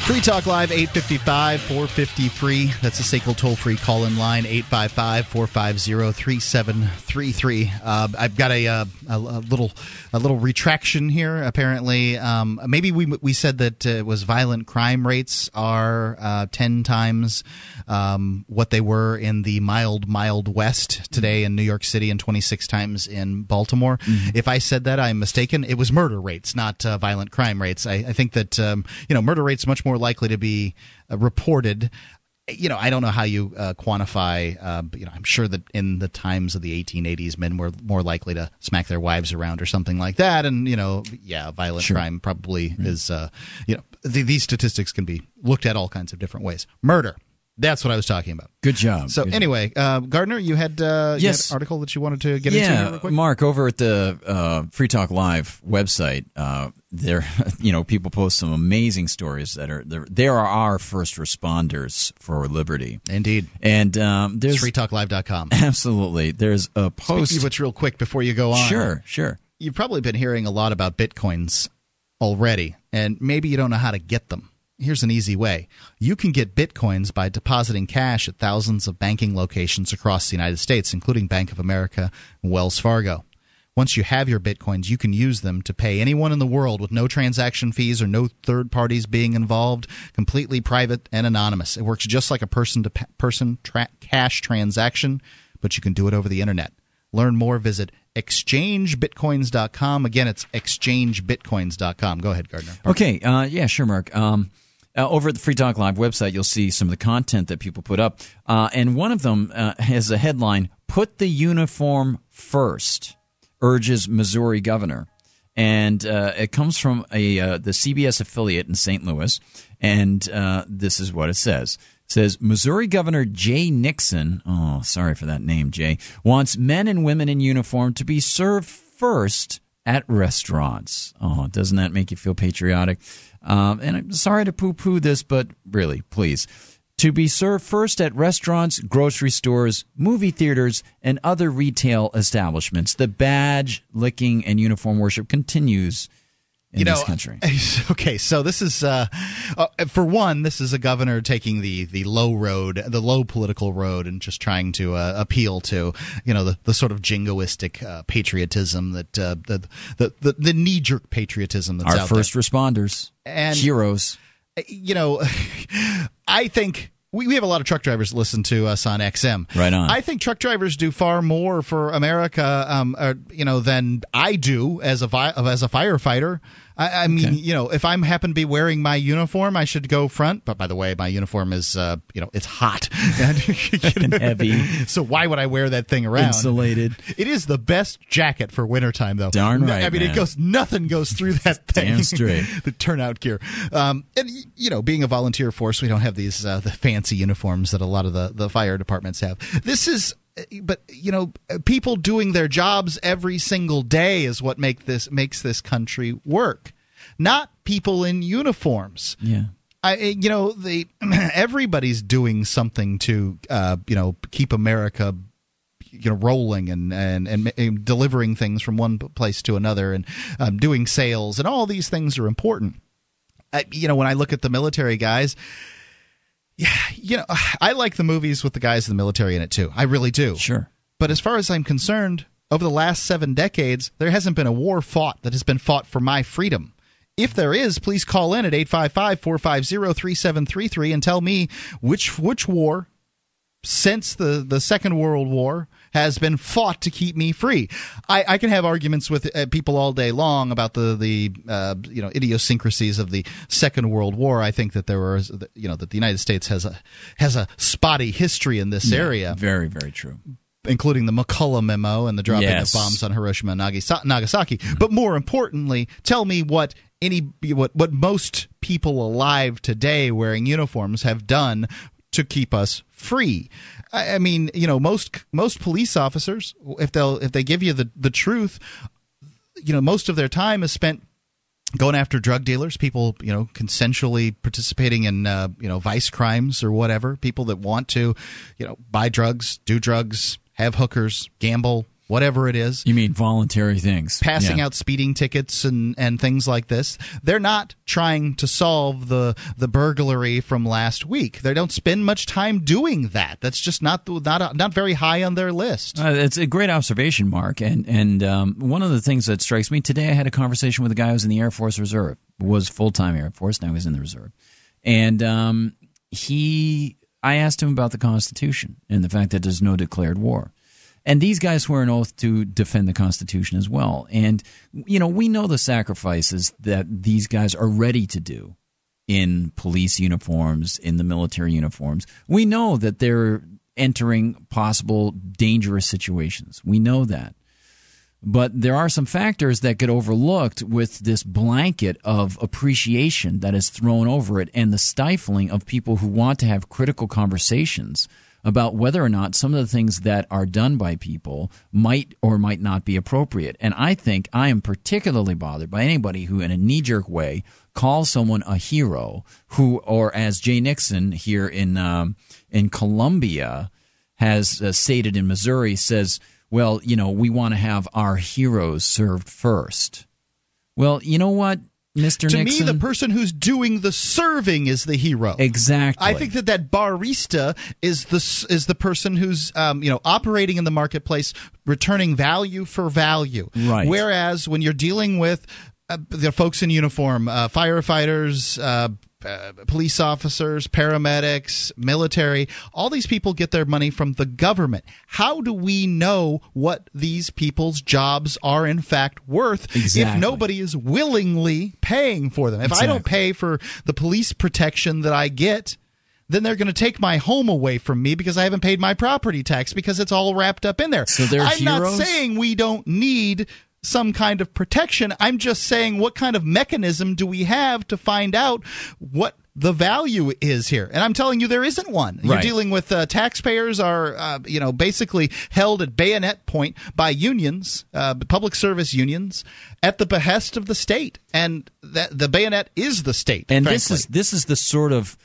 Free Talk Live, 855 450 free. That's a SACL toll free call in line, 855 450 3733. I've got a, uh, a, a little a little retraction here, apparently. Um, maybe we, we said that uh, it was violent crime rates are uh, 10 times um, what they were in the mild, mild West today in New York City and 26 times in Baltimore. If I said that, I'm mistaken. It was murder rates, not uh, violent crime rates. I, I think that um, you know murder rates much more likely to be uh, reported. You know, I don't know how you uh, quantify. Uh, you know, I'm sure that in the times of the 1880s, men were more likely to smack their wives around or something like that. And you know, yeah, violent
Sure.
crime probably is. Uh, you know, th- these statistics can be looked at all kinds of different ways. Murder. That's what I was talking about.
Good job.
So
Good
anyway, uh, Gardner, you had uh, you
Yes.
had an article that you wanted to get into
yeah,
real quick.
Mark, over at the uh, Free Talk Live website, uh, there, you know, people post some amazing stories that are there. There are our first responders for liberty,
indeed.
And um, there's
It's freetalklive.com.
Absolutely, there's a post.
Speaking which, real quick before you go on,
Sure, sure.
You've probably been hearing a lot about bitcoins already, and maybe you don't know how to get them. Here's an easy way. You can get bitcoins by depositing cash at thousands of banking locations across the United States, including Bank of America and Wells Fargo. Once you have your bitcoins, you can use them to pay anyone in the world with no transaction fees or no third parties being involved, completely private and anonymous. It works just like a person to person cash transaction, but you can do it over the internet. Learn more, visit exchangebitcoins.com. Again, it's exchangebitcoins.com. Go ahead, Gardner.
Okay, uh, yeah, sure, Mark. Um, uh, over at the Free Talk Live website, you'll see some of the content that people put up. Uh, and one of them uh, has a headline Put the Uniform First, urges Missouri governor. And uh, it comes from a uh, the CBS affiliate in St. Louis. And uh, this is what it says. Says Missouri Governor Jay Nixon, oh, sorry for that name, Jay, wants men and women in uniform to be served first at restaurants. Oh, doesn't that make you feel patriotic? Um, and I'm sorry to poo poo this, but really, please. To be served first at restaurants, grocery stores, movie theaters, and other retail establishments. The badge licking and uniform worship continues in
you know,
this country.
Okay, so this is uh, uh, for one, this is a governor taking the the low road, the low political road, and just trying to uh, appeal to you know the, the sort of jingoistic uh, patriotism that uh, the the the, the knee jerk patriotism that's
Our first
there.
responders,
And-
heroes.
You know, I think. We, we have a lot of truck drivers listen to us on XM.
Right on.
I think truck drivers do far more for America, um, uh, you know, than I do as a vi- as a firefighter. I, I mean, you know, if I'm happen to be wearing my uniform, I should go front. But by the way, my uniform is, uh, you know, it's hot
and heavy.
So why would I wear that thing around?
Insulated.
It is the best jacket for wintertime, though.
Darn right,
I mean,
man.
it goes nothing goes through that thing.
Damn straight.
the turnout gear. Um, and you know, being a volunteer force, we don't have these uh, the fancy uniforms that a lot of the the fire departments have. This is. But you know, people doing their jobs every single day is what make this makes this country work, not people in uniforms.
Yeah.
I, you know, the everybody's doing something to, uh, you know, keep America, you know, rolling and and and, and delivering things from one place to another, and um, doing sales, and all these things are important. I, you know, when I look at the military guys. Yeah, you know, I like the movies with the guys in the military in it too. I really do.
Sure.
But as far as I'm concerned, over the last seven decades, there hasn't been a war fought that has been fought for my freedom. If there is, please call in at 855 450 3733 and tell me which, which war since the, the Second World War has been fought to keep me free. I, I can have arguments with uh, people all day long about the the uh, you know idiosyncrasies of the Second World War. I think that there was you know that the United States has a has a spotty history in this
Yeah,
area
Very, very true.
including the McCollum memo and the dropping
Yes.
of bombs on Hiroshima and Nagasaki. But more importantly, tell me what any what what most people alive today wearing uniforms have done to keep us free. I, I mean, you know, most most police officers, if they'll if they give you the the truth, you know, most of their time is spent going after drug dealers, people you know consensually participating in uh, you know vice crimes or whatever, people that want to you know buy drugs, do drugs, have hookers, gamble, whatever it is.
You mean voluntary things?
Passing
Yeah.
out speeding tickets and, and things like this. They're not trying to solve the the burglary from last week. They don't spend much time doing that. That's just not the- not not very high on their list.
Uh, it's a great observation, Mark. And and um, one of the things that strikes me today, I had a conversation with a guy who was in the Air Force Reserve, was full time Air Force, now he's in the Reserve, and um, he, I asked him about the Constitution and the fact that there's no declared war. And these guys swear an oath to defend the Constitution as well. And you know, we know the sacrifices that these guys are ready to do in police uniforms, in the military uniforms. We know that they're entering possible dangerous situations. We know that. But there are some factors that get overlooked with this blanket of appreciation that is thrown over it and the stifling of people who want to have critical conversations about whether or not some of the things that are done by people might or might not be appropriate. And I think I am particularly bothered by anybody who, in a knee jerk way, calls someone a hero who, or as Jay Nixon here in, um, in Columbia, has uh, stated in Missouri says, well, you know, we want to have our heroes served first. Well, you know what? Mr.
To
Nixon.
me, the person who's doing the serving is the hero.
Exactly.
I think that that barista is the is the person who's um, you know operating in the marketplace, returning value for value.
Right.
Whereas when you're dealing with uh, the folks in uniform, uh, firefighters. Uh, uh, police officers, paramedics, military, all these people get their money from the government. How do we know what these people's jobs are in fact worth if nobody is willingly paying for them? If I don't pay for the police protection that I get, then they're going to take my home away from me because I haven't paid my property tax because it's all wrapped up in there.
So they're
I'm not saying we don't need some kind of protection. I'm just saying what kind of mechanism do we have to find out what the value is here? And I'm telling you there isn't one. You're
Right.
dealing with uh, taxpayers are uh, you know basically held at bayonet point by unions, uh, public service unions at the behest of the state. And that the bayonet is the state.
and this is this is the sort of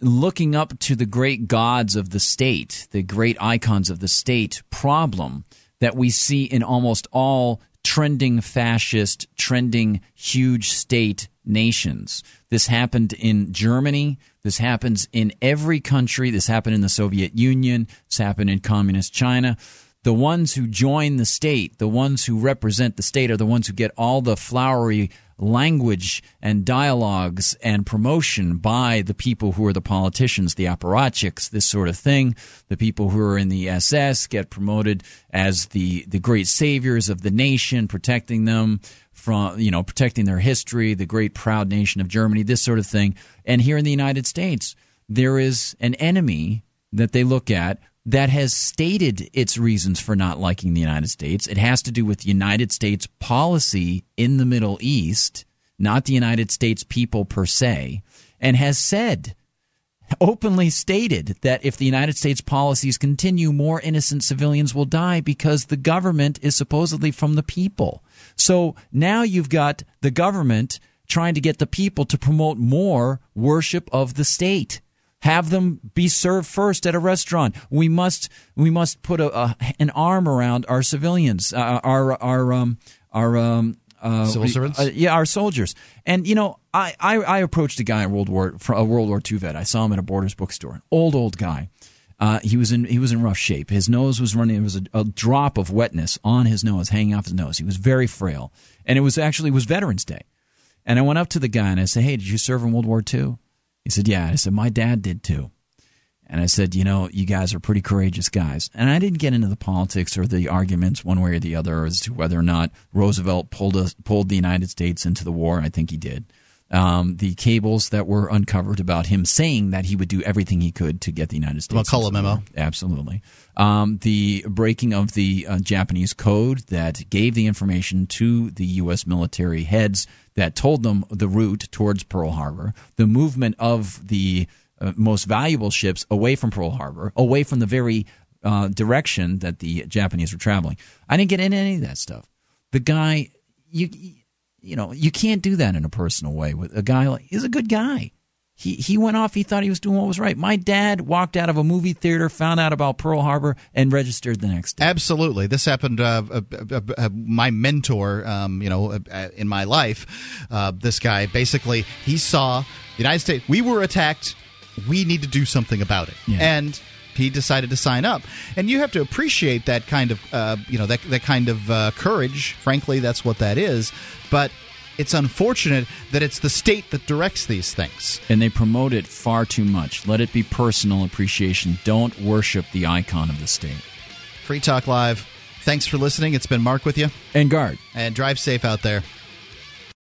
looking up to the great gods of the state, the great icons of the state problem that we see in almost all trending fascist, trending huge state nations. This happened in Germany. This happens in every country. This happened in the Soviet Union. This happened in communist China. The ones who join the state, the ones who represent the state, are the ones who get all the flowery language and dialogues and promotion by the people who are the politicians, the apparatchiks, this sort of thing. The people who are in the SS get promoted as the, the great saviors of the nation, protecting them from, you know, protecting their history, the great proud nation of Germany, this sort of thing. And here in the United States, there is an enemy that they look at that has stated its reasons for not liking the United States. It has to do with United States policy in the Middle East, not the United States people per se, and has said openly stated that if the United States policies continue, more innocent civilians will die because the government is supposedly from the people. So now you've got the government trying to get the people to promote more worship of the state. Have them be served first at a restaurant. We must we must put a, a an arm around our civilians, uh, our our um our um uh,
Civil servants?
uh, yeah, our soldiers. And you know, I, I, I approached a guy in World War a World War II vet. I saw him at a Borders bookstore. An old old guy. Uh, he was in he was in rough shape. His nose was running. There was a, a drop of wetness on his nose, hanging off his nose. He was very frail, and it was actually it was Veterans Day. And I went up to the guy and I said, "Hey, did you serve in World War II?" He said, "Yeah." I said, "My dad did too." And I said, you know, you guys are pretty courageous guys. And I didn't get into the politics or the arguments one way or the other as to whether or not Roosevelt pulled us, pulled the United States into the war. I think he did. Um, the cables that were uncovered about him saying that he would do everything he could to get the United States. McCollum
memo.
Absolutely. Um, the breaking of the uh, Japanese code that gave the information to the U.S. military heads that told them the route towards Pearl Harbor. The movement of the uh, most valuable ships away from Pearl Harbor, away from the very uh, direction that the Japanese were traveling. I didn't get into any of that stuff. The guy, you you know, you can't do that in a personal way with a guy like he's a good guy. He he went off. He thought he was doing what was right. My dad walked out of a movie theater, found out about Pearl Harbor, and registered the next day.
Absolutely, this happened. Uh, uh, uh, uh, my mentor, um, you know, uh, uh, in my life, uh, this guy basically he saw the United States. We were attacked. We need to do something about it,
Yeah.
and he decided to sign up. And you have to appreciate that kind of, uh, you know, that that kind of uh, courage. Frankly, that's what that is. But it's unfortunate that it's the state that directs these things.
and they promote it far too much. Let it be personal appreciation. Don't worship the icon of the state.
Free Talk Live. Thanks for listening. It's been Mark with you.
And guard.
And drive safe out there.